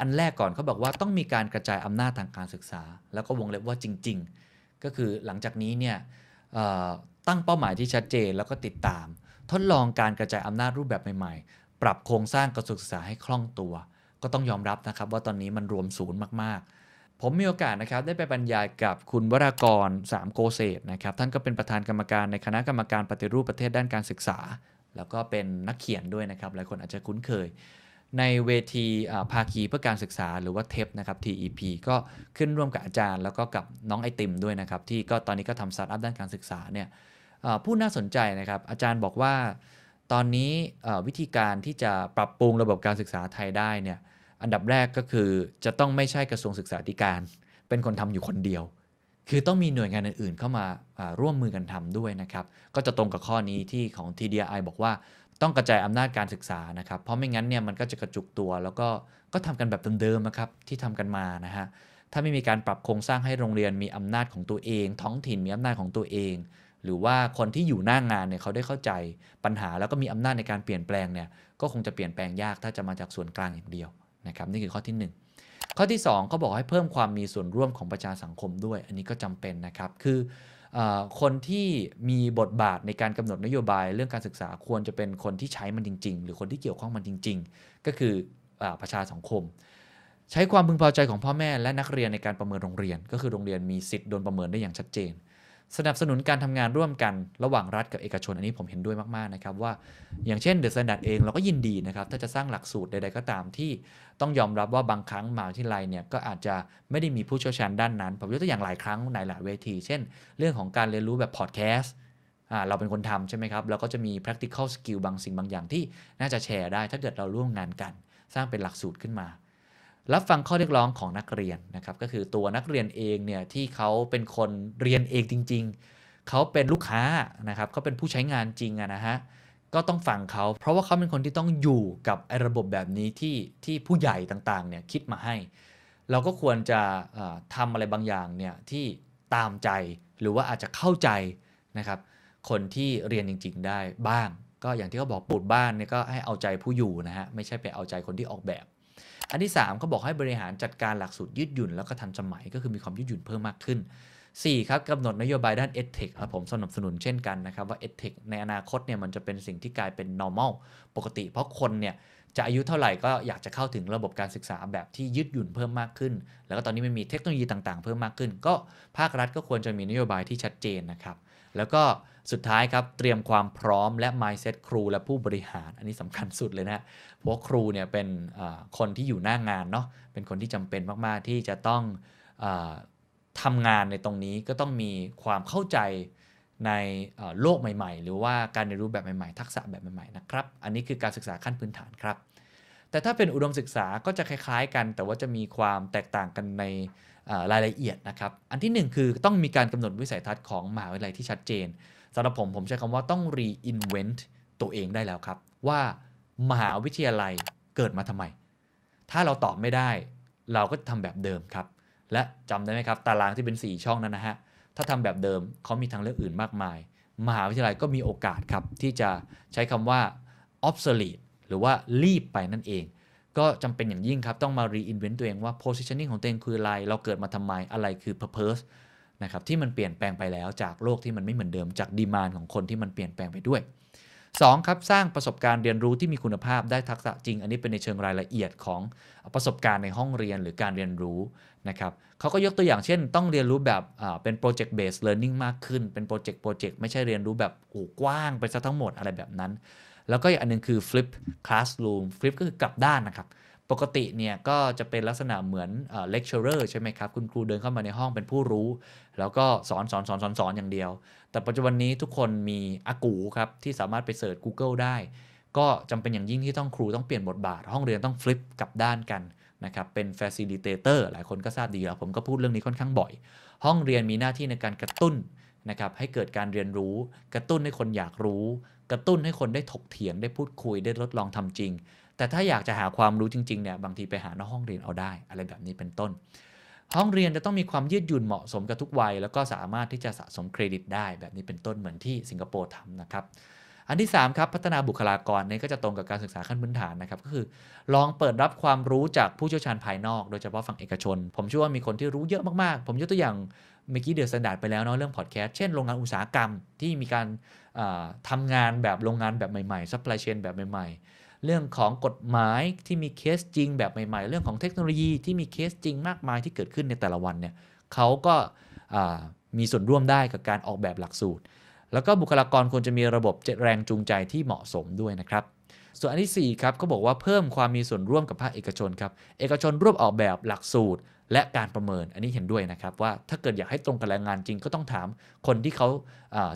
อันแรกก่อนเขาบอกว่าต้องมีการกระจายอำนาจทางการศึกษา แล้วก็วงเล็บว่าจริง ๆ ก็คือหลังจากนี้เนี่ยตั้งเป้าหมายที่ชัดเจนแล้วก็ติดตาม ทดลองการกระจายอำนาจรูปแบบใหม่ๆ ปรับโครงสร้างกระทรวงศึกษาให้คล่องตัว ก็ต้องยอมรับนะครับว่าตอนนี้มันรวมศูนย์มากๆ ผมมีโอกาสนะครับได้ไปบรรยายกับคุณวรากรสามโกเศษนะครับท่านก็เป็นประธานกรรมการในคณะกรรมการปฏิรูปประเทศด้านการศึกษา แล้วก็เป็นนักเขียนด้วยนะครับหลายคนอาจจะคุ้นเคย ในเวทีภาคีเพื่อการศึกษาหรือว่าเทปนะครับ TEP ก็ขึ้นร่วมกับอาจารย์ แล้วก็กับน้องไอติมด้วยนะครับที่ก็ตอนนี้ก็ทำสตาร์ทอัพด้านการศึกษาเนี่ยผู้น่าสนใจนะครับอาจารย์บอกว่า ตอนนี้วิธีการที่จะปรับปรุงระบบการศึกษาไทยได้เนี่ยอันดับแรกก็คือจะต้องไม่ใช่กระทรวงศึกษาธิการ เป็นคนทำอยู่คนเดียว คือต้องมีหน่วยงานอื่นๆ เข้ามาร่วมมือกันทำด้วยนะครับ ก็จะตรงกับข้อนี้ที่ของ TDI บอกว่าต้องกระจายอำนาจการศึกษานะครับ เพราะไม่งั้นเนี่ยมันก็จะกระจุกตัว แล้วก็ก็ทำกันแบบเดิมๆนะครับที่ทำกันมานะฮะถ้าไม่มีการปรับโครงสร้างให้โรงเรียนมีอำนาจของตัวเอง ท้องถิ่นมีอำนาจของตัวเอง หรือว่าคนที่อยู่หน้างงานเนี่ยเขาได้เข้าใจปัญหาแล้วก็มีอำนาจในการเปลี่ยนแปลงเนี่ยก็คงจะเปลี่ยนแปลงยากถ้าจะมาจากส่วนกลางอย่างเดียวนะครับนี่คือข้อที่ 1 ข้อที่2เขาบอกให้เพิ่มความมีส่วนร่วมของประชาสังคมด้วย อันนี้ก็จำเป็นนะครับคือคนที่มีบทบาทในการกำหนดนโยบายเรื่องการศึกษาควรจะเป็นคนที่ใช้มันจริง ๆ หรือคนที่เกี่ยวข้องมันจริง ๆ ก็คืออประชาสังคม ใช้ความพึงพอใจของพ่อแม่และนักเรียนในการประเมินโรงเรียน ก็คือโรงเรียนมีสิทธิ์โดนประเมินได้อย่างชัดเจน สนับสนุนการทำงานร่วมกันระหว่างรัฐกับเอกชน อันนี้ผมเห็นด้วยมากๆนะครับว่าอย่างเช่น THE STANDARD เองเราก็ยินดีนะครับถ้าจะสร้างหลักสูตรใดๆก็ตามที่ต้องยอมรับว่าบางครั้งมหาวิทยาลัยเนี่ยก็อาจจะไม่ได้มีผู้เชี่ยวชาญด้านนั้นผมยกตัวอย่างหลายครั้งในหลายเวที เช่น เรื่องของการเรียนรู้แบบพอดแคสต์เราเป็นคนทำใช่ไหมครับเราก็จะมี practical skill บางสิ่งบางอย่างที่น่าจะแชร์ได้ถ้าเกิดเราร่วมงานกัน สร้างเป็นหลักสูตรขึ้นมา รับฟังข้อเรียกร้องของนักเรียนนะครับก็คือตัวนักเรียนเองเนี่ยที่เขาเป็นคนเรียนเองจริง ๆ เขาเป็นลูกค้านะครับเขาเป็นผู้ใช้งานจริงะนะฮะก็ต้องฟังเขา เพราะว่าเขาเป็นคนที่ต้องอยู่กับระบบแบบนี้ที่ที่ผู้ใหญ่ต่างๆเนี่ยคิดมาให้ เราก็ควรจะทำอะไรบางอย่างเนี่ยที่ตามใจหรือว่าอาจจะเข้าใจนะครับคนที่เรียนจริง ๆ ได้บ้าง ก็อย่างที่เขาบอกปูดบ้านเนี่ยก็ให้เอาใจผู้อยู่นะฮะไม่ใช่ไปเอาใจคนที่ออกแบบ อันที่3เขาบอกให้บริหารจัดการหลักสูตรยืดหยุ่นแล้วก็ทันสมัยก็คือมีความยืดหยุ่นเพิ่มมากขึ้น 4 ครับกำหนดนโยบายด้าน EdTech ครับผมสนับสนุนเช่นกันนะครับว่า EdTech ในอนาคตเนี่ยมันจะเป็นสิ่งที่กลายเป็น normal ปกติ เพราะคนเนี่ยจะอายุเท่าไหร่ก็อยากจะเข้าถึงระบบการศึกษาแบบที่ยืดหยุ่นเพิ่มมากขึ้น แล้วก็ตอนนี้มันมีเทคโนโลยีต่างๆ เพิ่มมากขึ้น ก็ภาครัฐก็ควรจะมีนโยบายที่ชัดเจนนะครับ แล้วก็ สุดท้ายครับเตรียมความพร้อมและ mindset ครูและผู้บริหาร อันนี้สำคัญสุดเลยนะเพราะครูเนี่ยเป็นคนที่อยู่หน้างานเนาะเป็นคนที่จำเป็นมากๆ ที่จะต้องอทำงานในตรงนี้ก็ต้องมีความเข้าใจในโลกใหม่ ๆ หรือว่าการเรียนรู้แบบใหม่ๆ ทักษะแบบใหม่ๆนะครับ อันนี้คือการศึกษาขั้นพื้นฐานครับ แต่ถ้าเป็นอุดมศึกษาก็จะคล้าย ๆ กัน แต่ว่าจะมีความแตกต่างกันในรายละเอียดนะครับ อันที่ 1 คือต้องมีการกำหนดวิสัยทัศน์ของมหาวิทยาลัยที่ชัดเจน สำหรับผมผมใช้คำว่าต้อง reinvent ตัวเองได้แล้วครับ ว่ามหาวิทยาลัยเกิดมาทำไม ถ้าเราตอบไม่ได้ เราก็ทำแบบเดิมครับ และจำได้ไหมครับ ตารางที่เป็น 4 ช่องนั้นนะฮะ ถ้าทำแบบเดิมเขามีทางเลือกอื่นมากมาย มหาวิทยาลัยก็มีโอกาสครับ ที่จะใช้คำว่า obsolete หรือว่ารีบไปนั่นเอง ก็จำเป็นอย่างยิ่งครับ ต้องมา reinvent ตัวเองว่า positioning ของตัวเองคืออะไร เราเกิดมาทำไมอะไรคือ purpose นะครับที่มันเปลี่ยนแปลงไปแล้วจากโลกที่มันไม่เหมือนเดิมจากดีมานของคนที่มันเปลี่ยนแปลงไปด้วย 2. ครับสร้างประสบการณ์เรียนรู้ที่มีคุณภาพได้ทักษะจริง อันนี้เป็นในเชิงรายละเอียดของประสบการณ์ในห้องเรียนหรือการเรียนรู้นะครับเขาก็ยกตัวอย่างเช่น ต้องเรียนรู้แบบเป็น project based learning มากขึ้นเป็นโปรเจกต์โปรเจกต์ไม่ใช่เรียนรู้แบบโอ้กว้างไปซะทั้งหมดอะไรแบบนั้น แล้วก็อีกอันนึงคือ flip classroom flip ก็คือกลับด้านนะครับปกติเนี่ยก็จะเป็นลักษณะเหมือนเลคเชอร์ใช่ไหมครับ คุณครูเดินเข้ามาในห้องเป็นผู้รู้ แล้วก็สอนสอนสอนสอนสอนอย่างเดียว แต่ปัจจุบันนี้ทุกคนมีอากู๋ครับที่สามารถไปเสิร์ช Google ได้ ก็จำเป็นอย่างยิ่งที่ต้องครูต้องเปลี่ยนบทบาท ห้องเรียนต้อง flip กลับด้านกันนะครับเป็น facilitator หลายคนก็ทราบดีแล้ว ผมก็พูดเรื่องนี้ค่อนข้างบ่อย ห้องเรียนมีหน้าที่ในการกระตุ้นนะครับให้เกิดการเรียนรู้ กระตุ้นให้คนอยากรู้ กระตุ้นให้คนได้ถกเถียงได้พูดคุยได้ทดลองทำจริง แต่ถ้าอยากจะหาความรู้จริงๆเนี่ยบางทีไปหานอกห้องเรียนเอาได้ อะไรแบบนี้เป็นต้น ห้องเรียนจะต้องมีความยืดหยุ่นเหมาะสมกับทุกวัย แล้วก็สามารถที่จะสะสมเครดิตได้ แบบนี้เป็นต้นเหมือนที่สิงคโปร์ทำนะครับ อันที่ 3 ครับพัฒนาบุคลากรนี่ก็จะตรงกับการศึกษาขั้นพื้นฐานนะครับ ก็คือ ลองเปิดรับความรู้จากผู้เชี่ยวชาญภายนอก โดยเฉพาะฝั่งเอกชน ผมเชื่อว่ามีคนที่รู้เยอะมากๆ ผมยกตัวอย่างเมื่อกี้ THE STANDARD ไปแล้วเนาะเรื่องพอดแคสต์เช่นโรงงานอุตสาหกรรมที่มีการทำงานแบบโรงงานแบบใหม่ๆ supply chain แบบใหม่ๆ เรื่องของกฎหมายที่มีเคสจริงแบบใหม่ๆ เรื่องของเทคโนโลยีที่มีเคสจริงมากมายที่เกิดขึ้นในแต่ละวันเนี่ยเขาก็มีส่วนร่วมได้กับการออกแบบหลักสูตร แล้วก็บุคลากรควรจะมีระบบแรงจูงใจที่เหมาะสมด้วยนะครับ ส่วนอันที่4ครับก็บอกว่าเพิ่มความมีส่วนร่วมกับภาคเอกชนครับ เอกชนร่วมออกแบบหลักสูตรและการประเมินอันนี้เห็นด้วยนะครับ ว่าถ้าเกิดอยากให้ตรงกับแรงงานจริงก็ต้องถามคนที่เขา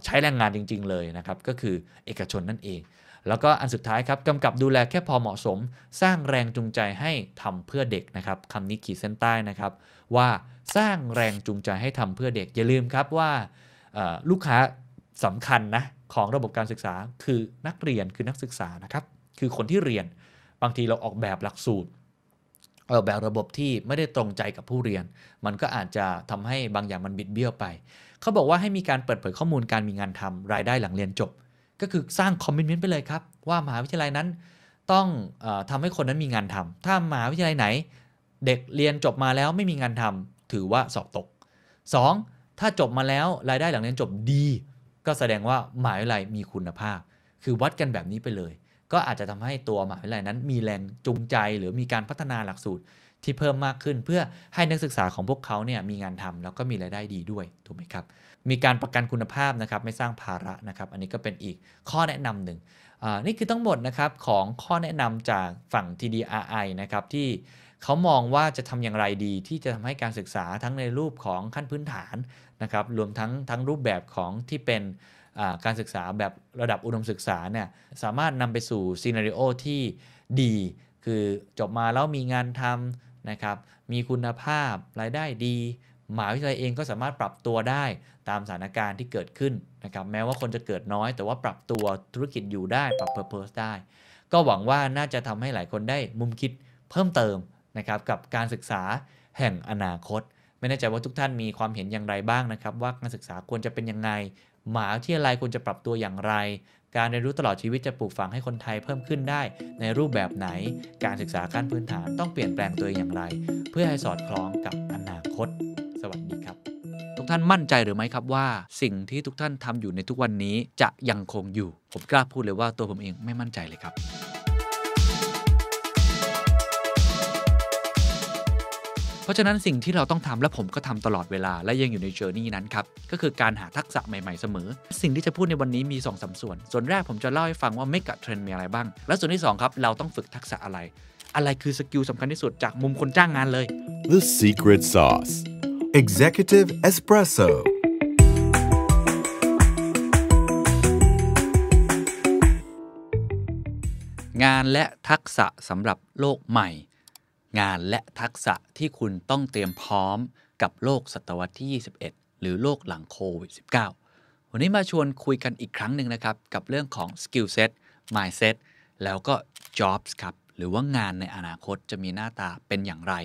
ใช้แรงงานจริง ๆ เลยนะครับ ก็คือเอกชนนั่นเอง แล้วก็อันสุดท้ายครับกำกับดูแลแค่พอเหมาะสม สร้างแรงจูงใจให้ทำเพื่อเด็กนะครับคำนี้ขีดเส้นใต้นะครับ ว่าสร้างแรงจูงใจให้ทำเพื่อเด็ก อย่าลืมครับว่าลูกค้าสำคัญนะของระบบการศึกษาคือนักเรียนคือนักศึกษานะครับคือคนที่เรียนบางทีเราออกแบบหลักสูตรออกแบบระบบที่ไม่ได้ตรงใจกับผู้เรียน มันก็อาจจะทำให้บางอย่างมันบิดเบี้ยวไป เขาบอกว่าให้มีการเปิดเผยข้อมูลการมีงานทำรายได้หลังเรียนจบ ก็คือสร้างคอมมิชเมนต์ไปเลยครับ ว่ามหาวิทยาลัยนั้นต้องอทำให้คนนั้นมีงานทำถ้ามหาวิทยาลัยไหน เด็กเรียนจบมาแล้วไม่มีงานทำถือว่าสอบตก 2. ถ้าจบมาแล้วรายได้หลังเรียนจบดี ก็แสดงว่ามหาวิทยาลัยมีคุณภาพ คือวัดกันแบบนี้ไปเลย ก็อาจจะทำให้ตัวมหาวิทยาลัยนั้น มีแรงจูงใจหรือมีการพัฒนาหลักสูตรที่เพิ่มมากขึ้น เพื่อให้นักศึกษาของพวกเขาเนี่ยมีงานทำแล้วก็มีรายได้ดีด้วยถูกไหมครับ มีการประกันคุณภาพนะครับไม่สร้างภาระนะครับ อันนี้ก็เป็นอีกข้อแนะนำหนึ่งนี่คือทั้งหมดนะครับของข้อแนะนำจากฝั่ง TDRI นะครับที่เขามองว่าจะทำอย่างไรดีที่จะทำให้การศึกษาทั้งในรูปของขั้นพื้นฐานนะครับรวมทั้งทั้งรูปแบบของที่เป็นการศึกษาแบบระดับอุดมศึกษาเนี่ยสามารถนำไปสู่ซีนารีโอที่ดี คือจบมาแล้วมีงานทำนะครับมีคุณภาพรายได้ดี มหาวิทยาลัยเองก็สามารถปรับตัวได้ตามสถานการณ์ที่เกิดขึ้นนะครับแม้ว่าคนจะเกิดน้อย แต่ว่าปรับตัวธุรกิจอยู่ได้ปรับเพอร์เพสได้ ก็หวังว่าน่าจะทำให้หลายคนได้มุมคิดเพิ่มเติมนะครับกับการศึกษาแห่งอนาคต ไม่แน่ใจว่าทุกท่านมีความเห็นอย่างไรบ้างนะครับว่าการศึกษาควรจะเป็นยังไงหมหาวิทยาลัยควรจะปรับตัวอย่างไร การเรียนรู้ตลอดชีวิตจะปลูกฝังให้คนไทยเพิ่มขึ้นได้ ในรูปแบบไหน การศึกษาขั้นพื้นฐานต้องเปลี่ยนแปลงตัวเองอย่างไร เพื่อให้สอดคล้องกับอนาคต สวัสดีครับ ทุกท่านมั่นใจหรือไม่ครับว่า สิ่งที่ทุกท่านทำอยู่ในทุกวันนี้จะยังคงอยู่ ผมกล้าพูดเลยว่าตัวผมเองไม่มั่นใจเลยครับเพราะฉะนั้นสิ่งที่เราต้องทำและผมก็ทำตลอดเวลาและยังอยู่ในเจอร์นี่นั้นครับ ก็คือการหาทักษะใหม่ๆเสมอ สิ่งที่จะพูดในวันนี้มี2อสส่วน ส่วนแรกผมจะเล่าให้ฟังว่าเมกะเทรนมีอะไรบ้าง และส่วนที่ 2 ครับ เราต้องฝึกทักษะอะไร อะไรคือสกิลสำคัญที่สุดจากมุมคนจ้างงานเลย The secret sauce. Executive Espresso. งานและทักษะสำหรับโลกใหม่ งานและทักษะที่คุณต้องเตรียมพร้อมกับโลกศตวรรษที่ 21 หรือโลกหลังโควิด -19 วันนี้มาชวนคุยกันอีกครั้งหนึ่งนะครับ กับเรื่องของ skill set mindset แล้วก็ jobs ครับ หรือว่างานในอนาคตจะมีหน้าตาเป็นอย่างไร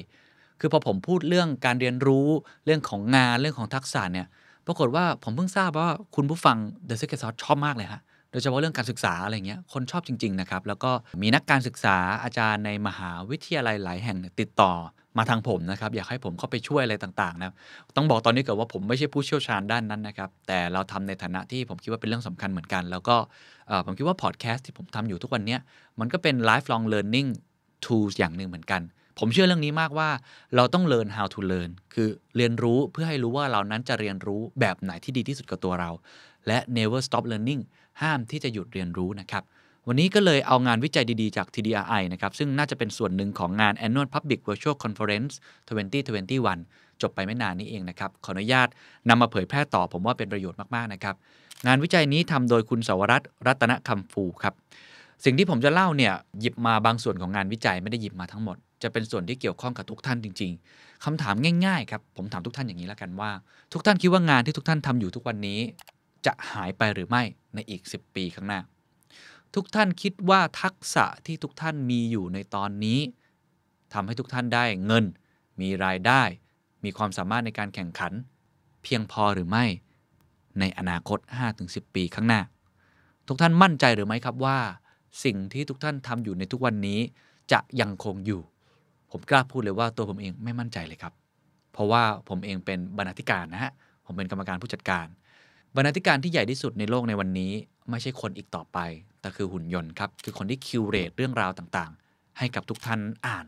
คือพอผมพูดเรื่องการเรียนรู้เรื่องของงานเรื่องของทักษะเนี่ย ปรากฏว่าผมเพิ่งทราบว่าคุณผู้ฟัง The Secret Sauce ชอบมากเลยฮะโดยเฉพาะเรื่องการศึกษาอะไรเงี้ยคนชอบจริงๆนะครับแล้วก็มีนักการศึกษาอาจารย์ในมหาวิทยาลัยหลายแห่งติดต่อมาทางผมนะครับ อยากให้ผมเข้าไปช่วยอะไรต่างๆนะต้องบอกตอนนี้เกิดว่าผมไม่ใช่ผู้เชี่ยวชาญด้านนั้นนะครับ แต่เราทำในฐานะที่ผมคิดว่าเป็นเรื่องสำคัญเหมือนกัน แล้วก็ผมคิดว่าพอดแคสต์ที่ผมทำอยู่ทุกวันเนี้ยมันก็เป็น lifelong learning tools อย่างหนึ่งเหมือนกัน ผมเชื่อเรื่องนี้มากว่าเราต้อง learn how to learn คือเรียนรู้เพื่อให้รู้ว่าเรานั้นจะเรียนรู้แบบไหนที่ดีที่สุดกับตัวเรา และ never stop learning ห้ามที่จะหยุดเรียนรู้นะครับ วันนี้ก็เลยเอางานวิจัยดีๆจาก TDRI นะครับ ซึ่งน่าจะเป็นส่วนหนึ่งของงาน Annual Public Virtual Conference 2021 จบไปไม่นานนี้เองนะครับ ขออนุญาตนำมาเผยแพร่ต่อผมว่าเป็นประโยชน์มากๆนะครับ งานวิจัยนี้ทำโดยคุณสวรัตน์รัตนคำฟูครับ สิ่งที่ผมจะเล่าเนี่ยหยิบมาบางส่วนของงานวิจัยไม่ได้หยิบมาทั้งหมด จะเป็นส่วนที่เกี่ยวข้องกับทุกท่านจริง ๆคำถามง่าย ๆ ครับ ผมถามทุกท่านอย่างนี้แล้วกันว่า ทุกท่านคิดว่างานที่ทุกท่านทำอยู่ทุกวันนี้ จะหายไปหรือไม่ในอีก 10 ปีข้างหน้า ทุกท่านคิดว่าทักษะที่ทุกท่านมีอยู่ในตอนนี้ทำให้ทุกท่านได้เงิน มีรายได้ มีความสามารถในการแข่งขัน เพียงพอหรือไม่ในอนาคต 5-10 ปีข้างหน้า ทุกท่านมั่นใจหรือไม่ครับว่า สิ่งที่ทุกท่านทำอยู่ในทุกวันนี้ จะยังคงอยู่ ผมกล้าพูดเลยว่าตัวผมเองไม่มั่นใจเลยครับ เพราะว่าผมเองเป็นบรรณาธิการนะฮะ ผมเป็นกรรมการผู้จัดการ บรรณาธิการที่ใหญ่ที่สุดในโลกในวันนี้ ไม่ใช่คนอีกต่อไป แต่คือหุ่นยนต์ครับ คือคนที่คิวเรตเรื่องราวต่างๆ ให้กับทุกท่านอ่าน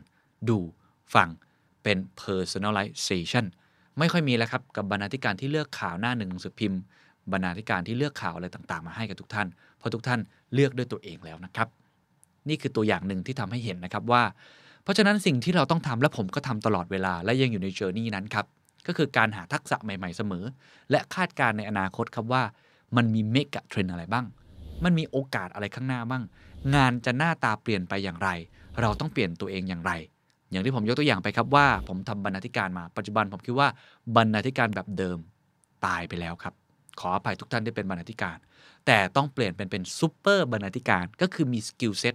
ดู ฟัง เป็น personalization ไม่ค่อยมีแล้วครับ กับบรรณาธิการที่เลือกข่าวหน้าหนึ่งหนังสือพิมพ์ บรรณาธิการที่เลือกข่าวอะไรต่างๆ มาให้กับทุกท่าน เพราะทุกท่านเลือกด้วยตัวเองแล้วนะครับ นี่คือตัวอย่างหนึ่งที่ทำให้เห็นนะครับว่า เพราะฉะนั้นสิ่งที่เราต้องทำและผมก็ทำตลอดเวลา และยังอยู่ในเจอร์นี่นั้นครับ ก็คือการหาทักษะใหม่ ๆเสมอ และคาดการณ์ในอนาคตครับว่า มันมี megatrend อะไรบ้าง มันมีโอกาสอะไรข้างหน้าบ้าง งานจะหน้าตาเปลี่ยนไปอย่างไร เราต้องเปลี่ยนตัวเองอย่างไร อย่างที่ผมยกตัวอย่างไปครับว่า ผมทำบรรณาธิการมาปัจจุบันผมคิดว่าบรรณาธิการแบบเดิมตายไปแล้วครับขออภัยทุกท่านที่เป็นบรรณาธิการ แต่ต้องเปลี่ยนเป็นเป็นซูเปอร์บรรณาธิการก็คือมี skill set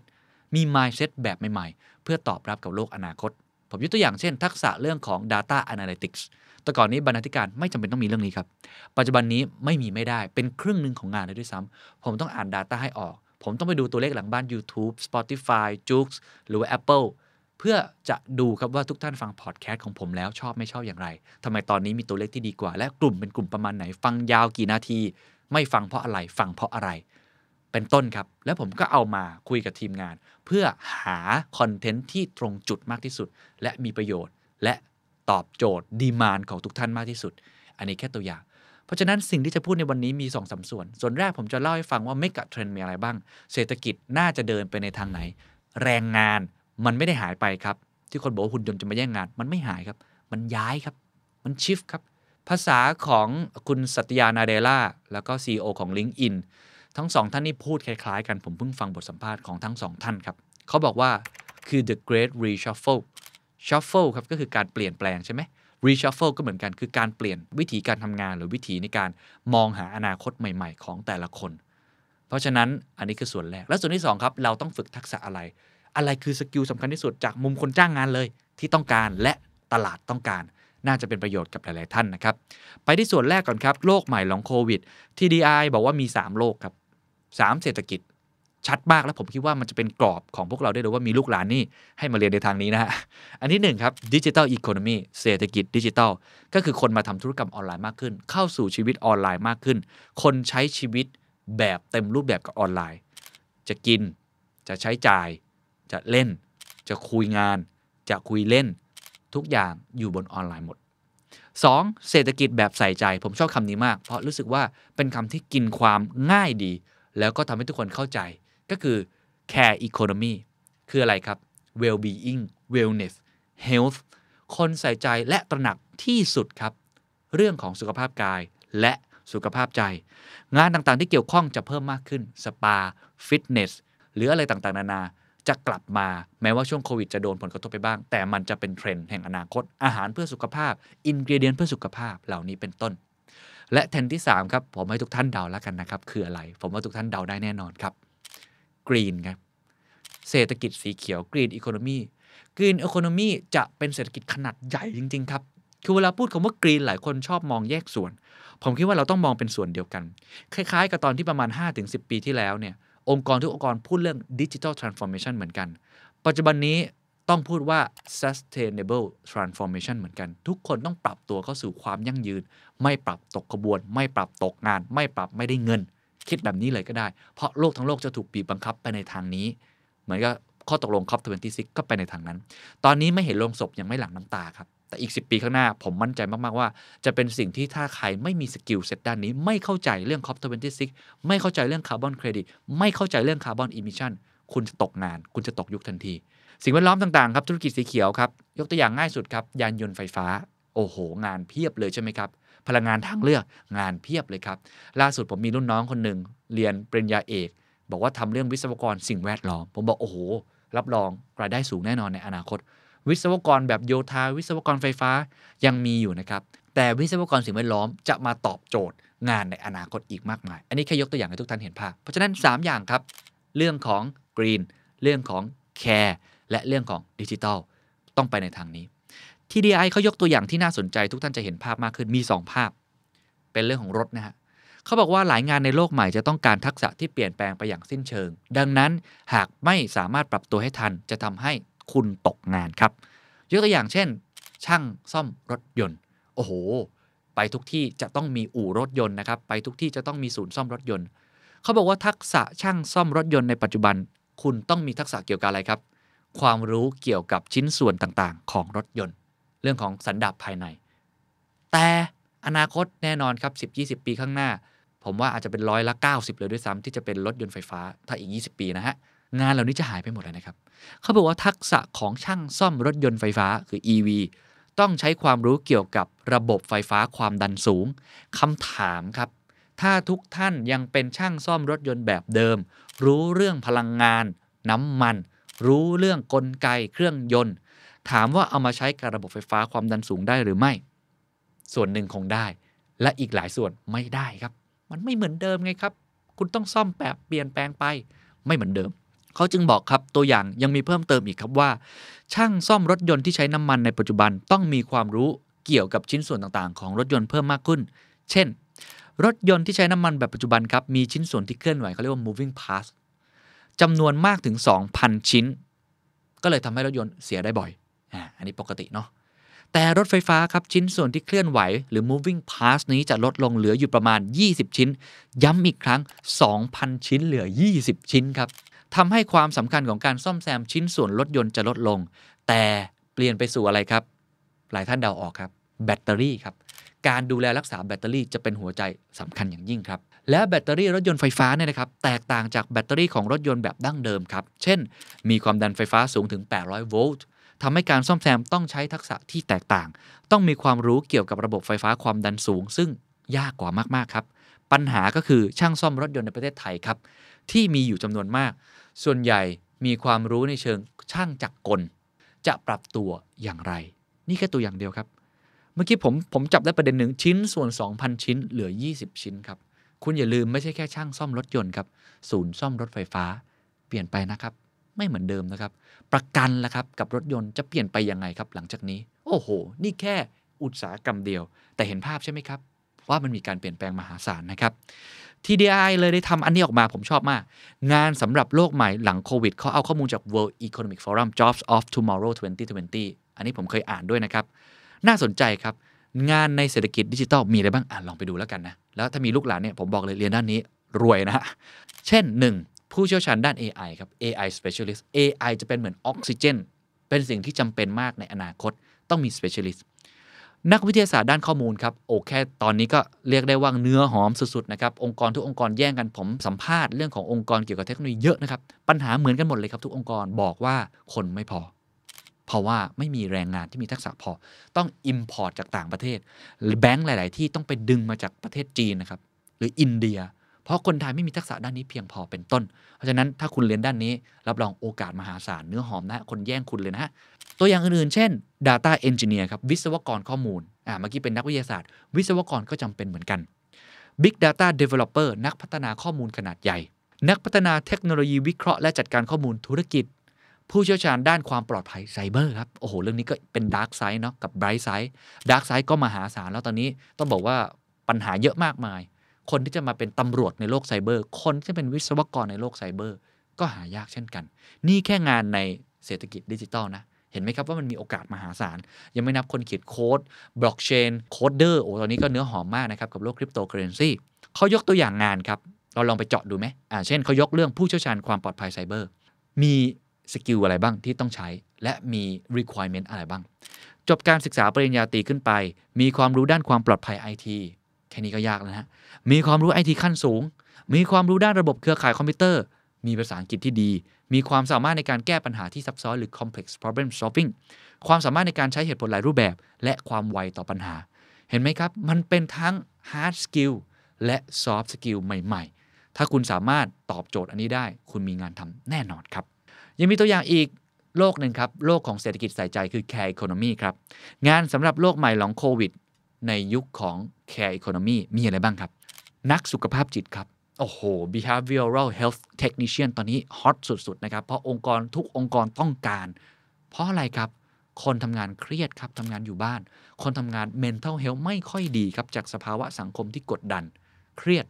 มี mindset แบบใหม่ๆ เพื่อตอบรับกับโลกอนาคต ผมยกตัวอย่างเช่น ทักษะเรื่องของ data analytics แต่ก่อนนี้บรรณาธิการไม่จำเป็นต้องมีเรื่องนี้ครับ ปัจจุบันนี้ไม่มีไม่ได้เป็นครึ่งหนึ่งของงานเลยด้วยซ้ำผมต้องอ่าน Data ให้ออก ผมต้องไปดูตัวเลขหลังบ้าน YouTube Spotify j o o x หรือว่า Apple เพื่อจะดูครับว่าทุกท่านฟังพอดแคสต์ของผมแล้วชอบไม่ชอบอย่างไรทำไมตอนนี้มีตัวเลขที่ดีกว่า และกลุ่มเป็นกลุ่มประมาณไหน ฟังยาวกี่นาที ไม่ฟังเพราะอะไร ฟังเพราะอะไร เป็นต้นครับ แล้วผมก็เอามาคุยกับทีมงาน เพื่อหาคอนเทนต์ที่ตรงจุดมากที่สุด และมีประโยชน์ และตอบโจทย์ดีมานของทุกท่านมากที่สุด อันนี้แค่ตัวอย่าง เพราะฉะนั้นสิ่งที่จะพูดในวันนี้มี2อสส่วน ส่วนแรกผมจะเล่าให้ฟังว่าเมกะเทรนมีอะไรบ้าง เศรษฐกิจน่าจะเดินไปในทางไหน แรงงานมันไม่ได้หายไปครับ ที่คนบอกว่าหุ่นยนต์จะมาแย่งงาน มันไม่หายครับ มันย้ายครับ มันชิฟครับ ภาษาของคุณสัตยานาเดล่าแล้วก็ CEO ของ LinkedIn ทั้งสองท่านนี่พูดคล้ายๆ กันผมเพิ่งฟังบทสัมภาษณ์ของทั้งสองท่านครับเขาบอกว่าคือ the great reshuffle shuffle ครับก็คือการเปลี่ยนแปลงใช่ไหม reshuffle ก็เหมือนกันคือการเปลี่ยนวิธีการทำงานหรือวิธีในการมองหาอนาคตใหม่ ๆ ของแต่ละคน เพราะฉะนั้นอันนี้คือส่วนแรก และส่วนที่2ครับเราต้องฝึกทักษะอะไร อะไรคือสกิลสำคัญที่สุดจากมุมคนจ้างงานเลยที่ต้องการและตลาดต้องการ น่าจะเป็นประโยชน์กับหลาย ๆ ท่านนะครับ ไปที่ส่วนแรกก่อนครับ โลกใหม่ของโควิด TDI บอกว่ามี 3 โลกครับ 3 เศรษฐกิจชัดมากแล้วผมคิดว่ามันจะเป็นกรอบของพวกเราได้เลยว่ามีลูกหลานนี่ให้มาเรียนในทางนี้นะฮะ อันที่1ครับดิจิทัลอีโคโนมีเศรษฐกิจดิจิทัลก็คือคนมาทำธุรกรรมออนไลน์มากขึ้น เข้าสู่ชีวิตออนไลน์มากขึ้น คนใช้ชีวิตแบบเต็มรูปแบบกับออนไลน์ จะกินจะใช้จ่าย จะเล่น จะคุยงาน จะคุยเล่น ทุกอย่างอยู่บนออนไลน์หมด 2. เศรษฐกิจแบบใส่ใจ ผมชอบคำนี้มาก เพราะรู้สึกว่าเป็นคำที่กินความง่ายดี แล้วก็ทำให้ทุกคนเข้าใจ ก็คือ care economy คืออะไรครับ well being wellness health คนใส่ใจและตระหนักที่สุดครับ เรื่องของสุขภาพกายและสุขภาพใจ งานต่างๆที่เกี่ยวข้องจะเพิ่มมากขึ้น สปา ฟิตเนส หรืออะไรต่างๆ นานา จะกลับมา แม้ว่าช่วงโควิดจะโดนผลกระทบไปบ้าง แต่มันจะเป็นเทรนด์แห่งอนาคต อาหารเพื่อสุขภาพ ingredient เพื่อสุขภาพ เหล่านี้เป็นต้น และเทรนด์ที่ 3 ครับ ผมให้ทุกท่านเดาแล้วกันนะครับ คืออะไร ผมว่าทุกท่านเดาได้แน่นอนครับ green ครับเศรษฐกิจสีเขียว green economy green economy จะเป็นเศรษฐกิจขนาดใหญ่จริง ๆ ครับ คือเวลาพูดคำว่า green หลายคนชอบมองแยกส่วน ผมคิดว่าเราต้องมองเป็นส่วนเดียวกัน คล้ายๆ กับตอนที่ประมาณ 5-10 ปีที่แล้วเนี่ยองค์กรทุกองค์กรพูดเรื่อง digital transformation เหมือนกัน ปัจจุบันนี้ต้องพูดว่า sustainable transformation เหมือนกัน ทุกคนต้องปรับตัวเข้าสู่ความยั่งยืน ไม่ปรับตกขบวน ไม่ปรับตกงาน ไม่ปรับไม่ได้เงิน คิดแบบนี้เลยก็ได้ เพราะโลกทั้งโลกจะถูกบีบบังคับไปในทางนี้ เหมือนกับข้อตกลง COP26 ก็ไปในทางนั้น ตอนนี้ไม่เห็นโลงศพยังไม่หลั่งน้ำตาครับ แต่อีก 10 ปีข้างหน้าผมมั่นใจมาก ๆ ว่า จะเป็นสิ่งที่ถ้าใครไม่มี skill set ด้านนี้ ไม่เข้าใจเรื่อง COP26 ไม่เข้าใจเรื่องคาร์บอนเครดิต ไม่เข้าใจเรื่อง carbon emission คุณจะตกงาน คุณจะตกยุคทันที สิ่งแวดล้อมต่าง ๆ ครับ ธุรกิจสีเขียวครับ ยกตัวอย่างง่ายสุดครับ ยานยนต์ไฟฟ้า โอ้โห งานเพียบเลยใช่ไหมครับ พลังงานทางเลือกงานเพียบเลยครับ ล่าสุดผมมีรุ่นน้องคนหนึ่งเรียนปริญญาเอก บอกว่าทำเรื่องวิศวกรสิ่งแวดล้อม ผมบอกโอ้โห รับรองรายได้สูงแน่นอนในอนาคต วิศวกรแบบโยธาวิศวกรไฟฟ้ายังมีอยู่นะครับแต่วิศวกรสิ่งแวดล้อมจะมาตอบโจทย์งานในอนาคตอีกมากมาย อันนี้แค่ยกตัวอย่างให้ทุกท่านเห็นภาพ เพราะฉะนั้น 3 อย่างครับ เรื่องของ Green เรื่องของ Care และเรื่องของดิจิทัล ต้องไปในทางนี้ TDI เขายกตัวอย่างที่น่าสนใจทุกท่านจะเห็นภาพมากขึ้นมี 2 ภาพ เป็นเรื่องของรถนะฮะเขาบอกว่าหลายงานในโลกใหม่จะต้องการทักษะที่เปลี่ยนแปลงไปอย่างสิ้นเชิง ดังนั้นหากไม่สามารถปรับตัวให้ทันจะทำให้คุณตกงานครับ ยกตัวอย่างเช่น ช่างซ่อมรถยนต์ โอ้โห ไปทุกที่จะต้องมีอู่รถยนต์นะครับ ไปทุกที่จะต้องมีศูนย์ซ่อมรถยนต์ เขาบอกว่าทักษะช่างซ่อมรถยนต์ในปัจจุบัน คุณต้องมีทักษะเกี่ยวกับอะไรครับ ความรู้เกี่ยวกับชิ้นส่วนต่างๆ ของรถยนต์ เรื่องของสันดาปภายใน แต่อนาคตแน่นอนครับ 10-20 ปีข้างหน้า ผมว่าอาจจะเป็นร้อยละ 90 เลยด้วยซ้ำที่จะเป็นรถยนต์ไฟฟ้าถ้าอีก 20 ปีนะฮะงานเหล่านี้จะหายไปหมดเลยนะครับ เขาบอกว่าทักษะของช่างซ่อมรถยนต์ไฟฟ้าคือ EV ต้องใช้ความรู้เกี่ยวกับระบบไฟฟ้าความดันสูงคำถามครับ ถ้าทุกท่านยังเป็นช่างซ่อมรถยนต์แบบเดิม รู้เรื่องพลังงาน น้ำมัน รู้เรื่องกลไกเครื่องยนต์ ถามว่าเอามาใช้กับระบบไฟฟ้าความดันสูงได้หรือไม่ ส่วนหนึ่งคงได้ และอีกหลายส่วนไม่ได้ครับ มันไม่เหมือนเดิมไงครับ คุณต้องซ่อมแบบเปลี่ยนแปลงไป ไม่เหมือนเดิม เขาจึงบอกครับตัวอย่างยังมีเพิ่มเติมอีกครับว่า ช่างซ่อมรถยนต์ที่ใช้น้ำมันในปัจจุบันต้องมีความรู้เกี่ยวกับชิ้นส่วนต่างๆ ของรถยนต์เพิ่มมากขึ้น เช่น รถยนต์ที่ใช้น้ำมันแบบปัจจุบันครับมีชิ้นส่วนที่เคลื่อนไหวเขาเรียกว่า moving parts จำนวนมากถึง 2,000 ชิ้น ก็เลยทำให้รถยนต์เสียได้บ่อย อ่าอันนี้ปกติเนาะแต่รถไฟฟ้าครับชิ้นส่วนที่เคลื่อนไหว หรือ moving parts นี้จะลดลงเหลืออยู่ประมาณ 20 ชิ้น ย้ำอีกครั้ง 2,000 ชิ้นเหลือ 20 ชิ้นครับทำให้ความสำคัญของการซ่อมแซมชิ้นส่วนรถยนต์จะลดลง แต่เปลี่ยนไปสู่อะไรครับ หลายท่านเดาออกครับ แบตเตอรี่ครับ การดูแลรักษาแบตเตอรี่จะเป็นหัวใจสำคัญอย่างยิ่งครับ และแบตเตอรี่รถยนต์ไฟฟ้าเนี่ยนะครับแตกต่างจากแบตเตอรี่ของรถยนต์แบบดั้งเดิมครับ เช่น มีความดันไฟฟ้าสูงถึง 800 โวลต์ ทำให้การซ่อมแซมต้องใช้ทักษะที่แตกต่าง ต้องมีความรู้เกี่ยวกับระบบไฟฟ้าความดันสูง ซึ่งยากกว่ามากๆครับ ปัญหาก็คือช่างซ่อมรถยนต์ในประเทศไทยครับ ที่มีอยู่จำนวนมาก ส่วนใหญ่มีความรู้ในเชิงช่างจักรกล จะปรับตัวอย่างไร นี่แค่ตัวอย่างเดียวครับ เมื่อกี้ผมผมจับได้ประเด็นหนึ่งชิ้นส่วน 2,000 ชิ้น เหลือ 20 ชิ้นครับคุณอย่าลืมไม่ใช่แค่ช่างซ่อมรถยนต์ครับศูนย์ซ่อมรถไฟฟ้า เปลี่ยนไปนะครับ ไม่เหมือนเดิมนะครับ ประกันละครับกับรถยนต์จะเปลี่ยนไปยังไงครับ หลังจากนี้ โอ้โห นี่แค่อุตสาหกรรมเดียว แต่เห็นภาพใช่ไหมครับ ว่ามันมีการเปลี่ยนแปลงมหาศาลนะครับ TDI เลยได้ทำอันนี้ออกมาผมชอบมาก งานสำหรับโลกใหม่หลังโควิดเขาเอาข้อมูลจาก World Economic Forum Jobs of Tomorrow 2020 อันนี้ผมเคยอ่านด้วยนะครับ น่าสนใจครับ งานในเศรษฐกิจดิจิทัลมีอะไรบ้างอ่านลองไปดูแล้วกันนะ แล้วถ้ามีลูกหลานเนี่ยผมบอกเลยเรียนด้านนี้รวยนะฮะเช่น 1. ผู้เชี่ยวชาญด้าน AI ครับ AI specialist AI จะเป็นเหมือนออกซิเจนเป็นสิ่งที่จำเป็นมากในอนาคตต้องมี specialist นักวิทยาศาสตร์ด้านข้อมูลครับโอ้แค่ตอนนี้ก็เรียกได้ว่าเนื้อหอมสุดๆนะครับองค์กรทุกองค์กรแย่งกันผมสัมภาษณ์เรื่องขององค์กรเกี่ยวกับเทคโนโลยีเยอะนะครับปัญหาเหมือนกันหมดเลยครับทุกองค์กรบอกว่าคนไม่พอ เพราะว่าไม่มีแรงงานที่มีทักษะพอ ต้อง Import จากต่างประเทศแบงก์หลาย ๆ ที่ต้องไปดึงมาจากประเทศจีนนะครับหรืออินเดีย เพราะคนไทยไม่มีทักษะด้านนี้เพียงพอเป็นต้น เพราะฉะนั้นถ้าคุณเรียนด้านนี้ รับรองโอกาสมหาศาลเนื้อหอมนะ คนแย่งคุณเลยนะ ตัวอย่างอื่นๆ เช่น Data Engineer ครับวิศวกรข้อมูลอ่าเมื่อกี้เป็นนักวิทยาศาสตร์ วิศวกรก็จำเป็นเหมือนกัน Big Data Developer นักพัฒนาข้อมูลขนาดใหญ่ นักพัฒนาเทคโนโลยีวิเคราะห์และจัดการข้อมูลธุรกิจ ผู้เชี่ยวชาญด้านความปลอดภัยไซเบอร์ครับโอ้โหเรื่องนี้ก็เป็น dark side เนาะกับ bright side dark side ก็มหาศาลแล้วตอนนี้ต้องบอกว่าปัญหาเยอะมากมาย คนที่จะมาเป็นตำรวจในโลกไซเบอร์ คนที่จะเป็นวิศวกรในโลกไซเบอร์ ก็หายากเช่นกัน นี่แค่งานในเศรษฐกิจดิจิตอลนะ เห็นไหมครับว่ามันมีโอกาสมหาศาล ยังไม่นับคนเขียนโค้ด blockchain coder โอ้ตอนนี้ก็เนื้อหอมมากนะครับ กับโลกคริปโตเคอเรนซีเขายกตัวอย่างงานครับ เราลองไปเจาะดูไหมอ่าเช่นเขายกเรื่องผู้เชี่ยวชาญความปลอดภัยไซเบอร์มี skill อะไรบ้างที่ต้องใช้ และมี requirement อะไรบ้าง จบการศึกษาปริญญาตรีขึ้นไป มีความรู้ด้านความปลอดภัยไอที ค่นี้ก็ยากแล้วนะฮะมีความรู้ไอทีขั้นสูง มีความรู้ด้านระบบเครือข่ายคอมพิวเตอร์ มีภาษาอังกฤษที่ดี มีความสามารถในการแก้ปัญหาที่ซับซ้อนหรือ complex problem solving ความสามารถในการใช้เหตุผลหลายรูปแบบ และความไวต่อปัญหา เห็นไหมครับ มันเป็นทั้ง hard skill และ soft skill ใหม่ ๆ ถ้าคุณสามารถตอบโจทย์อันนี้ได้ คุณมีงานทำแน่นอนครับ ยังมีตัวอย่างอีกโลกหนึ่งครับ โลกของเศรษฐกิจใส่ใจคือ care economy ครับ งานสำหรับโลกใหม่หลังโควิด ในยุคของ care economy มีอะไรบ้างครับ นักสุขภาพจิตครับโอ้โห behavioral health technician ตอนนี้ฮอตสุด ๆ นะครับ เพราะองค์กรทุกองค์กรต้องการ เพราะอะไรครับ คนทำงานเครียดครับทำงานอยู่บ้าน คนทำงาน mental health ไม่ค่อยดีครับ จากสภาวะสังคมที่กดดัน เครียด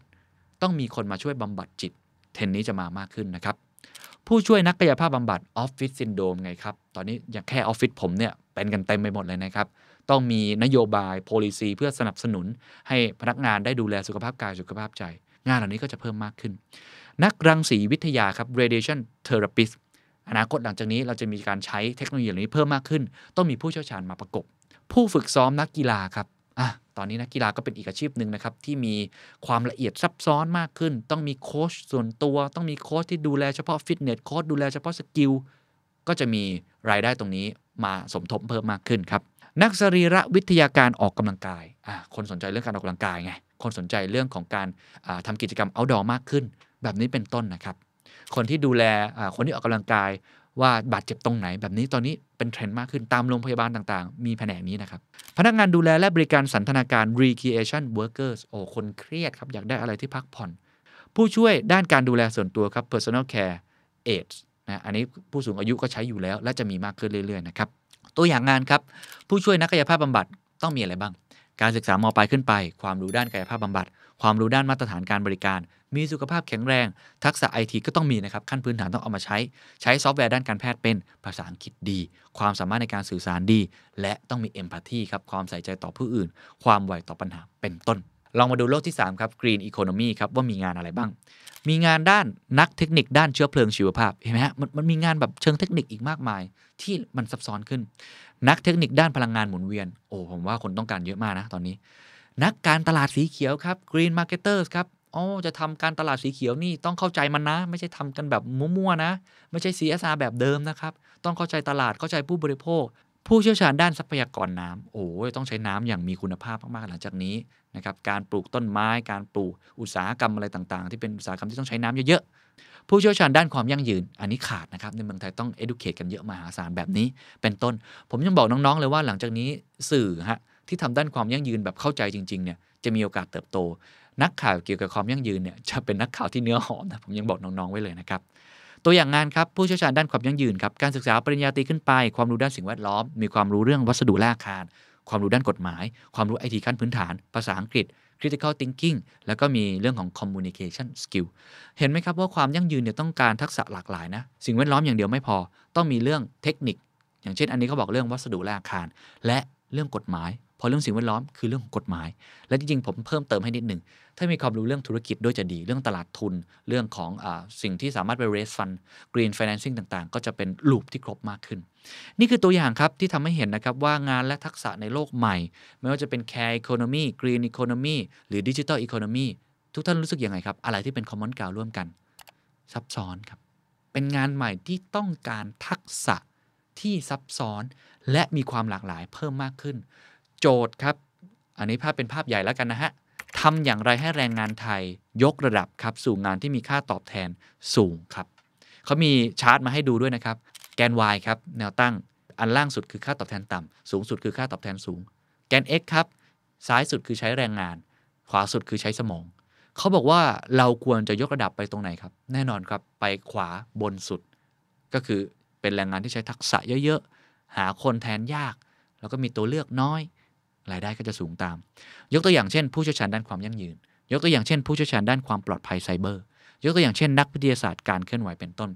ต้องมีคนมาช่วยบำบัดจิต เทนนี้จะมามากขึ้นนะครับ ผู้ช่วยนักกายภาพบำบัดออฟฟิศซินโดมไงครับ ตอนนี้อย่างแค่ออฟฟิศผมเนี่ยเป็นกันเต็มไปหมดเลยนะครับ ต้องมีนโยบาย policy เพื่อสนับสนุน ให้พนักงานได้ดูแลสุขภาพกายสุขภาพใจ งานเหล่านี้ก็จะเพิ่มมากขึ้น นักรังสีวิทยาครับ radiation therapist อนาคตหลังจากนี้เราจะมีการใช้เทคโนโลยีเหล่านี้เพิ่มมากขึ้น ต้องมีผู้เชี่ยวชาญมาประกบ ผู้ฝึกซ้อมนักกีฬาครับอะตอนนี้นักกีฬาก็เป็นอีกอาชีพหนึ่งนะครับ ที่มีความละเอียดซับซ้อนมากขึ้น ต้องมีโค้ชส่วนตัว ต้องมีโค้ชที่ดูแลเฉพาะฟิตเนสโค้ชดูแลเฉพาะสกิลก็จะมีรายได้ตรงนี้มาสมทบเพิ่มมากขึ้นครับ นักสรีระวิทยาการออกกำลังกายอะคนสนใจเรื่องการออกกำลังกายไง คนสนใจเรื่องของการอ่าทำกิจกรรม outdoor มากขึ้น แบบนี้เป็นต้นนะครับ คนที่ดูแลอ่าคนที่ออกกำลังกายว่าบาดเจ็บตรงไหน แบบนี้ตอนนี้เป็นเทรนด์มากขึ้นตามโรงพยาบาลต่างๆ มีแผนกนี้นะครับ พนักงานดูแลและบริการสันทนาการ recreation workers โอ้คนเครียดครับ อยากได้อะไรที่พักผ่อน ผู้ช่วยด้านการดูแลส่วนตัวครับ personal care aids นะอันนี้ผู้สูงอายุก็ใช้อยู่แล้ว และจะมีมากขึ้นเรื่อยๆนะครับ ตัวอย่างงานครับ ผู้ช่วยนักกายภาพบำบัดต้องมีอะไรบ้าง การศึกษามปลายขึ้นไป ความรู้ด้านกายภาพบำบัด ความรู้ด้านมาตรฐานการบริการ มีสุขภาพแข็งแรง ทักษะไอทีก็ต้องมีนะครับ ขั้นพื้นฐานต้องเอามาใช้ ใช้ซอฟต์แวร์ด้านการแพทย์เป็น ภาษาอังกฤษดี ความสามารถในการสื่อสารดี และต้องมี empathy ครับ ความใส่ใจต่อผู้อื่น ความไวต่อปัญหา เป็นต้น ลองมาดูโลกที่ 3 ครับ Green Economy ครับ ว่ามีงานอะไรบ้าง มีงานด้านนักเทคนิคด้านเชื้อเพลิงชีวภาพ เห็นไหมฮะมันมันมีงานแบบเชิงเทคนิคอีกมากมาย ที่มันซับซ้อนขึ้น นักเทคนิคด้านพลังงานหมุนเวียน โอ้ผมว่าคนต้องการเยอะมากนะตอนนี้ นักการตลาดสีเขียวครับ Green Marketers ครับอ๋อจะทำการตลาดสีเขียวนี่ต้องเข้าใจมันนะ ไม่ใช่ทำกันแบบมั่วๆนะ ไม่ใช่ CSR แบบเดิมนะครับ ต้องเข้าใจตลาดเข้าใจผู้บริโภค ผู้เชี่ยวชาญด้านทรัพยากรน้ำโอ้ยต้องใช้น้ำอย่างมีคุณภาพมากๆหลังจากนี้นะครับการปลูกต้นไม้ การปลูกอุตสาหกรรมอะไรต่างๆ ที่เป็นอุตสาหกรรมที่ต้องใช้น้ำเยอะๆผู้เชี่ยวชาญด้านความยั่งยืน อันนี้ขาดนะครับในเมืองไทยต้อง educate กันเยอะมหาศาลแบบนี้เป็นต้น ผมยังบอกน้องๆเลยว่าหลังจากนี้สื่อฮะที่ทำด้านความยั่งยืนแบบเข้าใจจริงๆเนี่ยจะมีโอกาสเติบโต นักข่าวเกี่ยวกับความยั่งยืนเนี่ยจะเป็นนักข่าวที่เนื้อหอมนะผมยังบอกน้องๆไว้เลยนะครับ ตัวอย่างงานครับผู้เชี่ยวชาญด้านความยั่งยืนครับการศึกษาปริญญาตรีขึ้นไป ความรู้ด้านสิ่งแวดล้อม มีความรู้เรื่องวัสดุและอาคาร ความรู้ด้านกฎหมาย ความรู้ไอทีขั้นพื้นฐาน ภาษาอังกฤษ critical thinking แล้วก็มีเรื่องของ communication skill เห็นไหมครับว่าความยั่งยืนเนี่ยต้องการทักษะหลากหลายนะสิ่งแวดล้อมอย่างเดียวไม่พอ ต้องมีเรื่องเทคนิค อย่างเช่น อันนี้เขาบอกเรื่องวัสดุและอาคาร และเรื่องกฎหมายพอเรื่องสิ่งแวดล้อมคือเรื่องของกฎหมาย และจริงๆผมเพิ่มเติมให้นิดหนึ่ง ถ้ามีความรู้เรื่องธุรกิจด้วยจะดี เรื่องตลาดทุนเรื่องของอสิ่งที่สามารถไป raise fund green financing ต่างๆ ก็จะเป็นลูปที่ครบมากขึ้น นี่คือตัวอย่างครับที่ทำให้เห็นนะครับว่างานและทักษะในโลกใหม่ ไม่ว่าจะเป็น care economy green economy หรือ digital economy ทุกท่านรู้สึกยังไงครับ อะไรที่เป็น common ground ร่วมกัน ซับซ้อนครับ เป็นงานใหม่ที่ต้องการทักษะที่ซับซ้อนและมีความหลากหลายเพิ่มมากขึ้น โจทย์ครับ อันนี้ภาพเป็นภาพใหญ่แล้วกันนะฮะ ทำอย่างไรให้แรงงานไทยยกระดับครับสู่งานที่มีค่าตอบแทนสูงครับเขามีชาร์ตมาให้ดูด้วยนะครับ แกน y ครับแนวตั้งอันล่างสุดคือค่าตอบแทนต่ำสูงสุดคือค่าตอบแทนสูง แกน x ครับ ซ้ายสุดคือใช้แรงงาน ขวาสุดคือใช้สมอง เขาบอกว่าเราควรจะยกระดับไปตรงไหนครับ แน่นอนครับไปขวาบนสุด ก็คือเป็นแรงงานที่ใช้ทักษะเยอะๆ หาคนแทนยาก แล้วก็มีตัวเลือกน้อย รายได้ก็จะสูงตาม ยกตัวอย่างเช่น ผู้เชี่ยวชาญด้านความยั่งยืน ยกตัวอย่างเช่น ผู้เชี่ยวชาญด้านความปลอดภัยไซเบอร์ ยกตัวอย่างเช่น นักวิทยาศาสตร์การเคลื่อนไหวเป็นต้น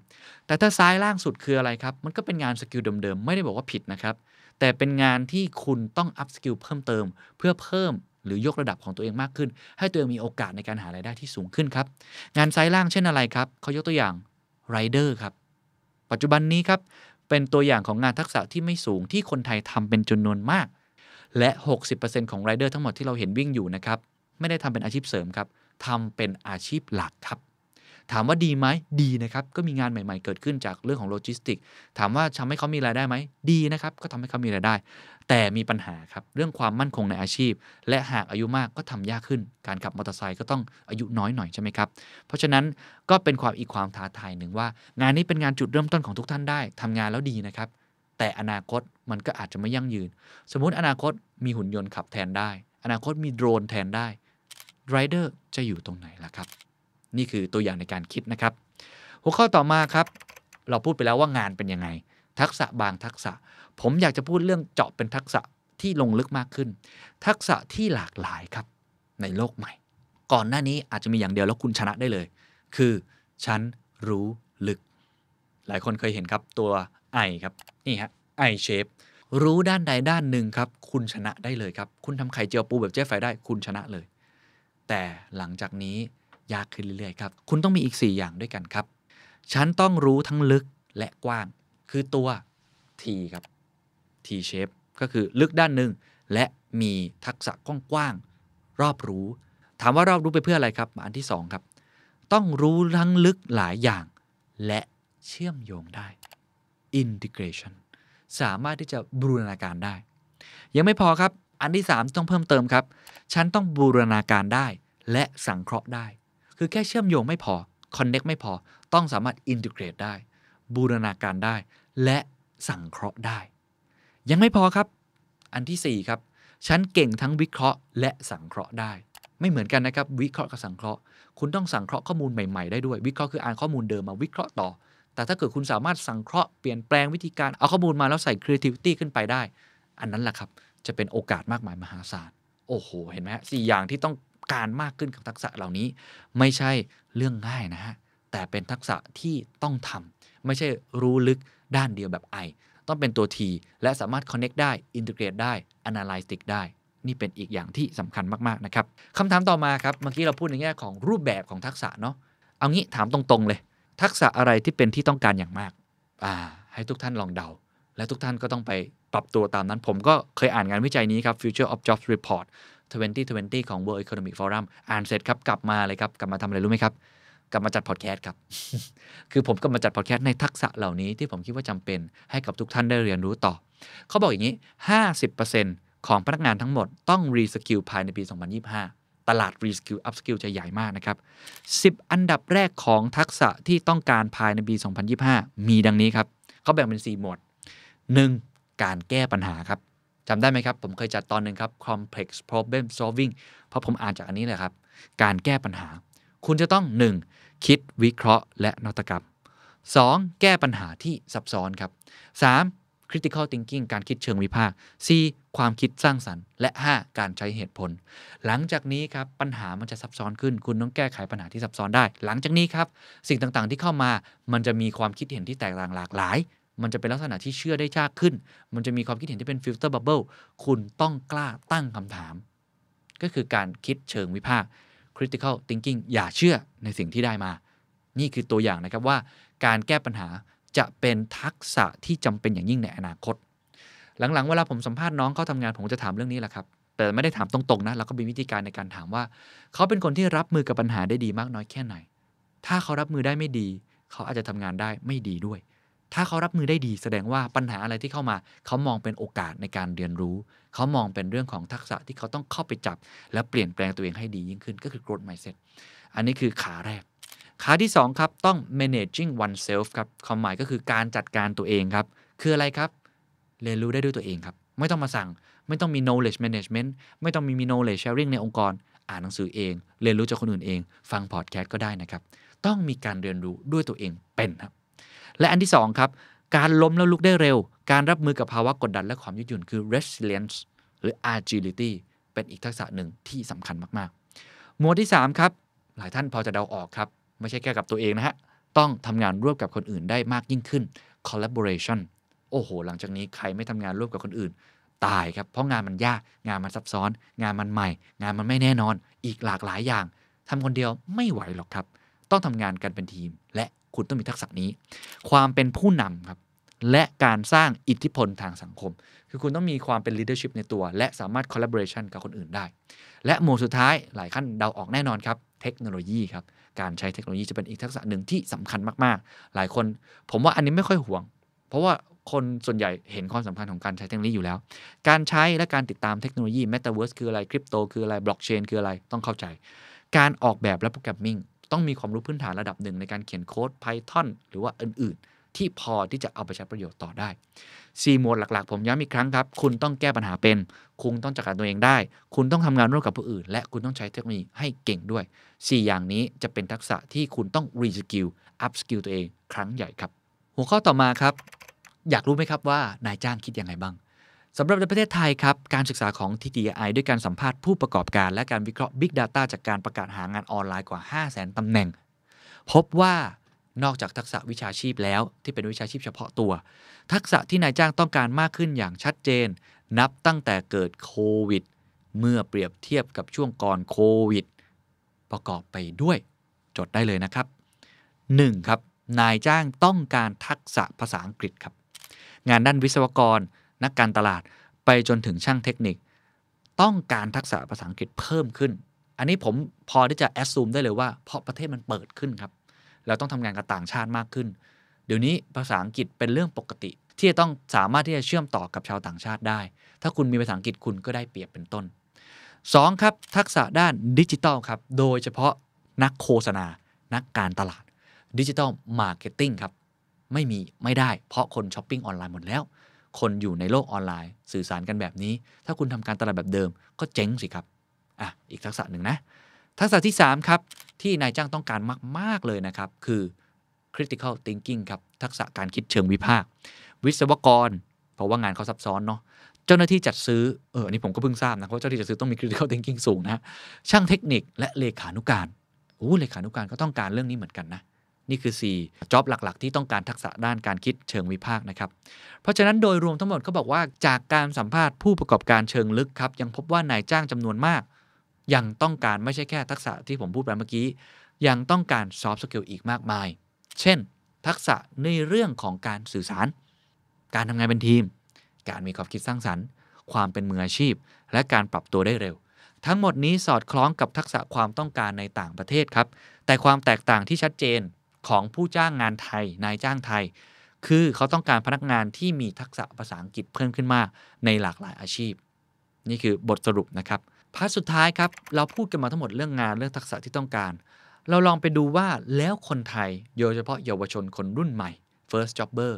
แต่ถ้าซ้ายล่างสุดคืออะไรครับ มันก็เป็นงาน skill เดิมๆ ไม่ได้บอกว่าผิดนะครับ แต่เป็นงานที่คุณต้อง upskill เพิ่มเติม เพื่อเพิ่มหรือยกระดับของตัวเองมากขึ้น ให้ตัวเองมีโอกาสในการหารายได้ที่สูงขึ้นครับ งานซ้ายล่างเช่นอะไรครับเขายกตัวอย่างไรเดอร์ครับ ปัจจุบันนี้ครับ เป็นตัวอย่างของงานทักษะที่ไม่สูงที่คนไทยทำเป็นจำนวนมาก และ 60%ของไรเดอร์ทั้งหมดที่เราเห็นวิ่งอยู่นะครับ ไม่ได้ทำเป็นอาชีพเสริมครับทำเป็นอาชีพหลักครับ ถามว่าดีไหมดีนะครับ ก็มีงานใหม่ๆ เกิดขึ้นจากเรื่องของโลจิสติก ถามว่าทำให้เขามีรายได้ไหม ดีนะครับ ก็ทำให้เขามีรายได้ แต่มีปัญหาครับ เรื่องความมั่นคงในอาชีพ และหากอายุมากก็ทำยากขึ้น การขับมอเตอร์ไซค์ก็ต้องอายุน้อยหน่อยใช่ไหมครับ เพราะฉะนั้นก็เป็นความอีกความท้าทายหนึ่งว่า งานนี้เป็นงานจุดเริ่มต้นของทุกท่านได้ทำงานแล้วดีนะครับ แต่อนาคตมันก็อาจจะไม่ยั่งยืน สมมุติอนาคตมีหุ่นยนต์ขับแทนได้ อนาคตมีโดรนแทนได้ไรเดอร์จะอยู่ตรงไหนล่ะครับ นี่คือตัวอย่างในการคิดนะครับ หัวข้อต่อมาครับ เราพูดไปแล้วว่างานเป็นยังไง ทักษะบางทักษะ ผมอยากจะพูดเรื่องเจาะเป็นทักษะที่ลงลึกมากขึ้น ทักษะที่หลากหลายครับ ในโลกใหม่ ก่อนหน้านี้อาจจะมีอย่างเดียวแล้วคุณชนะได้เลย คือ ฉันรู้ลึก หลายคนเคยเห็นครับตัวไอครับนี่ฮะไอเชฟรู้ด้านใดด้านหนึ่งครับ คุณชนะได้เลยครับ คุณทำไข่เจียวปูแบบเจ๊ไฟได้คุณชนะเลย แต่หลังจากนี้ยากขึ้นเรื่อยๆครับ คุณต้องมีอีก 4 อย่างด้วยกันครับ ฉันต้องรู้ทั้งลึกและกว้าง คือตัว T ครับ T shape ก็คือลึกด้านหนึ่งและมีทักษะกว้างๆรอบรู้ ถามว่ารอบรู้ไปเพื่ออะไรครับ อันที่ 2 ครับ ต้องรู้ทั้งลึกหลายอย่าง และเชื่อมโยงได้ integration สามารถที่จะบูรณาการได้ ยังไม่พอครับ อันที่ 3 ต้องเพิ่มเติมครับ ฉันต้องบูรณาการได้ และสังเคราะห์ได้ คือแค่เชื่อมโยงไม่พอ connect ไม่พอ ต้องสามารถ integrate ได้ บูรณาการได้ และสังเคราะห์ได้ ยังไม่พอครับ อันที่ 4 ครับ ฉันเก่งทั้งวิเคราะห์ และสังเคราะห์ได้ ไม่เหมือนกันนะครับ วิเคราะห์กับสังเคราะห์ คุณต้องสังเคราะห์ข้อมูลใหม่ ๆ ได้ด้วย วิเคราะห์คืออ่านข้อมูลเดิมมาวิเคราะห์ต่อ แต่ถ้าเกิดคุณสามารถสังเคราะห์เปลี่ยนแปลงวิธีการเอาข้อมูลมาแล้วใส่ creativity ขึ้นไปได้ อันนั้นแหละครับจะเป็นโอกาสมากมายมหาศาลโอ้โห เห็นไหมสี่อย่างที่ต้องการมากขึ้นกับทักษะเหล่านี้ ไม่ใช่เรื่องง่ายนะฮะแต่เป็นทักษะที่ต้องทำไม่ใช่รู้ลึกด้านเดียวแบบไอต้องเป็นตัว T และสามารถ connect ได้ integrate ได้ analytic ได้ นี่เป็นอีกอย่างที่สำคัญมาก ๆ นะครับคำถามต่อมาครับ เมื่อกี้เราพูดในแง่ของรูปแบบของทักษะเนาะเอางี้ถามตรง ๆ เลย ทักษะอะไรที่เป็นที่ต้องการอย่างมาก อ่า ให้ทุกท่านลองเดา และทุกท่านก็ต้องไปปรับตัวตามนั้น ผมก็เคยอ่านงานวิจัยนี้ครับ Future of Jobs Report 2020 ของ World Economic Forum อ่านเสร็จครับ กลับมาเลยครับ กลับมาทำอะไรรู้ไหมครับ กลับมาจัดพอดแคสต์ครับ คือผมก็มาจัดพอดแคสต์ในทักษะเหล่านี้ที่ผมคิดว่าจำเป็นให้กับทุกท่านได้เรียนรู้ต่อ เขาบอกอย่างนี้ 50%ของพนักงานทั้งหมดต้อง reskill ภายในปี 2025 ตลาด reskill upskill จะใหญ่มากนะครับ 10 อันดับแรกของทักษะที่ต้องการภายในปี 2025 มีดังนี้ครับเขาแบ่งเป็น 4 หมวด 1. การแก้ปัญหาครับจำได้ไหมครับ ผมเคยจัดตอนหนึ่งครับ complex problem solving เพราะผมอ่านจากอันนี้เลยครับ การแก้ปัญหา คุณจะต้อง 1. คิดวิเคราะห์และนวัตกรรม 2. แก้ปัญหาที่ซับซ้อนครับ 3. Critical thinking การคิดเชิงวิพากษ์ C ความคิดสร้างสรรค์ และ 5 การใช้เหตุผล หลังจากนี้ครับปัญหามันจะซับซ้อนขึ้น คุณต้องแก้ไขปัญหาที่ซับซ้อนได้ หลังจากนี้ครับสิ่งต่างๆที่เข้ามา มันจะมีความคิดเห็นที่แตกต่างหลากหลาย มันจะเป็นลักษณะที่เชื่อได้ยากขึ้น มันจะมีความคิดเห็นที่เป็น filter bubble คุณต้องกล้าตั้งคำถาม ก็คือการคิดเชิงวิพากษ์ critical thinking อย่าเชื่อในสิ่งที่ได้มา นี่คือตัวอย่างนะครับว่าการแก้ปัญหา จะเป็นทักษะที่จำเป็นอย่างยิ่งในอนาคต หลังๆ เวลาผมสัมภาษณ์น้องเขาทำงานผมจะถามเรื่องนี้แหละครับ แต่ไม่ได้ถามตรงๆนะเราก็มีวิธีการในการถามว่า เขาเป็นคนที่รับมือกับปัญหาได้ดีมากน้อยแค่ไหน ถ้าเขารับมือได้ไม่ดี เขาอาจจะทำงานได้ไม่ดีด้วย ถ้าเขารับมือได้ดี แสดงว่าปัญหาอะไรที่เข้ามา เขามองเป็นโอกาสในการเรียนรู้ เขามองเป็นเรื่องของทักษะที่เขาต้องเข้าไปจับ และเปลี่ยนแปลงตัวเองให้ดียิ่งขึ้นก็คือ growth mindset อันนี้คือขาแรก ขาที่2ครับต้อง managing oneself ครับความหมายก็คือการจัดการตัวเองครับ คืออะไรครับ เรียนรู้ได้ด้วยตัวเองครับ ไม่ต้องมาสั่ง ไม่ต้องมี knowledge management ไม่ต้องมี knowledge sharing ในองค์กร อ่านหนังสือเอง เรียนรู้จากคนอื่นเอง ฟังพอดแคสต์ก็ได้นะครับ ต้องมีการเรียนรู้ด้วยตัวเองเป็นครับ และอันที่2ครับการล้มแล้วลุกได้เร็ว การรับมือกับภาวะกดดันและความยืดหยุ่นคือ resilience หรือ agility เป็นอีกทักษะหนึ่งที่สำคัญมากๆ หมวดที่3ครับหลายท่านพอจะเดาออกครับ ไม่ใช่แค่กับตัวเองนะฮะ ต้องทำงานร่วมกับคนอื่นได้มากยิ่งขึ้น collaboration โอ้โห หลังจากนี้ใครไม่ทำงานร่วมกับคนอื่น ตายครับ เพราะงานมันยาก งานมันซับซ้อน งานมันใหม่ งานมันไม่แน่นอน อีกหลากหลายอย่างทำคนเดียวไม่ไหวหรอกครับ ต้องทำงานกันเป็นทีม และคุณต้องมีทักษะนี้ ความเป็นผู้นำครับ และการสร้างอิทธิพลทางสังคม คือคุณต้องมีความเป็น leadership ในตัว และสามารถ collaboration กับคนอื่นได้ และหมวดสุดท้ายหลายขั้นเดาออกแน่นอนครับ เทคโนโลยีครับ การใช้เทคโนโลยีจะเป็นอีกทักษะหนึ่งที่สำคัญมากๆ หลายคน ผมว่าอันนี้ไม่ค่อยห่วง เพราะว่าคนส่วนใหญ่เห็นความสำคัญของการใช้เทคโนโลยีอยู่แล้ว การใช้และการติดตามเทคโนโลยีเมตาเวิร์สคืออะไรคริปโตคืออะไรบล็อกเชนคืออะไรต้องเข้าใจ การออกแบบและ programming ต้องมีความรู้พื้นฐานระดับหนึ่งในการเขียนโค้ด Python หรือว่าอื่นๆ ที่พอที่จะเอาไปใช้ประโยชน์ต่อได้ 4 หมวดหลักๆ ผมย้ำอีกครั้งครับ คุณต้องแก้ปัญหาเป็น คุณต้องจัดการตัวเองได้ คุณต้องทำงานร่วมกับผู้อื่น และคุณต้องใช้เทคโนโลยีให้เก่งด้วย 4 อย่างนี้จะเป็นทักษะที่คุณต้อง reskill upskill ตัวเองครั้งใหญ่ครับ หัวข้อต่อมาครับ อยากรู้ไหมครับว่านายจ้างคิดยังไงบ้างสำหรับในประเทศไทยครับ การศึกษาของ TDRI ด้วยการสัมภาษณ์ผู้ประกอบการ และการวิเคราะห์ Big Data จากการประกาศหางานออนไลน์กว่า 5 0 0 0 0 0ตำแหน่ง พบว่า นอกจากทักษะวิชาชีพแล้วที่เป็นวิชาชีพเฉพาะตัว ทักษะที่นายจ้างต้องการมากขึ้นอย่างชัดเจน นับตั้งแต่เกิดโควิด เมื่อเปรียบเทียบกับช่วงก่อนโควิด ประกอบไปด้วย จดได้เลยนะครับ 1. ครับ นายจ้างต้องการทักษะภาษาอังกฤษครับ งานด้านวิศวกร นักการตลาดไปจนถึงช่างเทคนิค ต้องการทักษะภาษาอังกฤษเพิ่มขึ้น อันนี้ผมพอที่จะแอดซูมได้เลยว่าเพราะประเทศมันเปิดขึ้นครับ เราต้องทำงานกับต่างชาติมากขึ้น เดี๋ยวนี้ภาษาอังกฤษเป็นเรื่องปกติ ที่จะต้องสามารถที่จะเชื่อมต่อกับชาวต่างชาติได้ ถ้าคุณมีภาษาอังกฤษคุณก็ได้เปรียบเป็นต้น 2. ครับทักษะด้านดิจิทัลครับโดยเฉพาะนักโฆษณา นักการตลาด digital marketing ครับไม่มีไม่ได้เพราะคน shopping online หมดแล้ว คนอยู่ในโลกออนไลน์ สื่อสารกันแบบนี้ ถ้าคุณทำการตลาดแบบเดิมก็เจ๊งสิครับอะอีกทักษะหนึ่งนะ ทักษะที่ 3 ครับ ที่นายจ้างต้องการมาก ๆ เลยนะครับ คือ critical thinking ครับ ทักษะการคิดเชิงวิพากษ์วิศวกร เพราะว่างานเขาซับซ้อนเนาะเจ้าหน้าที่จัดซื้อเอออันนี้ผมก็เพิ่งทราบนะเพราะเจ้าหน้าที่จัดซื้อต้องมี critical thinking สูงนะช่างเทคนิคและเลขานุการโอ้เลขานุการก็ต้องการเรื่องนี้เหมือนกันนะนี่คือ 4 จ็อบหลักๆ ที่ต้องการทักษะด้านการคิดเชิงวิพากษ์นะครับ เพราะฉะนั้นโดยรวมทั้งหมดเขาบอกว่าจากการสัมภาษณ์ผู้ประกอบการเชิงลึกครับ ยังพบว่านายจ้างจำนวนมาก ยังต้องการไม่ใช่แค่ทักษะที่ผมพูดไปเมื่อกี้ ยังต้องการ soft skill อีกมากมาย เช่น ทักษะในเรื่องของการสื่อสาร การทำงานเป็นทีม การมีความคิดสร้างสรรค์ ความเป็นมืออาชีพ และการปรับตัวได้เร็ว ทั้งหมดนี้สอดคล้องกับทักษะความต้องการในต่างประเทศครับ แต่ความแตกต่างที่ชัดเจนของผู้จ้างงานไทย นายจ้างไทย คือเขาต้องการพนักงานที่มีทักษะภาษาอังกฤษเพิ่มขึ้นมากในหลากหลายอาชีพ นี่คือบทสรุปนะครับ พาร์ทสุดท้ายครับ เราพูดกันมาทั้งหมดเรื่องงานเรื่องทักษะที่ต้องการ เราลองไปดูว่าแล้วคนไทยโดยเฉพาะเยาวชนคนรุ่นใหม่ first jobber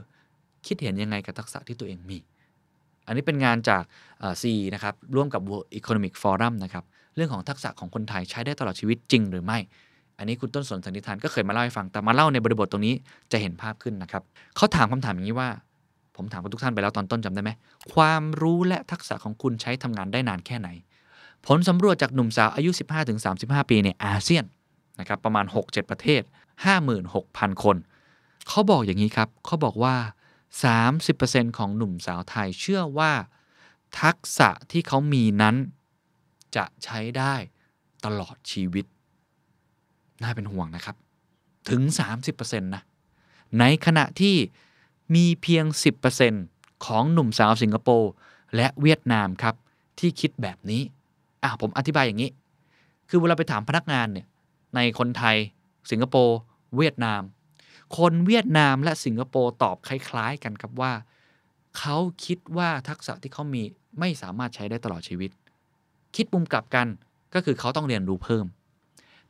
คิดเห็นยังไงกับทักษะที่ตัวเองมี อันนี้เป็นงานจากซีนะครับ ร่วมกับ World Economic Forum นะครับ เรื่องของทักษะของคนไทยใช้ได้ตลอดชีวิตจริงหรือไม่ อันนี้คุณต้นสนสันนิษฐานก็เคยมาเล่าให้ฟัง แต่มาเล่าในบริบทตรงนี้จะเห็นภาพขึ้นนะครับ เขาถามคำถามอย่างนี้ว่า ผมถามกับทุกท่านไปแล้วตอนต้นจำได้ไหม ความรู้และทักษะของคุณใช้ทำงานได้นานแค่ไหน ผลสำรวจจากหนุ่มสาวอายุ 15-35 ปีในอาเซียนนะครับประมาณ 6-7 ประเทศ 56,000 คน เขาบอกอย่างนี้ครับ เขาบอกว่า 30%ของหนุ่มสาวไทยเชื่อว่า ทักษะที่เขามีนั้น จะใช้ได้ตลอดชีวิต น่าเป็นห่วงนะครับ ถึง 30%นะในขณะที่มีเพียง 10%ของหนุ่มสาวสิงคโปร์และเวียดนามครับ ที่คิดแบบนี้ อะผมอธิบายอย่างนี้ คือเวลาไปถามพนักงานเนี่ยในคนไทย สิงคโปร์เวียดนาม คนเวียดนามและสิงคโปร์ตอบคล้าย ๆ กันครับว่า เขาคิดว่าทักษะที่เขามีไม่สามารถใช้ได้ตลอดชีวิต คิดมุมกลับกันก็คือเขาต้องเรียนรู้เพิ่ม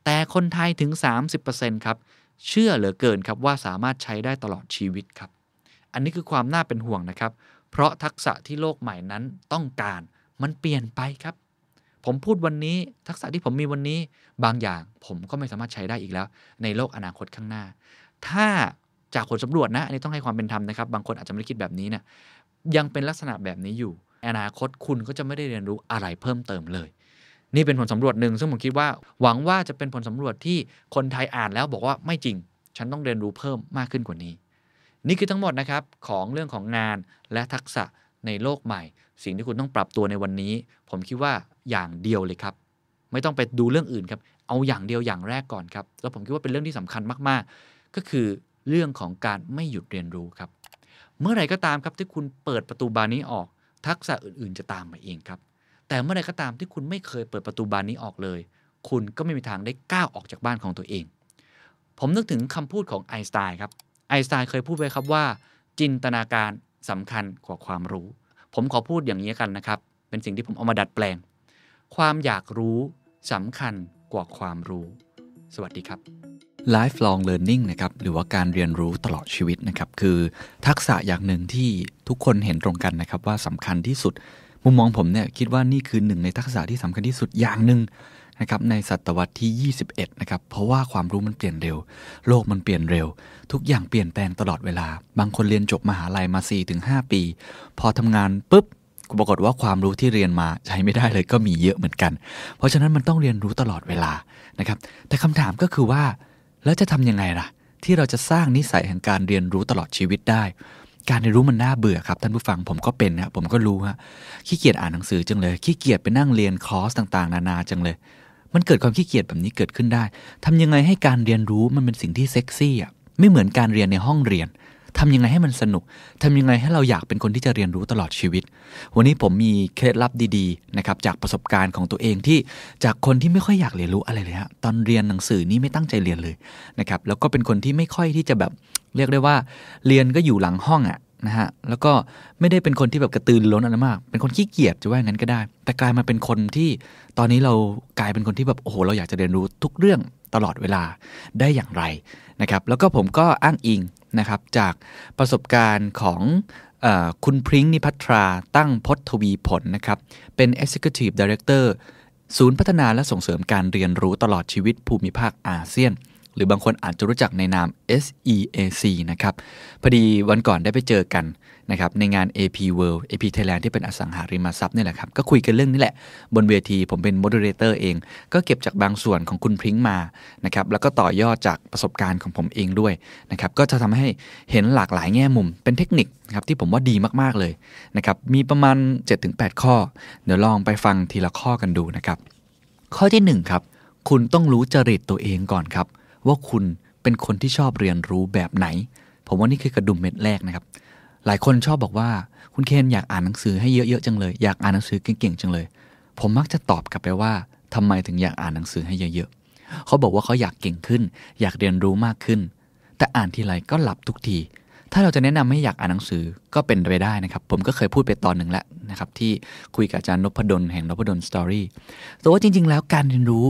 แต่คนไทยถึง 30%ครับเชื่อเหลือเกินครับว่าสามารถใช้ได้ตลอดชีวิตครับ อันนี้คือความน่าเป็นห่วงนะครับ เพราะทักษะที่โลกใหม่นั้นต้องการมันเปลี่ยนไปครับ ผมพูดวันนี้ ทักษะที่ผมมีวันนี้บางอย่าง ผมก็ไม่สามารถใช้ได้อีกแล้ว ในโลกอนาคตข้างหน้า ถ้าจากผลสำรวจนะ อันนี้ต้องให้ความเป็นธรรมนะครับ บางคนอาจจะไม่ได้คิดแบบนี้เนะยังเป็นลักษณะแบบนี้อยู่ อนาคตคุณก็จะไม่ได้เรียนรู้อะไรเพิ่มเติมเลย นี่เป็นผลสำรวจหนึ่งซึ่งผมคิดว่า หวังว่าจะเป็นผลสำรวจที่คนไทยอ่านแล้วบอกว่าไม่จริง ฉันต้องเรียนรู้เพิ่มมากขึ้นกว่านี้ นี่คือทั้งหมดนะครับของเรื่องของงานและทักษะ ในโลกใหม่ สิ่งที่คุณต้องปรับตัวในวันนี้ ผมคิดว่าอย่างเดียวเลยครับ ไม่ต้องไปดูเรื่องอื่นครับ เอาอย่างเดียวอย่างแรกก่อนครับ แล้วผมคิดว่าเป็นเรื่องที่สำคัญมากๆ ก็คือเรื่องของการไม่หยุดเรียนรู้ครับ เมื่อไหร่ก็ตามครับที่คุณเปิดประตูบานนี้ออก ทักษะอื่นๆ จะตามมาเองครับ แต่เมื่อไหร่ก็ตามที่คุณไม่เคยเปิดประตูบานนี้ออกเลย คุณก็ไม่มีทางได้ก้าวออกจากบ้านของตัวเอง ผมนึกถึงคำพูดของไอน์สไตน์ครับไอน์สไตน์เคยพูดไว้ครับว่า จินตนาการ สำคัญกว่าความรู้ ผมขอพูดอย่างนี้กันนะครับ เป็นสิ่งที่ผมเอามาดัดแปลง ความอยากรู้สำคัญกว่าความรู้ สวัสดีครับ lifelong learning นะครับหรือว่าการเรียนรู้ตลอดชีวิตนะครับ คือทักษะอย่างหนึ่งที่ทุกคนเห็นตรงกันนะครับว่าสำคัญที่สุด มุมมองผมเนี่ยคิดว่านี่คือหนึ่งในทักษะที่สำคัญที่สุดอย่างหนึ่ง นะครับในศตวรรษที่ 21 นะครับ เพราะว่าความรู้มันเปลี่ยนเร็ว โลกมันเปลี่ยนเร็ว ทุกอย่างเปลี่ยนแปลงตลอดเวลา บางคนเรียนจบมหาลัยมา 4-5 ปี พอทำงานปุ๊บปรากฏว่าความรู้ที่เรียนมาใช้ไม่ได้เลยก็มีเยอะเหมือนกัน เพราะฉะนั้นมันต้องเรียนรู้ตลอดเวลานะครับ แต่คำถามก็คือว่า แล้วจะทำยังไงล่ะ ที่เราจะสร้างนิสัยแห่งการเรียนรู้ตลอดชีวิตได้การเรียนรู้มันน่าเบื่อครับท่านผู้ฟังผมก็เป็นครับผมก็รู้ฮะขี้เกียจอ่านหนังสือจังเลยขี้เกียจไปนั่งเรียนคอร์สต่างๆ นานาจังเลย มันเกิดความขี้เกียจแบบนี้เกิดขึ้นได้ทำยังไงให้การเรียนรู้มันเป็นสิ่งที่เซ็กซี่อะไม่เหมือนการเรียนในห้องเรียนทำยังไงให้มันสนุกทำยังไงให้เราอยากเป็นคนที่จะเรียนรู้ตลอดชีวิต วันนี้ผมมีเคล็ดลับดีๆนะครับจากประสบการณ์ของตัวเองที่จากคนที่ไม่ค่อยอยากเรียนรู้อะไรเลยฮะตอนเรียนหนังสือนี่ไม่ตั้งใจเรียนเลยนะครับแล้วก็เป็นคนที่ไม่ค่อยที่จะแบบเรียกได้ว่า เรียนก็อยู่หลังห้องอะ นะฮะแล้วก็ไม่ได้เป็นคนที่แบบกระตือรือร้นอะไรมาก เป็นคนขี้เกียจจะว่าอย่างนั้นก็ได้ แต่กลายมาเป็นคนที่ตอนนี้เรากลายเป็นคนที่แบบโอ้โหเราอยากจะเรียนรู้ทุกเรื่องตลอดเวลาได้อย่างไรนะครับแล้วก็ผมก็อ้างอิงนะครับจากประสบการณ์ของอคุณพริ้งนิพัทราตั้งพจทวีผลนะครับเป็น Executive Director ศูนย์พัฒนาและส่งเสริมการเรียนรู้ตลอดชีวิตภูมิภาคอาเซียน หรือบางคนอาจจะรู้จักในนาม SEAC นะครับพอดีวันก่อนได้ไปเจอกันนะครับในงาน AP World AP Thailand ที่เป็นอสังหาริมทรัพย์นี่แหละครับ ก็คุยกันเรื่องนี้แหละ บนเวทีผมเป็น moderator เอง ก็เก็บจากบางส่วนของคุณพริ้งมานะครับแล้วก็ต่อยอดจากประสบการณ์ของผมเองด้วยนะครับก็จะทำให้เห็นหลากหลายแง่มุม เป็นเทคนิคครับที่ผมว่าดีมากๆเลยนะครับมีประมาณ 7-8 ข้อ เดี๋ยวลองไปฟังทีละข้อกันดูนะครับข้อที่1ครับคุณต้องรู้จริตตัวเองก่อนครับ ว่าคุณเป็นคนที่ชอบเรียนรู้แบบไหน ผมว่านี่คือกระดุมเม็ดแรกนะครับ หลายคนชอบบอกว่าคุณเคนอยากอ่านหนังสือให้เยอะๆจังเลย อยากอ่านหนังสือเก่งๆจังเลย ผมมักจะตอบกลับไปว่าทำไมถึงอยากอ่านหนังสือให้เยอะๆ เขาบอกว่าเขาอยากเก่งขึ้น อยากเรียนรู้มากขึ้น แต่อ่านทีไรก็หลับทุกที ถ้าเราจะแนะนำให้อยากอ่านหนังสือก็เป็นไปได้นะครับ ผมก็เคยพูดไปตอนหนึ่งแล้วนะครับที่คุยกับอาจารย์นพดลแห่งนพดลสตอรี่แต่ว่าจริง ๆ แล้วการเรียนรู้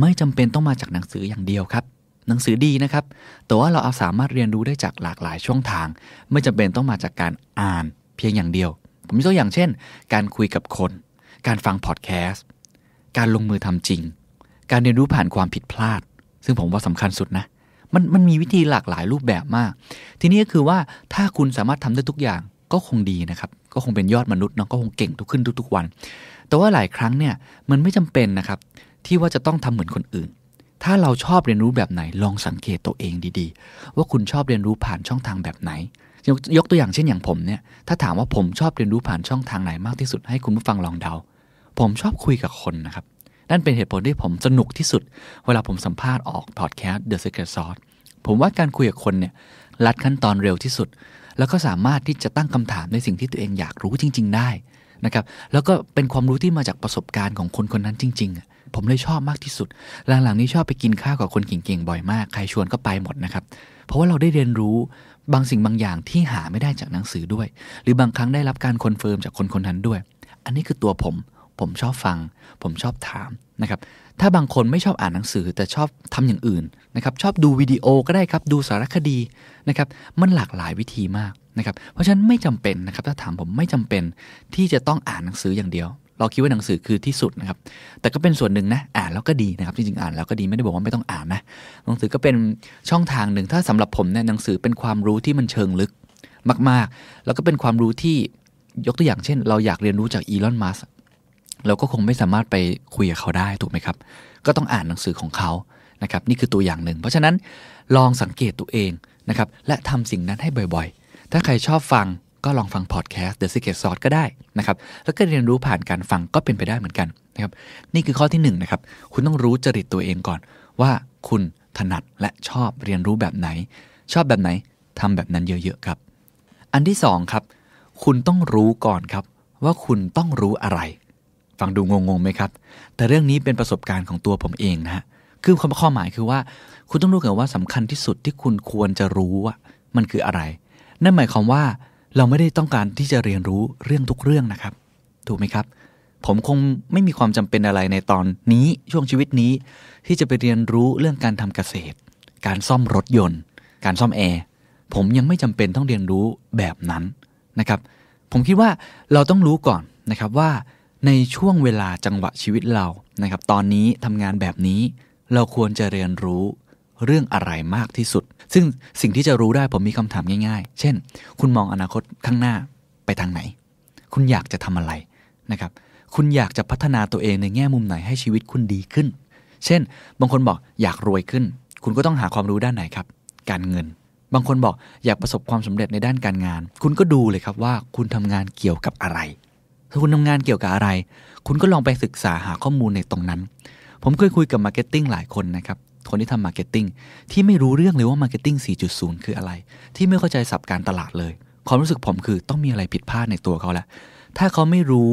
ไม่จำเป็นต้องมาจากหนังสืออย่างเดียวครับ หนังสือดีนะครับ แต่ว่าเราเอาสามารถเรียนรู้ได้จากหลากหลายช่องทาง ไม่จำเป็นต้องมาจากการอ่านเพียงอย่างเดียว ผมยกตัวอย่างเช่น การคุยกับคน การฟังพอดแคสต์ การลงมือทำจริง การเรียนรู้ผ่านความผิดพลาด ซึ่งผมว่าสำคัญสุดนะ มันมันมีวิธีหลากหลายรูปแบบมาก ทีนี้ก็คือว่าถ้าคุณสามารถทำได้ทุกอย่างก็คงดีนะครับ ก็คงเป็นยอดมนุษย์เนาะก็คงเก่งทุกขึ้นทุกๆวัน แต่ว่าหลายครั้งเนี่ยมันไม่จำเป็นนะครับที่ว่าจะต้องทำเหมือนคนอื่น ถ้าเราชอบเรียนรู้แบบไหนลองสังเกตตัวเองดีๆ ว่าคุณชอบเรียนรู้ผ่านช่องทางแบบไหนยกยกตัวอย่างเช่นอย่างผมเนี่ยถ้าถามว่าผมชอบเรียนรู้ผ่านช่องทางไหนมากที่สุดให้คุณผู้ฟังลองเดา ผมชอบคุยกับคนนะครับนั่นเป็นเหตุผลที่ผมสนุกที่สุด เวลาผมสัมภาษณ์ออกพอดแคสต์ The Secret Sauce ผมว่าการคุยกับคนเนี่ยลัดขั้นตอนเร็วที่สุด แล้วก็สามารถที่จะตั้งคำถามในสิ่งที่ตัวเองอยากรู้จริง ๆ ได้นะครับแล้วก็เป็นความรู้ที่มาจากประสบการณ์ของคนคนนั้นจริงๆ ผมเลยชอบมากที่สุด หลังๆนี้ชอบไปกินข้าวกับคนเก่งๆบ่อยมาก ใครชวนก็ไปหมดนะครับ เพราะว่าเราได้เรียนรู้บางสิ่งบางอย่างที่หาไม่ได้จากหนังสือด้วย หรือบางครั้งได้รับการ confirm จากคนคนนั้นด้วย อันนี้คือตัวผม ผมชอบฟัง ผมชอบถามนะครับ ถ้าบางคนไม่ชอบอ่านหนังสือแต่ชอบทำอย่างอื่นนะครับ ชอบดูวิดีโอก็ได้ครับ ดูสารคดีนะครับ มันหลากหลายวิธีมากนะครับ เพราะฉะนั้นไม่จำเป็นนะครับ ถ้าถามผมไม่จำเป็นที่จะต้องอ่านหนังสืออย่างเดียว เราคิดว่าหนังสือคือที่สุดนะครับ แต่ก็เป็นส่วนหนึ่งนะ อ่านแล้วก็ดีนะครับ จริงๆอ่านแล้วก็ดีไม่ได้บอกว่าไม่ต้องอ่านนะ หนังสือก็เป็นช่องทางหนึ่ง ถ้าสำหรับผมเนี่ยหนังสือเป็นความรู้ที่มันเชิงลึกมาก ๆ แล้วก็เป็นความรู้ที่ยกตัวอย่างเช่น เราอยากเรียนรู้จากอีลอน มัสเราก็คงไม่สามารถไปคุยกับเขาได้ถูกไหมครับ ก็ต้องอ่านหนังสือของเขานะครับนี่คือตัวอย่างหนึ่ง เพราะฉะนั้นลองสังเกตตัวเองนะครับและทำสิ่งนั้นให้บ่อยๆ ถ้าใครชอบฟัง ก็ลองฟังพอดแคสต์ The Secret Sauce ก็ได้นะครับ แล้วก็เรียนรู้ผ่านการฟังก็เป็นไปได้เหมือนกันนะครับ นี่คือข้อที่1นนะครับ คุณต้องรู้จริตตัวเองก่อน ว่าคุณถนัดและชอบเรียนรู้แบบไหน ชอบแบบไหนทำแบบนั้นเยอะๆครับ อันที่2ครับ คุณต้องรู้ก่อนครับ ว่าคุณต้องรู้อะไร ฟังดูงงๆไหมครับ แต่เรื่องนี้เป็นประสบการณ์ของตัวผมเองนะฮะคือข้อหมายคือว่า คุณต้องรู้ก่อนว่าสำคัญที่สุดที่คุณควรจะรู้ว่ามันคืออะไร นั่นหมายความว่า เราไม่ได้ต้องการที่จะเรียนรู้เรื่องทุกเรื่องนะครับ ถูกไหมครับ ผมคงไม่มีความจำเป็นอะไรในตอนนี้ช่วงชีวิตนี้ ที่จะไปเรียนรู้เรื่องการทำเกษตร การซ่อมรถยนต์ การซ่อมแอร์ผมยังไม่จำเป็นต้องเรียนรู้แบบนั้นนะครับ ผมคิดว่าเราต้องรู้ก่อนนะครับว่าในช่วงเวลาจังหวะชีวิตเรานะครับ ตอนนี้ทำงานแบบนี้เราควรจะเรียนรู้ เรื่องอะไรมากที่สุด ซึ่งสิ่งที่จะรู้ได้ผมมีคำถามง่ายๆ เช่น คุณมองอนาคตข้างหน้าไปทางไหน คุณอยากจะทำอะไรนะครับ คุณอยากจะพัฒนาตัวเองในแง่มุมไหนให้ชีวิตคุณดีขึ้น เช่น บางคนบอกอยากรวยขึ้น คุณก็ต้องหาความรู้ด้านไหนครับ การเงิน บางคนบอกอยากประสบความสำเร็จในด้านการงาน คุณก็ดูเลยครับว่าคุณทำงานเกี่ยวกับอะไร ถ้าคุณทำงานเกี่ยวกับอะไร คุณก็ลองไปศึกษาหาข้อมูลในตรงนั้น ผมเคยคุยกับ marketing หลายคนนะครับ คนที่ทำ marketing ที่ไม่รู้เรื่องเลยว่า marketing 4.0 คืออะไร ที่ไม่เข้าใจศัพท์การตลาดเลย ความรู้สึกผมคือต้องมีอะไรผิดพลาดในตัวเขาแหละถ้าเขาไม่รู้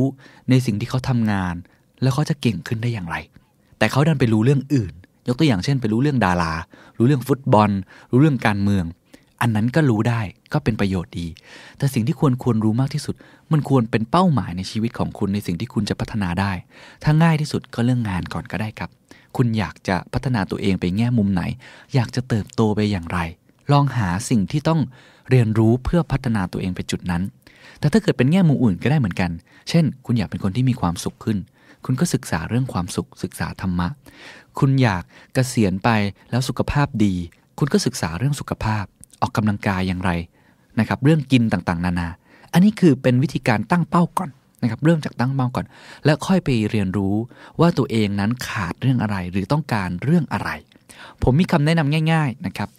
ในสิ่งที่เขาทำงาน แล้วเขาจะเก่งขึ้นได้อย่างไร แต่เขาดันไปรู้เรื่องอื่น ยกตัวอย่างเช่น ไปรู้เรื่องดารา รู้เรื่องฟุตบอล รู้เรื่องการเมือง อันนั้นก็รู้ได้ก็เป็นประโยชน์ดี แต่สิ่งที่ควรควรรู้มากที่สุด มันควรเป็นเป้าหมายในชีวิตของคุณในสิ่งที่คุณจะพัฒนาได้ ถ้าง่ายที่สุดก็เรื่องงานก่อนก็ได้ครับ คุณอยากจะพัฒนาตัวเองไปแง่มุมไหน อยากจะเติบโตไปอย่างไร ลองหาสิ่งที่ต้องเรียนรู้เพื่อพัฒนาตัวเองไปจุดนั้น แต่ถ้าเกิดเป็นแง่มุมอื่นก็ได้เหมือนกัน เช่น คุณอยากเป็นคนที่มีความสุขขึ้น คุณก็ศึกษาเรื่องความสุข ศึกษาธรรมะ คุณอยากเกษียณไปแล้วสุขภาพดี คุณก็ศึกษาเรื่องสุขภาพ ออกกำลังกายอย่างไรนะครับ เรื่องกินต่างๆ นานา อันนี้คือเป็นวิธีการตั้งเป้าก่อน นะครับเริ่มจากตั้งเป้าก่อน แล้วค่อยไปเรียนรู้ว่าตัวเองนั้นขาดเรื่องอะไรหรือต้องการเรื่องอะไร ผมมีคำแนะนำง่าย ๆนะครับ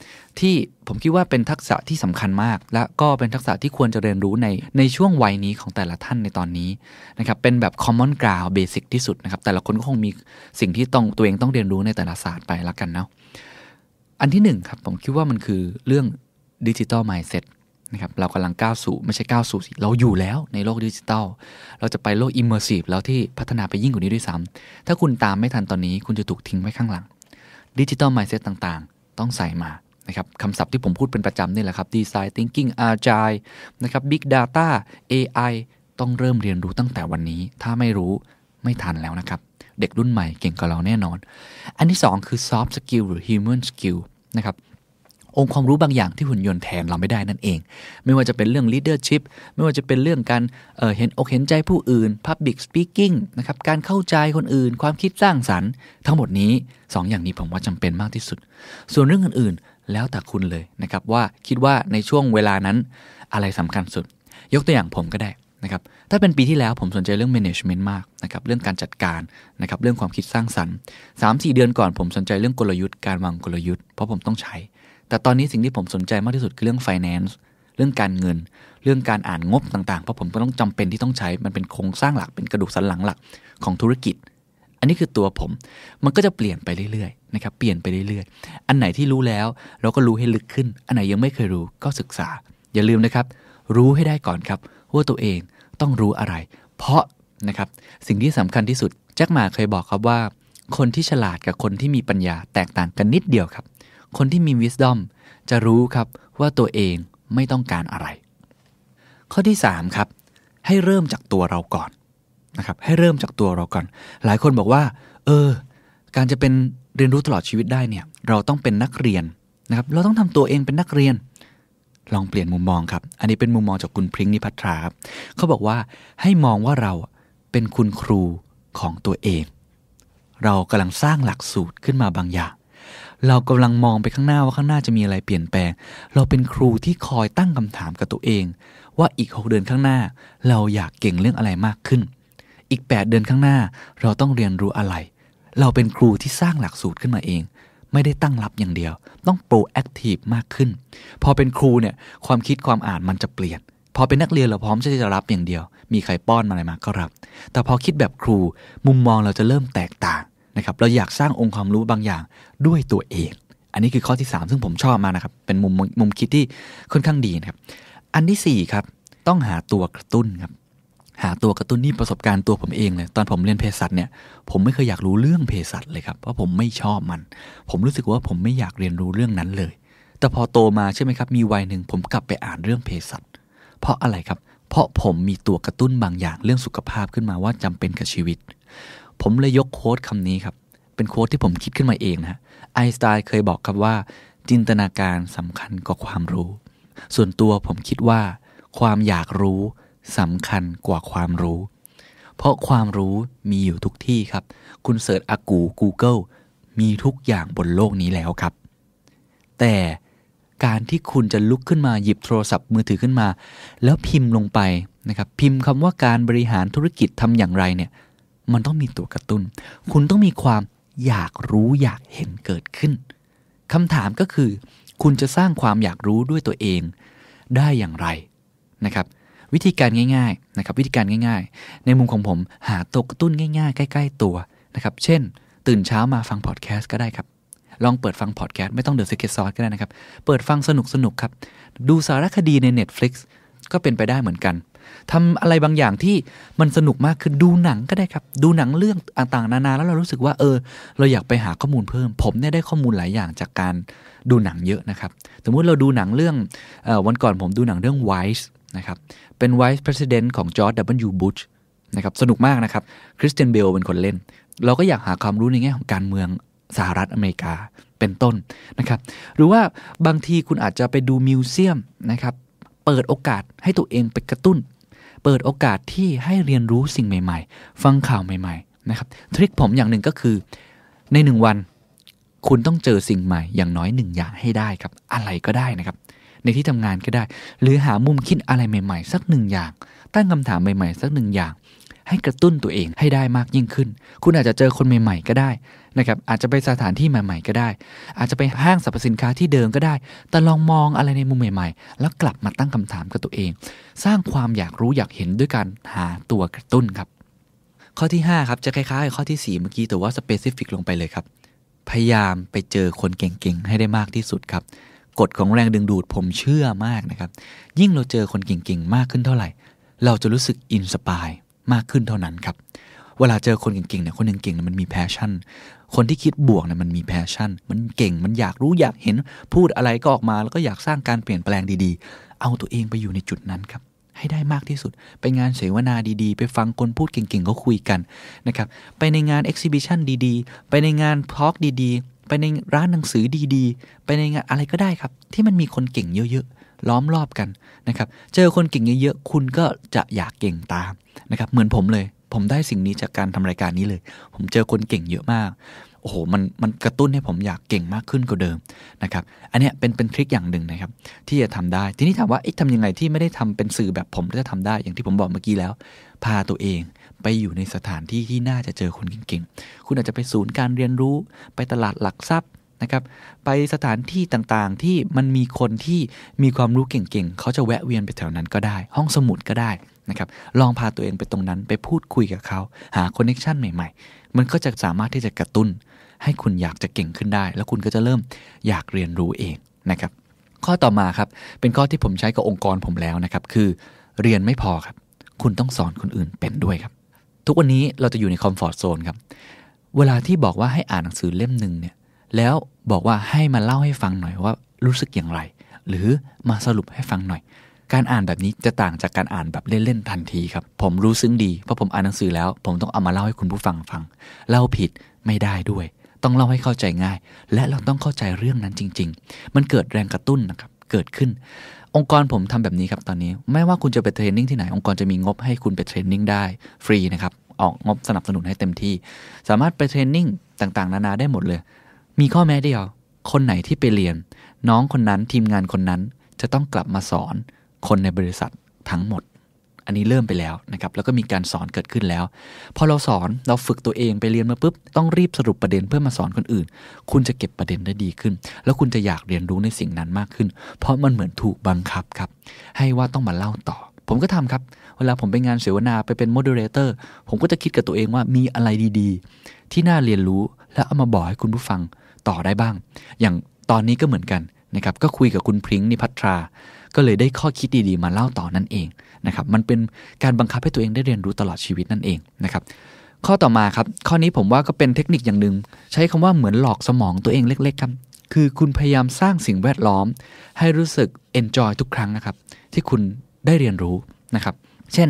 ที่ผมคิดว่าเป็นทักษะที่สำคัญมาก และก็เป็นทักษะที่ควรจะเรียนรู้ในในช่วงวัยนี้ของแต่ละท่านในตอนนี้นะครับเป็นแบบ common ground basic ที่สุดนะครับแต่ละคนก็คงมีสิ่งที่ต้องตัวเองต้องเรียนรู้ในแต่ละศาสตร์ไปละกันเนาะอันที่หนึ่งครับผมคิดว่ามันคือเรื่องดิจิ t a ล mindset นะครับเรากำลังก้าวสู่ไม่ใช่ก้าวสู่สิเราอยู่แล้วในโลกดิจิตอลเราจะไปโลก immersive แล้วที่พัฒนาไปยิ่งกว่านี้ด้วยซ้ำถ้าคุณตามไม่ทันตอนนี้ คุณจะถูกทิ้งไว้ข้างหลังดิจิตอล mindset ต่างๆ ต้องใส่มานะครับคำศัพท์ที่ผมพูดเป็นประจำนี่แหละครับ design thinking agile นะครับ big data AI ต้องเริ่มเรียนรู้ตั้งแต่วันนี้ ถ้าไม่รู้ไม่ทันแล้วนะครับ เด็กรุ่นใหม่เก่งกว่าเราแน่นอน อันที่ 2 คือ soft skill หรือ human skill นะครับ องค์ความรู้บางอย่างที่หุ่นยนต์แทนเราไม่ได้นั่นเอง ไม่ว่าจะเป็นเรื่อง leadership ไม่ว่าจะเป็นเรื่องการเเห็นอกเห็นใจผู้อื่น public speaking นะครับการเข้าใจคนอื่น ความคิดสร้างสรรค์ ทั้งหมดนี้ 2ออย่างนี้ผมว่าจำเป็นมากที่สุด ส่วนเรื่องอื่นๆ แล้วแต่คุณเลยนะครับว่าคิดว่าในช่วงเวลานั้นอะไรสำคัญสุด ยกตัวอย่างผมก็ได้นะครับถ้าเป็นปีที่แล้วผมสนใจเรื่อง management มากนะครับเรื่องการจัดการนะครับเรื่องความคิดสร้างสรรค์3-4 เดือนก่อนผมสนใจเรื่องกลยุทธ์การวางกลยุทธ์เพราะผมต้องใช้ แต่ตอนนี้สิ่งที่ผมสนใจมากที่สุดคือเรื่อง finance เรื่องการเงิน เรื่องการอ่านงบต่างๆ เพราะผมก็ต้องจำเป็นที่ต้องใช้ มันเป็นโครงสร้างหลัก เป็นกระดูกสันหลังหลักของธุรกิจ อันนี้คือตัวผม มันก็จะเปลี่ยนไปเรื่อยๆ นะครับ เปลี่ยนไปเรื่อยๆ อันไหนที่รู้แล้ว เราก็รู้ให้ลึกขึ้น อันไหนยังไม่เคยรู้ก็ศึกษา อย่าลืมนะครับ รู้ให้ได้ก่อนครับว่าตัวเองต้องรู้อะไร เพราะนะครับ สิ่งที่สำคัญที่สุด แจ็คหมาเคยบอกครับว่า คนที่ฉลาดกับคนที่มีปัญญาแตกต่างกันนิดเดียวครับ คนที่มี wisdom จะรู้ครับว่าตัวเองไม่ต้องการอะไร ข้อที่3ครับให้เริ่มจากตัวเราก่อนนะครับให้เริ่มจากตัวเราก่อน หลายคนบอกว่า เออ การจะเป็นเรียนรู้ตลอดชีวิตได้เนี่ย เราต้องเป็นนักเรียนนะครับ เราต้องทำตัวเองเป็นนักเรียน ลองเปลี่ยนมุมมองครับ อันนี้เป็นมุมมองจากคุณพริ้งนิพัทราครับเขาบอกว่าให้มองว่าเราเป็นคุณครูของตัวเอง เรากำลังสร้างหลักสูตรขึ้นมาบางอย่าง เรากำลังมองไปข้างหน้าว่าข้างหน้าจะมีอะไรเปลี่ยนแปลง เราเป็นครูที่คอยตั้งคำถามกับตัวเอง ว่าอีก 6 เดือนข้างหน้า เราอยากเก่งเรื่องอะไรมากขึ้น อีก 8 เดือนข้างหน้า เราต้องเรียนรู้อะไร เราเป็นครูที่สร้างหลักสูตรขึ้นมาเอง ไม่ได้ตั้งรับอย่างเดียว ต้องโปรแอคทีฟมากขึ้น พอเป็นครูเนี่ยความคิดความอ่านมันจะเปลี่ยนพอเป็นนักเรียนเราพร้อมที่จะรับอย่างเดียว มีใครป้อนมาอะไรมาก็รับ แต่พอคิดแบบครูมุมมองเราจะเริ่มแตกต่าง นะครับเราอยากสร้างองค์ความรู้บางอย่างด้วยตัวเอง อันนี้คือข้อที่ 3 ซึ่งผมชอบมานะครับ เป็นมุมมุมคิดที่ค่อนข้างดีนะครับ อันที่4ครับต้องหาตัวกระตุ้นครับหาตัวกระตุ้นนี่ประสบการณ์ตัวผมเองเลยตอนผมเรียนเภสัชเนี่ยผมไม่เคยอยากรู้เรื่องเภสัชเลยครับเพราะผมไม่ชอบมัน ผมรู้สึกว่าผมไม่อยากเรียนรู้เรื่องนั้นเลย แต่พอโตมาใช่ไหมครับ มีวัยหนึ่งผมกลับไปอ่านเรื่องเภสัชเพราะอะไรครับ เพราะผมมีตัวกระตุ้นบางอย่างเรื่องสุขภาพขึ้นมาว่าจำเป็นกับชีวิต ผมเลยยกโค้ดคำนี้ครับ เป็นโค้ดที่ผมคิดขึ้นมาเองนะฮะไอสไตน์เคยบอกครับว่า จินตนาการสำคัญกว่าความรู้ ส่วนตัวผมคิดว่า ความอยากรู้สำคัญกว่าความรู้ เพราะความรู้มีอยู่ทุกที่ครับ คุณเสิร์ชอากู Google มีทุกอย่างบนโลกนี้แล้วครับ แต่การที่คุณจะลุกขึ้นมาหยิบโทรศัพท์มือถือขึ้นมา แล้วพิมพ์ลงไปนะครับ พิมพ์คำว่าการบริหารธุรกิจทำอย่างไรเนี่ย มันต้องมีตัวกระตุ้น คุณต้องมีความอยากรู้อยากเห็นเกิดขึ้นคำถามก็คือ คุณจะสร้างความอยากรู้ด้วยตัวเองได้อย่างไรนะครับ วิธีการง่ายๆนะครับวิธีการง่าย ๆ ในมุมของผมหาตัวกระตุ้นง่ายๆ ใกล้ ๆ ตัวนะครับ เช่น ตื่นเช้ามาฟังพอดแคสต์ก็ได้ครับลองเปิดฟังพอดแคสต์ไม่ต้องเดือะสเก็ตซอสก็ได้นะครับ เปิดฟังสนุกสนุกครับ ดูสารคดีใน Netflix ก็เป็นไปได้เหมือนกัน ทำอะไรบางอย่างที่มันสนุกมากคือดูหนังก็ได้ครับ ดูหนังเรื่องต่างๆ นานาแล้วเรารู้สึกว่าเออ เราอยากไปหาข้อมูลเพิ่ม ผมเนี่ยได้ข้อมูลหลายอย่างจากการดูหนังเยอะนะครับ สมมุติเราดูหนังเรื่องออวันก่อนผมดูหนังเรื่อง Vice นะครับเป็น Vice President ของ George W. Bush นะครับสนุกมากนะครับคริสเตียนเบลเป็นคนเล่น เราก็อยากหาความรู้ในแง่ของการเมืองสหรัฐอเมริกาเป็นต้นนะครับ หรือว่าบางทีคุณอาจจะไปดูมิวเซียมนะครับ เปิดโอกาสให้ตัวเองไปกระตุ้น เปิดโอกาสที่ให้เรียนรู้สิ่งใหม่ ๆ ฟังข่าวใหม่ๆนะครับทริคผมอย่างหนึ่งก็คือในหนึ่งวัน คุณต้องเจอสิ่งใหม่อย่างน้อยหนึ่งอย่างให้ได้ครับ อะไรก็ได้นะครับ ในที่ทำงานก็ได้ หรือหามุมคิดอะไรใหม่ ๆ สักหนึ่งอย่าง ตั้งคำถามใหม่ๆ สักหนึ่งอย่าง ให้กระตุ้นตัวเองให้ได้มากยิ่งขึ้น คุณอาจจะเจอคนใหม่ ๆ ก็ได้ นะครับอาจจะไปสถานที่ใหม่ๆก็ได้ อาจจะไปห้างสรรพสินค้าที่เดิมก็ได้ แต่ลองมองอะไรในมุมใหม่ๆ แล้วกลับมาตั้งคำถามกับตัวเอง สร้างความอยากรู้อยากเห็นด้วยการหาตัวกระตุ้นครับ ข้อที่ 5 ครับ จะคล้ายๆกับข้อที่ 4 เมื่อกี้แต่ว่าสเปซิฟิกลงไปเลยครับ พยายามไปเจอคนเก่งๆ ให้ได้มากที่สุดครับกฎของแรงดึงดูดผมเชื่อมากนะครับ ยิ่งเราเจอคนเก่งๆ มากขึ้นเท่าไหร่ เราจะรู้สึก inspire มากขึ้นเท่านั้นครับ เวลาเจอคนเก่งๆเนี่ยคนเก่งๆเนี่ยมันมี passion คนที่คิดบวกเนี่ยมันมี passion มันเก่งมันอยากรู้อยากเห็นพูดอะไรก็ออกมา แล้วก็อยากสร้างการเปลี่ยนแปลงดีๆ เอาตัวเองไปอยู่ในจุดนั้นครับให้ได้มากที่สุด ไปงานเสวนาดีๆ ไปฟังคนพูดเก่งๆเขาคุยกันนะครับไปในงาน exhibition ดีๆ ไปในงาน talk ดีๆ ไปในร้านหนังสือดีๆ ไปในงานอะไรก็ได้ครับ ที่มันมีคนเก่งเยอะๆ ล้อมรอบกันนะครับเจอคนเก่งเยอะๆ คุณก็จะอยากเก่งตามนะครับเหมือนผมเลย ผมได้สิ่งนี้จากการทำรายการนี้เลย ผมเจอคนเก่งเยอะมาก โอ้โห มัน มันกระตุ้นให้ผมอยากเก่งมากขึ้นกว่าเดิมนะครับ อันเนี้ยเป็น เป็นทริคอย่างหนึ่งนะครับ ที่จะทำได้ ทีนี้ถามว่าไอ้ทำยังไงที่ไม่ได้ทำเป็นสื่อแบบผมจะทำได้ อย่างที่ผมบอกเมื่อกี้แล้ว พาตัวเองไปอยู่ในสถานที่ที่น่าจะเจอคนเก่งๆ คุณอาจจะไปศูนย์การเรียนรู้ ไปตลาดหลักทรัพย์นะครับ ไปสถานที่ต่างๆ ที่มันมีคนที่มีความรู้เก่งๆ เขาจะแวะเวียนไปแถวนั้นก็ได้ ห้องสมุดก็ได้ นะครับลองพาตัวเองไปตรงนั้นไปพูดคุยกับเขา หา connection ใหม่ ๆ มันก็จะสามารถที่จะกระตุ้น ให้คุณอยากจะเก่งขึ้นได้ แล้วคุณก็จะเริ่มอยากเรียนรู้เองนะครับข้อต่อมาครับเป็นข้อที่ผมใช้กับองค์กรผมแล้วนะครับคือเรียนไม่พอครับ คุณต้องสอนคนอื่นเป็นด้วยครับ ทุกวันนี้เราจะอยู่ใน comfort zone ครับเวลาที่บอกว่าให้อ่านหนังสือเล่มหนึ่งเนี่ยแล้วบอกว่าให้มาเล่าให้ฟังหน่อยว่ารู้สึกอย่างไร หรือมาสรุปให้ฟังหน่อย การอ่านแบบนี้จะต่างจากการอ่านแบบเล่นๆทันทีครับ ผมรู้ซึ้งดีเพราะผมอ่านหนังสือแล้ว ผมต้องเอามาเล่าให้คุณผู้ฟังฟัง เล่าผิดไม่ได้ด้วย ต้องเล่าให้เข้าใจง่าย และเราต้องเข้าใจเรื่องนั้นจริง ๆ มันเกิดแรงกระตุ้นนะครับเกิดขึ้น องค์กรผมทำแบบนี้ครับตอนนี้ไม่ว่าคุณจะไปเทรนนิ่งที่ไหนองค์กรจะมีงบให้คุณไปเทรนนิ่งได้ฟรีนะครับออกงบสนับสนุนให้เต็มที่ สามารถไปเทรนนิ่งต่างๆ นานาได้หมดเลย มีข้อแม้เดียว คนไหนที่ไปเรียน น้องคนนั้นทีมงานคนนั้นจะต้องกลับมาสอน คนในบริษัททั้งหมด อันนี้เริ่มไปแล้วนะครับแล้วก็มีการสอนเกิดขึ้นแล้ว พอเราสอนเราฝึกตัวเองไปเรียนมาปุ๊บต้องรีบสรุปประเด็นเพื่อมาสอนคนอื่น คุณจะเก็บประเด็นได้ดีขึ้น แล้วคุณจะอยากเรียนรู้ในสิ่งนั้นมากขึ้น เพราะมันเหมือนถูกบังคับครับให้ว่าต้องมาเล่าต่อผมก็ทำครับ เวลาผมไปงานเสวนาไปเป็น moderator ผมก็จะคิดกับตัวเองว่ามีอะไรดีๆ ที่น่าเรียนรู้แล้วเอามาบอกให้คุณผู้ฟังต่อได้บ้าง อย่างตอนนี้ก็เหมือนกันนะครับ ก็คุยกับคุณพริ้งนิพัทรา ก็เลยได้ข้อคิดดีๆ มาเล่าต่อนั่นเองนะครับมันเป็นการบังคับให้ตัวเองได้เรียนรู้ตลอดชีวิตนั่นเองนะครับข้อต่อมาครับ ข้อนี้ผมว่าก็เป็นเทคนิคอย่างหนึ่งใช้คำว่าเหมือนหลอกสมองตัวเองเล็ก ๆ ครับ คือคุณพยายามสร้างสิ่งแวดล้อม ให้รู้สึก enjoy ทุกครั้งนะครับ ที่คุณได้เรียนรู้นะครับ เช่น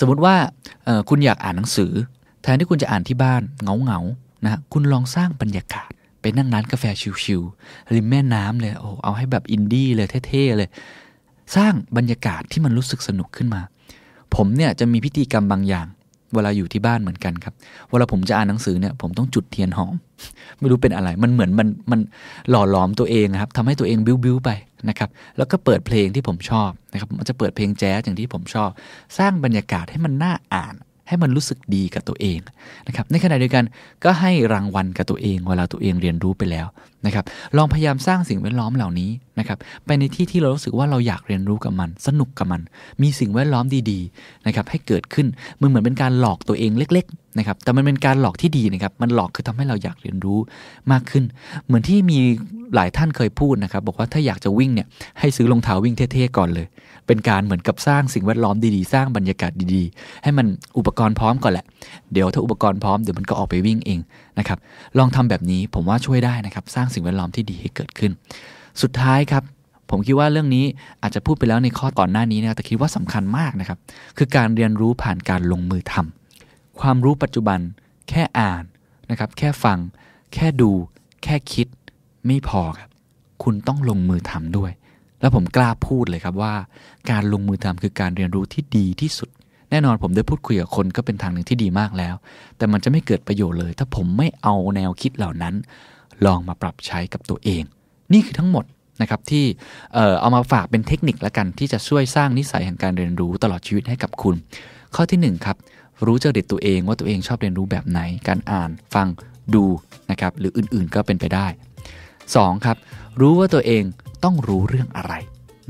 สมมุติว่าคุณอยากอ่านหนังสือ แทนที่คุณจะอ่านที่บ้านเหงาๆนะฮะคุณลองสร้างบรรยากาศ ไปนั่งร้านกาแฟชิลๆริมแม่น้ำเลยโอ้เอาให้แบบอินดี้เลยเท่ๆเลย สร้างบรรยากาศที่มันรู้สึกสนุกขึ้นมา ผมเนี่ยจะมีพิธีกรรมบางอย่าง เวลาอยู่ที่บ้านเหมือนกันครับ เวลาผมจะอ่านหนังสือเนี่ยผมต้องจุดเทียนหอม ไม่รู้เป็นอะไร มันเหมือนมันมันหล่อหลอมตัวเองนะครับทำให้ตัวเองบิ้วบิ้วไปนะครับ แล้วก็เปิดเพลงที่ผมชอบนะครับ มันจะเปิดเพลงแจ๊สอย่างที่ผมชอบ สร้างบรรยากาศให้มันน่าอ่าน ให้มันรู้สึกดีกับตัวเองนะครับในขณะเดียวกันก็ให้รางวัลกับตัวเองเวลาตัวเองเรียนรู้ไปแล้วนะครับลองพยายามสร้างสิ่งแวดล้อมเหล่านี้นะครับไปในที่ที่เรารู้สึกว่าเราอยากเรียนรู้กับมัน สนุกกับมัน มีสิ่งแวดล้อมดีๆนะครับให้เกิดขึ้นมันเหมือนเป็นการหลอกตัวเองเล็ก ๆ นะครับแต่มันเป็นการหลอกที่ดีนะครับมันหลอกคือทำให้เราอยากเรียนรู้มากขึ้น เหมือนที่มีหลายท่านเคยพูดนะครับบอกว่าถ้าอยากจะวิ่งเนี่ยให้ซื้อรองเท้าวิ่งเท่ๆก่อนเลย เป็นการเหมือนกับสร้างสิ่งแวดล้อมดีๆ สร้างบรรยากาศดีๆ ให้มันอุปกรณ์พร้อมก่อนแหละ เดี๋ยวถ้าอุปกรณ์พร้อมเดี๋ยวมันก็ออกไปวิ่งเองนะครับลองทำแบบนี้ผมว่าช่วยได้นะครับสร้างสิ่งแวดล้อมที่ดีให้เกิดขึ้น สุดท้ายครับผมคิดว่าเรื่องนี้อาจจะพูดไปแล้วในข้อก่อนหน้านี้นะแต่คิดว่าสำคัญมากนะครับ คือการเรียนรู้ผ่านการลงมือทำ ความรู้ปัจจุบันแค่อ่านนะครับ แค่ฟัง แค่ดู แค่คิด ไม่พอครับ คุณต้องลงมือทำด้วย แล้วผมกล้าพูดเลยครับว่า การลงมือทำคือการเรียนรู้ที่ดีที่สุด แน่นอนผมได้พูดคุยกับคนก็เป็นทางหนึ่งที่ดีมากแล้ว แต่มันจะไม่เกิดประโยชน์เลย ถ้าผมไม่เอาแนวคิดเหล่านั้น ลองมาปรับใช้กับตัวเอง นี่คือทั้งหมดนะครับที่เอ่อเอามาฝากเป็นเทคนิคละกันที่จะช่วยสร้างนิสัยแห่งการเรียนรู้ตลอดชีวิตให้กับคุณ ข้อที่หนึ่งครับ รู้จริตตัวเองว่าตัวเองชอบเรียนรู้แบบไหน การอ่านฟังดูนะครับหรืออื่นๆก็เป็นไปได้ 2. ครับรู้ว่าตัวเองต้องรู้เรื่องอะไร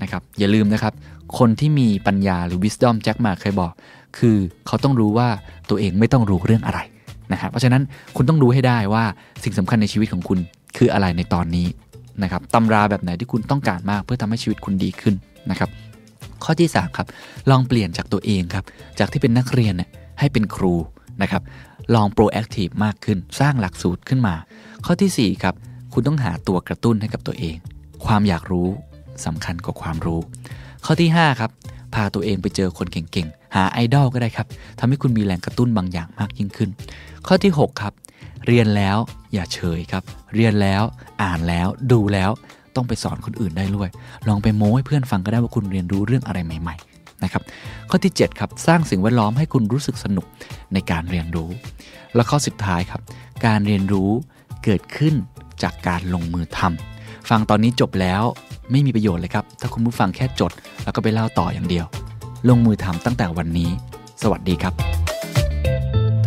นะครับอย่าลืมนะครับ คนที่มีปัญญาหรือ wisdom แจ็คมาเคยบอก คือเขาต้องรู้ว่าตัวเองไม่ต้องรู้เรื่องอะไรนะครับเพราะฉะนั้นคุณต้องรู้ให้ได้ว่าสิ่งสำคัญในชีวิตของคุณคืออะไรในตอนนี้นะครับตำราแบบไหนที่คุณต้องการมากเพื่อทำให้ชีวิตคุณดีขึ้นนะครับข้อที่3ครับลองเปลี่ยนจากตัวเองครับจากที่เป็นนักเรียนเนี่ย ให้เป็นครูนะครับ ลองโปรแอคทีฟมากขึ้น สร้างหลักสูตรขึ้นมา ข้อทีสี่4ครับ คุณต้องหาตัวกระตุ้นให้กับตัวเอง ความอยากรู้สำคัญกว่าความรู้ ข้อที่5ครับ พาตัวเองไปเจอคนเก่งๆ หาไอดอลก็ได้ครับทำให้คุณมีแรงกระตุ้นบางอย่างมากยิ่งขึ้น ข้อที่ 6 ครับ เรียนแล้วอย่าเฉยครับ เรียนแล้วอ่านแล้วดูแล้วต้องไปสอนคนอื่นได้ด้วย ลองไปโม้ให้เพื่อนฟังก็ได้ว่าคุณเรียนรู้เรื่องอะไรใหม่ ๆ นะครับข้อที่ 7 ครับ สร้างสิ่งแวดล้อมให้คุณรู้สึกสนุกในการเรียนรู้ และข้อสุดท้ายครับ การเรียนรู้เกิดขึ้นจากการลงมือทำฟังตอนนี้จบแล้วไม่มีประโยชน์เลยครับ ถ้าคุณผู้ฟังแค่จด แล้วก็ไปเล่าต่ออย่างเดียว ลงมือทำตั้งแต่วันนี้ สวัสดีครับ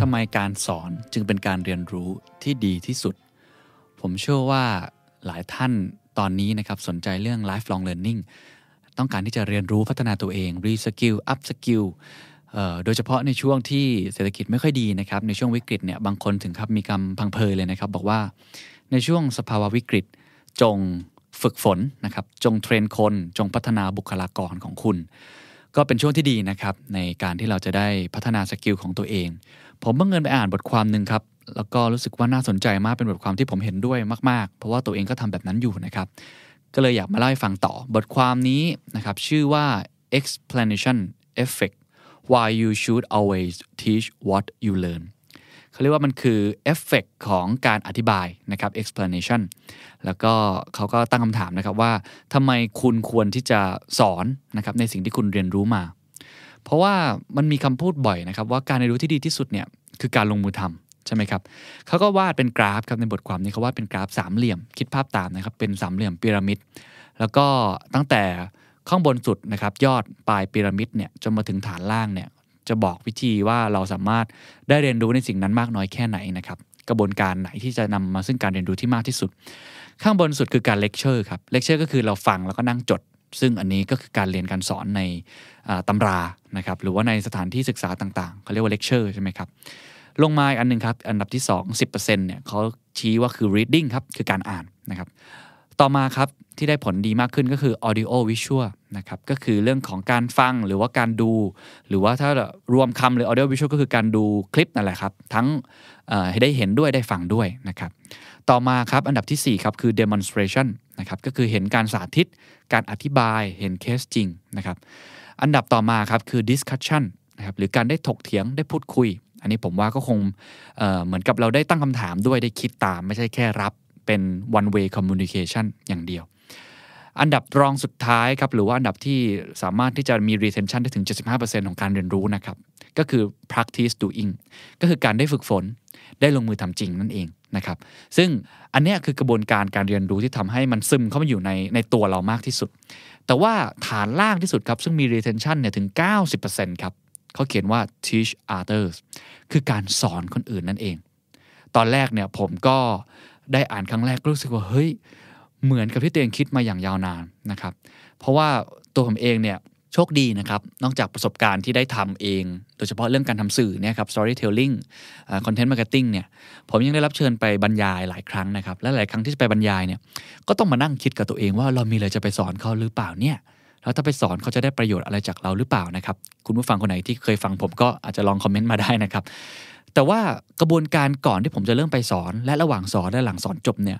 ทำไมการสอนจึงเป็นการเรียนรู้ที่ดีที่สุด ผมเชื่อว่าหลายท่านตอนนี้นะครับสนใจเรื่อง lifelong learning ต้องการที่จะเรียนรู้พัฒนาตัวเอง reskill up skill โดยเฉพาะในช่วงที่เศรษฐกิจไม่ค่อยดีนะครับในช่วงวิกฤตเนี่ยบางคนถึงครับมีคำพังเพยเลยนะครับ บอกว่าในช่วงสภาวะวิกฤตจงฝึกฝนนะครับจง train คน จงพัฒนาบุคลากรของคุณ ก็เป็นช่วงที่ดีนะครับในการที่เราจะได้พัฒนา skill ของตัวเอง ผมบังเอิญไปอ่านบทความหนึ่งครับแล้วก็รู้สึกว่าน่าสนใจมากเป็นบทความที่ผมเห็นด้วยมาก ๆ เพราะว่าตัวเองก็ทำแบบนั้นอยู่นะครับ ก็เลยอยากมาเล่าให้ฟังต่อบทความนี้นะครับ ชื่อว่า explanation effect why you should always teach what you learn เขาเรียกว่ามันคือเอฟเฟกของการอธิบายนะครับ explanation แล้วก็เขาก็ตั้งคำถามนะครับว่าทำไมคุณควรที่จะสอนนะครับในสิ่งที่คุณเรียนรู้มา เพราะว่ามันมีคำพูดบ่อยนะครับว่าการเรียนรู้ที่ดีที่สุดเนี่ยคือการลงมือทำ ใช่ไหมครับเขาก็วาดเป็นกราฟครับในบทความนี้เขาวาดเป็นกราฟสามเหลี่ยม คิดภาพตามนะครับเป็นสามเหลี่ยมพีระมิด แล้วก็ตั้งแต่ข้างบนสุดนะครับยอดปลายพีระมิดเนี่ยจนมาถึงฐานล่างเนี่ยจะบอกวิธีว่าเราสามารถได้เรียนรู้ในสิ่งนั้นมากน้อยแค่ไหนนะครับกระบวนการไหนที่จะนำมาซึ่งการเรียนรู้ที่มากที่สุด ข้างบนสุดคือการเลคเชอร์ครับเลคเชอร์ก็คือเราฟังแล้วก็นั่งจด ซึ่งอันนี้ก็คือการเรียนการสอนในตำรานะครับหรือว่าในสถานที่ศึกษาต่างๆเขาเรียกว่าเลคเชอร์ใช่ไหมครับ ลงมาอีกอันนึงครับ อันดับที่ 2 10%เนี่ยเขาชี้ว่าคือ reading ครับ คือการอ่านนะครับ ต่อมาครับที่ได้ผลดีมากขึ้นก็คือ audio visual นะครับ ก็คือเรื่องของการฟังหรือว่าการดู หรือว่าถ้ารวมคำหรือ audio visual ก็คือการดูคลิปนั่นแหละครับ ทั้งให้ได้เห็นด้วยได้ฟังด้วยนะครับ ต่อมาครับอันดับที่4ครับคือ demonstration นะครับ ก็คือเห็นการสาธิต การอธิบาย เห็นเคสจริงนะครับ อันดับต่อมาครับคือ discussion นะครับ หรือการได้ถกเถียง ได้พูดคุย อันนี้ผมว่าก็คงเเหมือนกับเราได้ตั้งคำถามด้วยได้คิดตามไม่ใช่แค่รับเป็น one way communication อย่างเดียว อันดับรองสุดท้ายครับหรือว่าอันดับที่สามารถที่จะมี retention ได้ถึง 75%ของการเรียนรู้นะครับก็คือ practice doing ก็คือการได้ฝึกฝนได้ลงมือทำจริงนั่นเองนะครับซึ่งอันนี้คือกระบวนการการเรียนรู้ที่ทำให้มันซึมเข้ามาอยู่ในในตัวเรามากที่สุด แต่ว่าฐานล่างที่สุดครับ ซึ่งมี retention เนี่ยถึง 90%ครับ เขาเขียนว่า teach others คือการสอนคนอื่นนั่นเอง ตอนแรกเนี่ยผมก็ได้อ่านครั้งแรกรู้สึกว่าเฮ้ยเหมือนกับที่ตัวเองคิดมาอย่างยาวนานนะครับ เพราะว่าตัวผมเองเนี่ยโชคดีนะครับ นอกจากประสบการณ์ที่ได้ทำเอง โดยเฉพาะเรื่องการทำสื่อเนี่ยครับ storytelling content marketing เนี่ย ผมยังได้รับเชิญไปบรรยายหลายครั้งนะครับ และหลายครั้งที่ไปบรรยายเนี่ย ก็ต้องมานั่งคิดกับตัวเองว่าเรามีอะไรจะไปสอนเขาหรือเปล่าเนี่ย แล้วถ้าไปสอนเขาจะได้ประโยชน์อะไรจากเราหรือเปล่านะครับ คุณผู้ฟังคนไหนที่เคยฟังผมก็อาจจะลอง comment มาได้นะครับ แต่ว่ากระบวนการก่อนที่ผมจะเริ่มไปสอน และระหว่างสอนและหลังสอนจบเนี่ย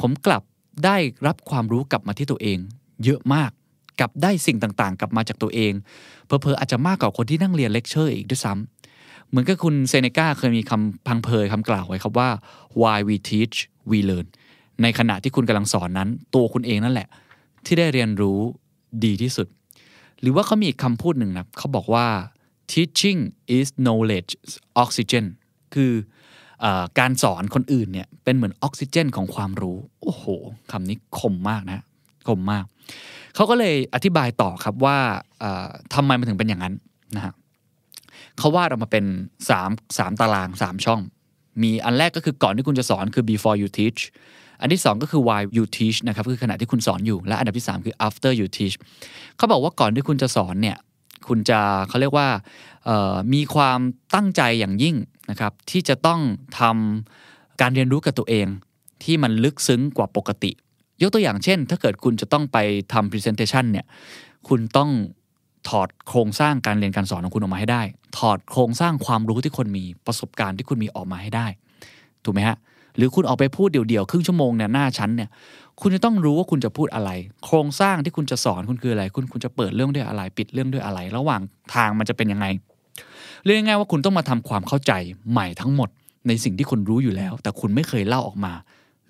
ผมกลับได้รับความรู้กลับมาที่ตัวเอง เยอะมากกลับได้สิ่งต่างๆ กลับมาจากตัวเองเผลอๆอาจจะมากกว่าคนที่นั่งเรียนเลคเชอร์อีกด้วยซ้ำเหมือนกับคุณเซเนกาเคยมีคำพังเพยคำกล่าวไว้ครับว่า while we teach we learn ในขณะที่คุณกำลังสอนนั้น ตัวคุณเองนั่นแหละ ที่ได้เรียนรู้ ดีที่สุด หรือว่าเขามีอีกคำพูดหนึ่งนะเขาบอกว่า teaching is knowledge oxygen คืออการสอนคนอื่นเนี่ยเป็นเหมือนออกซิเจนของความรู้ โอ้โหคำนี้คมมากนะคมมาก เขาก็เลยอธิบายต่อครับว่าทำไมมันถึงเป็นอย่างนั้นนะฮะเขาวาดออกมาเป็น3 3ตาราง 3 ช่อง มีอันแรกก็คือก่อนที่คุณจะสอนคือ before you teach อันที่ 2 ก็คือ why you teach นะครับคือขณะที่คุณสอนอยู่ และอันดับที่ 3 คือ after you teach เขาบอกว่าก่อนที่คุณจะสอนเนี่ยคุณจะเขาเรียกว่ามีความตั้งใจอย่างยิ่งนะครับที่จะต้องทำการเรียนรู้กับตัวเอง ที่มันลึกซึ้งกว่าปกติ ยกตัวอย่างเช่น ถ้าเกิดคุณจะต้องไปทำ presentation เนี่ยคุณต้องถอดโครงสร้างการเรียนการสอนของคุณออกมาให้ได้ ถอดโครงสร้างความรู้ที่คนมีประสบการณ์ที่คุณมีออกมาให้ได้ ถูกไหมฮะ หรือคุณออกไปพูดเดี่ยวๆครึ่งชั่วโมงเนี่ยหน้าชั้นเนี่ยคุณจะต้องรู้ว่าคุณจะพูดอะไร โครงสร้างที่คุณจะสอนคุณคืออะไร คุณคุณจะเปิดเรื่องด้วยอะไร ปิดเรื่องด้วยอะไร ระหว่างทางมันจะเป็นยังไงเรียกง่ายว่าคุณต้องมาทำความเข้าใจใหม่ทั้งหมด ในสิ่งที่คุณรู้อยู่แล้ว แต่คุณไม่เคยเล่าออกมา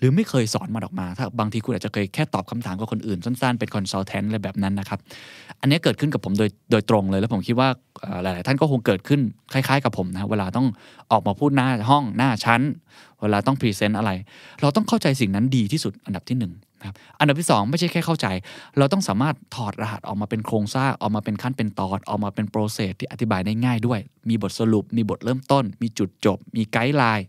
หรือไม่เคยสอนมันออกมา ถ้าบางทีคุณอาจจะเคยแค่ตอบคำถามกับคนอื่นสั้นๆ เป็นคอนซัลแทนอะไรแบบนั้นนะครับ อันนี้เกิดขึ้นกับผมโดยโดยตรงเลย แล้วผมคิดว่าหลาย ๆ ท่านก็คงเกิดขึ้นคล้าย ๆ กับผมนะเวลาต้องออกมาพูดหน้าห้องหน้าชั้น เวลาต้อง present อะไร เราต้องเข้าใจสิ่งนั้นดีที่สุดอันดับที่หนึ่งนะครับอันดับที่สองไม่ใช่แค่เข้าใจ เราต้องสามารถถอดรหัสออกมาเป็นโครงสร้างออกมาเป็นขั้นเป็นตอนออกมาเป็น process ที่อธิบายได้ง่ายด้วย มีบทสรุป มีบทเริ่มต้น มีจุดจบ มี guideline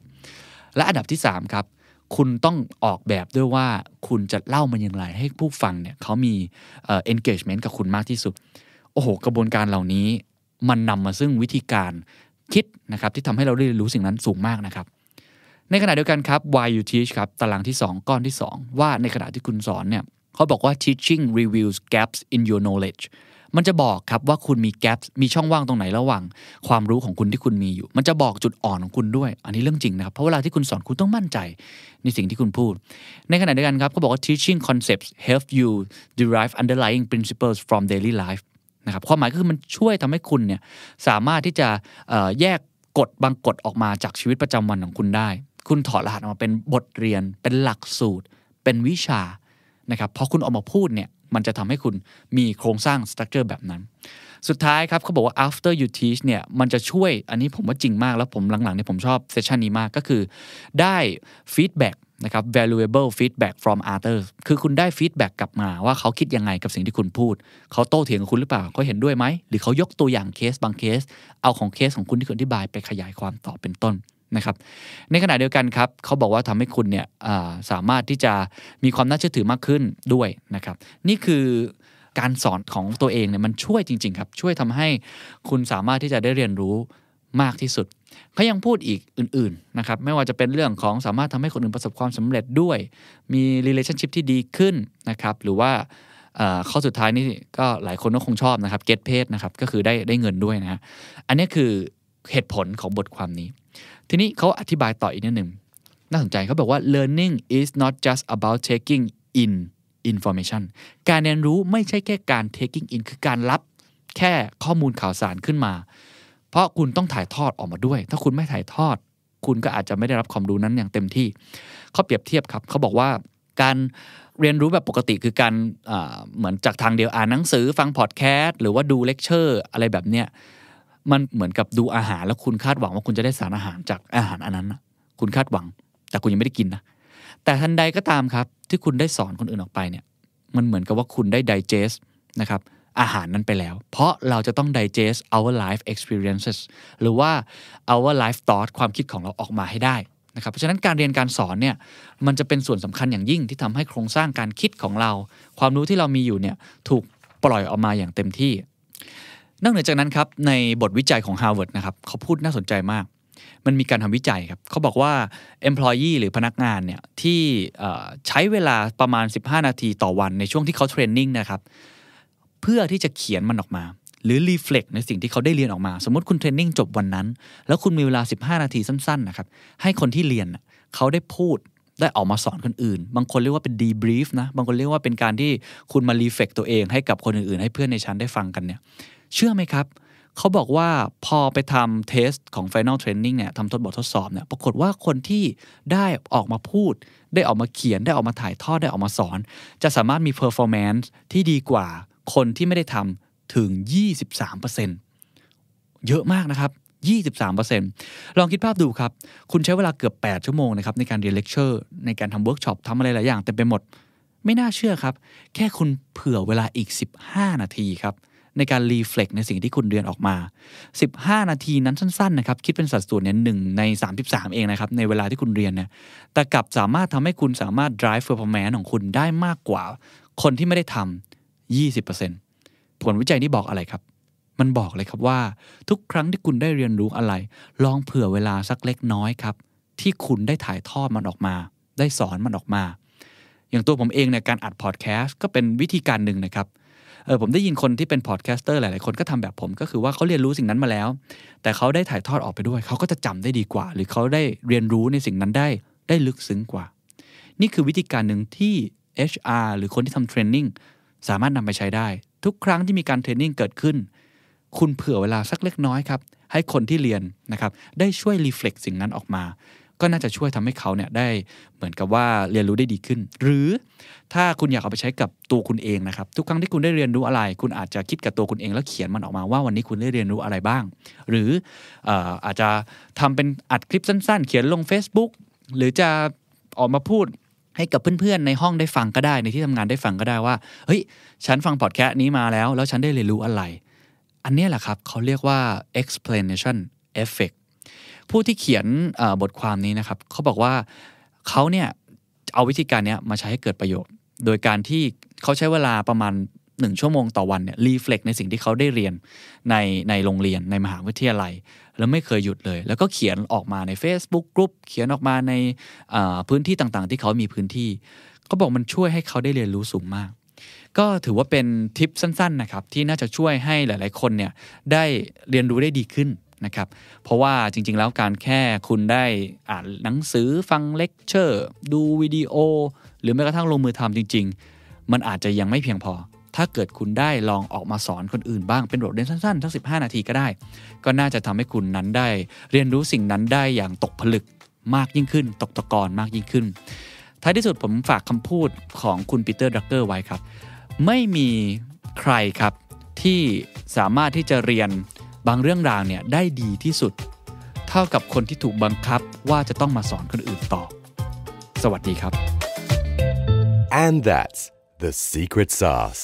และอันดับที่ 3 ครับ คุณต้องออกแบบด้วยว่าคุณจะเล่ามันอย่างไรให้ผู้ฟังเนี่ยเขามีเอ่อ engagement กับคุณมากที่สุด โอ้โห กระบวนการเหล่านี้มันนำมาซึ่งวิธีการคิดนะครับที่ทำให้เราได้เรียนรู้สิ่งนั้นสูงมากนะครับ ในขณะเดียวกันครับ why you teach ครับตารางที่ 2 ก้อนที่ 2 ว่าในขณะที่คุณสอนเนี่ยเขาบอกว่า teaching reveals gaps in your knowledge มันจะบอกครับว่าคุณมี gaps มีช่องว่างตรงไหนระหว่าง ความรู้ของคุณที่คุณมีอยู่ มันจะบอกจุดอ่อนของคุณด้วย อันนี้เรื่องจริงนะครับเพราะเวลาที่คุณสอนคุณต้องมั่นใจในสิ่งที่คุณพูด ในขณะเดียวกันครับเขาบอกว่า teaching concepts help you derive underlying principles from daily life นะครับความหมายก็คือมันช่วยทำให้คุณเนี่ยสามารถที่จะแยกกฎบางกฎออกมาจากชีวิตประจำวันของคุณได้ คุณถอดรหัสออกมาเป็นบทเรียน เป็นหลักสูตร เป็นวิชานะครับพอคุณออกมาพูดเนี่ย มันจะทำให้คุณมีโครงสร้าง structure แบบนั้น สุดท้ายครับเขาบอกว่า after you teach เนี่ยมันจะช่วยอันนี้ผมว่าจริงมากแล้วผมหลังๆเนี่ยผมชอบ session นี้มากก็คือได้ feedback นะครับ valuable feedback from others คือคุณได้ feedback กลับมาว่าเขาคิดยังไงกับสิ่งที่คุณพูด เขาโต้เถียงกับคุณหรือเปล่า เขาเห็นด้วยไหม หรือเขายกตัวอย่างเคสบางเคส เอาของเคสของคุณที่คุณอธิบายไปขยายความต่อเป็นต้น นะครับในขณะเดียวกันครับเขาบอกว่าทำให้คุณเนี่ยสามารถที่จะมีความน่าเชื่อถือมากขึ้นด้วยนะครับ นี่คือการสอนของตัวเองเนี่ยมันช่วยจริง ๆ ครับ ช่วยทำให้คุณสามารถที่จะได้เรียนรู้มากที่สุดเขายังพูดอีกอื่นๆนะครับไม่ว่าจะเป็นเรื่องของสามารถทำให้คนอื่นประสบความสำเร็จด้วย มี relationship ที่ดีขึ้นนะครับหรือว่าข้อสุดท้ายนี่ก็หลายคนก็คงชอบนะครับ get paid นะครับก็คือได้ได้เงินด้วยนะฮะอันนี้คือเหตุผลของบทความนี้ ทีนี้เขาอธิบายต่ออีกนิดหนึ่งน่าสนใจเขาบอกว่า learning is not just about taking in information การเรียนรู้ไม่ใช่แค่การ taking in คือการรับแค่ข้อมูลข่าวสารขึ้นมา เพราะคุณต้องถ่ายทอดออกมาด้วย ถ้าคุณไม่ถ่ายทอด คุณก็อาจจะไม่ได้รับความรู้นั้นอย่างเต็มที่ เขาเปรียบเทียบครับ เขาบอกว่าการเรียนรู้แบบปกติคือการเหมือนจากทางเดียวอ่านหนังสือฟังพอดแคสต์หรือว่าดูเลคเชอร์อะไรแบบเนี้ย มันเหมือนกับดูอาหารแล้วคุณคาดหวังว่าคุณจะได้สารอาหารจากอาหารอันนั้นนะคุณคาดหวัง แต่คุณยังไม่ได้กินนะแต่ทันใดก็ตามครับ ที่คุณได้สอนคนอื่นออกไปเนี่ยมันเหมือนกับว่าคุณได้ digest นะครับอาหารนั้นไปแล้ว เพราะเราจะต้อง digest our life experiences หรือว่า our life thought ความคิดของเราออกมาให้ได้นะครับเพราะฉะนั้นการเรียนการสอนเนี่ยมันจะเป็นส่วนสำคัญอย่างยิ่งที่ทำให้โครงสร้างการคิดของเรา ความรู้ที่เรามีอยู่เนี่ยถูกปล่อยออกมาอย่างเต็มที่ นอกเหนือจากนั้นครับในบทวิจัยของ Harvard นะครับเขาพูดน่าสนใจมาก มันมีการทำวิจัยครับเขาบอกว่า employee หรือพนักงานเนี่ยที่ใช้เวลาประมาณ 15 นาทีต่อวันในช่วงที่เขาเทรนนิ่งนะครับเพื่อที่จะเขียนมันออกมา หรือ reflect ในสิ่งที่เขาได้เรียนออกมา สมมติคุณเทรนนิ่งจบวันนั้น แล้วคุณมีเวลา 15 นาทีสั้นๆนะครับให้คนที่เรียนเขาได้พูดได้ออกมาสอนคนอื่น บางคนเรียกว่าเป็น debrief นะ บางคนเรียกว่าเป็นการที่คุณมา reflect ตัวเองให้กับคนอื่นๆ ให้เพื่อนในชั้นได้ฟังกันเนี่ย เชื่อไหมครับ เขาบอกว่าพอไปทำ test ของ Final Training เนี่ยทำทดบททดสอบเนี่ยปรากฏว่าคนที่ได้ออกมาพูด ได้ออกมาเขียนได้ออกมาถ่ายทอดได้ออกมาสอน จะสามารถมี performance ที่ดีกว่าคนที่ไม่ได้ทำถึง 23%เยอะมากนะครับ 23%ลองคิดภาพดูครับ คุณใช้เวลาเกือบ 8 ชั่วโมงนะครับในการเรียนเลคเชอร์ ในการทำเวิร์กช็อปทำอะไรหลายอย่างเต็มไปหมด ไม่น่าเชื่อครับ แค่คุณเผื่อเวลาอีก 15 นาทีครับ ในการรีเฟล็กในสิ่งที่คุณเรียนออกมา 15 นาทีนั้นสั้นๆนะครับคิดเป็นสัดส่วนเนี่ยหนึ่งใน 33 เองนะครับในเวลาที่คุณเรียนเนี่ยแต่กลับสามารถทำให้คุณสามารถ drive performance ของคุณได้มากกว่า คนที่ไม่ได้ทำ20%ผลวิจัยนี้บอกอะไรครับ มันบอกเลยครับว่า ทุกครั้งที่คุณได้เรียนรู้อะไร ลองเผื่อเวลาสักเล็กน้อยครับที่คุณได้ถ่ายทอดมันออกมา ได้สอนมันออกมา อย่างตัวผมเองเนี่ยการอัดพอดแคสต์ก็เป็นวิธีการหนึ่งนะครับ เออผมได้ยินคนที่เป็น podcaster หลาย ๆ คนก็ทำแบบผม ก็คือว่าเขาเรียนรู้สิ่งนั้นมาแล้ว แต่เขาได้ถ่ายทอดออกไปด้วย เขาก็จะจำได้ดีกว่า หรือเขาได้เรียนรู้ในสิ่งนั้นได้ได้ลึกซึ้งกว่า นี่คือวิธีการหนึ่งที่ HR หรือคนที่ทำ training สามารถนำไปใช้ได้ ทุกครั้งที่มีการ training เกิดขึ้น คุณเผื่อเวลาสักเล็กน้อยครับให้คนที่เรียนนะครับได้ช่วย reflect สิ่งนั้นออกมา ก็น่าจะช่วยทำให้เขาเนี่ยได้เหมือนกับว่าเรียนรู้ได้ดีขึ้น หรือถ้าคุณอยากเอาไปใช้กับตัวคุณเองนะครับ ทุกครั้งที่คุณได้เรียนรู้อะไร คุณอาจจะคิดกับตัวคุณเองแล้วเขียนมันออกมาว่าวันนี้คุณได้เรียนรู้อะไรบ้าง หรืออาจจะทำเป็นอัดคลิปสั้น ๆ เขียนลง Facebook หรือจะออกมาพูดให้กับเพื่อนๆ ในห้องได้ฟังก็ได้ในที่ทำงานได้ฟังก็ได้ว่าเฮ้ยฉันฟังพอดแคสต์นี้มาแล้ว แล้วฉันได้เรียนรู้อะไร อันนี้แหละครับเขาเรียกว่า explanation effect ผู้ที่เขียนบทความนี้นะครับเขาบอกว่าเขาเนี่ยเอาวิธีการนี้มาใช้ให้เกิดประโยชน์ โดยการที่เขาใช้เวลาประมาณ 1 ชั่วโมงต่อวันเนี่ยรีเฟล็กในสิ่งที่เขาได้เรียนในในโรงเรียนในมหาวิทยาลัย แล้วไม่เคยหยุดเลย แล้วก็เขียนออกมาใน Facebook กลุ่มเขียนออกมาในพื้นที่ต่างๆ ที่เขามีพื้นที่เขาบอกมันช่วยให้เขาได้เรียนรู้สูงมากก็ถือว่าเป็นทิปสั้นๆนะครับที่น่าจะช่วยให้หลาย ๆ คนเนี่ยได้เรียนรู้ได้ดีขึ้น นะครับ เพราะว่าจริง ๆ แล้วการแค่คุณได้อ่านหนังสือฟังเลคเชอร์ ดูวิดีโอ หรือแม้กระทั่งลงมือทำจริง ๆ มันอาจจะยังไม่เพียงพอ ถ้าเกิดคุณได้ลองออกมาสอนคนอื่นบ้างเป็นบทเรียนสั้นๆทั้ง15 นาทีก็ได้ ก็น่าจะทำให้คุณนั้นได้ เรียนรู้สิ่งนั้นได้อย่างตกผลึกมากยิ่งขึ้น ตกตะกอนมากยิ่งขึ้น ท้ายที่สุดผมฝากคำพูดของคุณ Peter Drucker ไว้ครับ ไม่มีใครครับที่สามารถที่จะเรียน บางเรื่องราวเนี่ยได้ดีที่สุด เท่ากับคนที่ถูกบังคับว่าจะต้องมาสอนคนอื่นต่อ สวัสดีครับ And that's the secret sauce.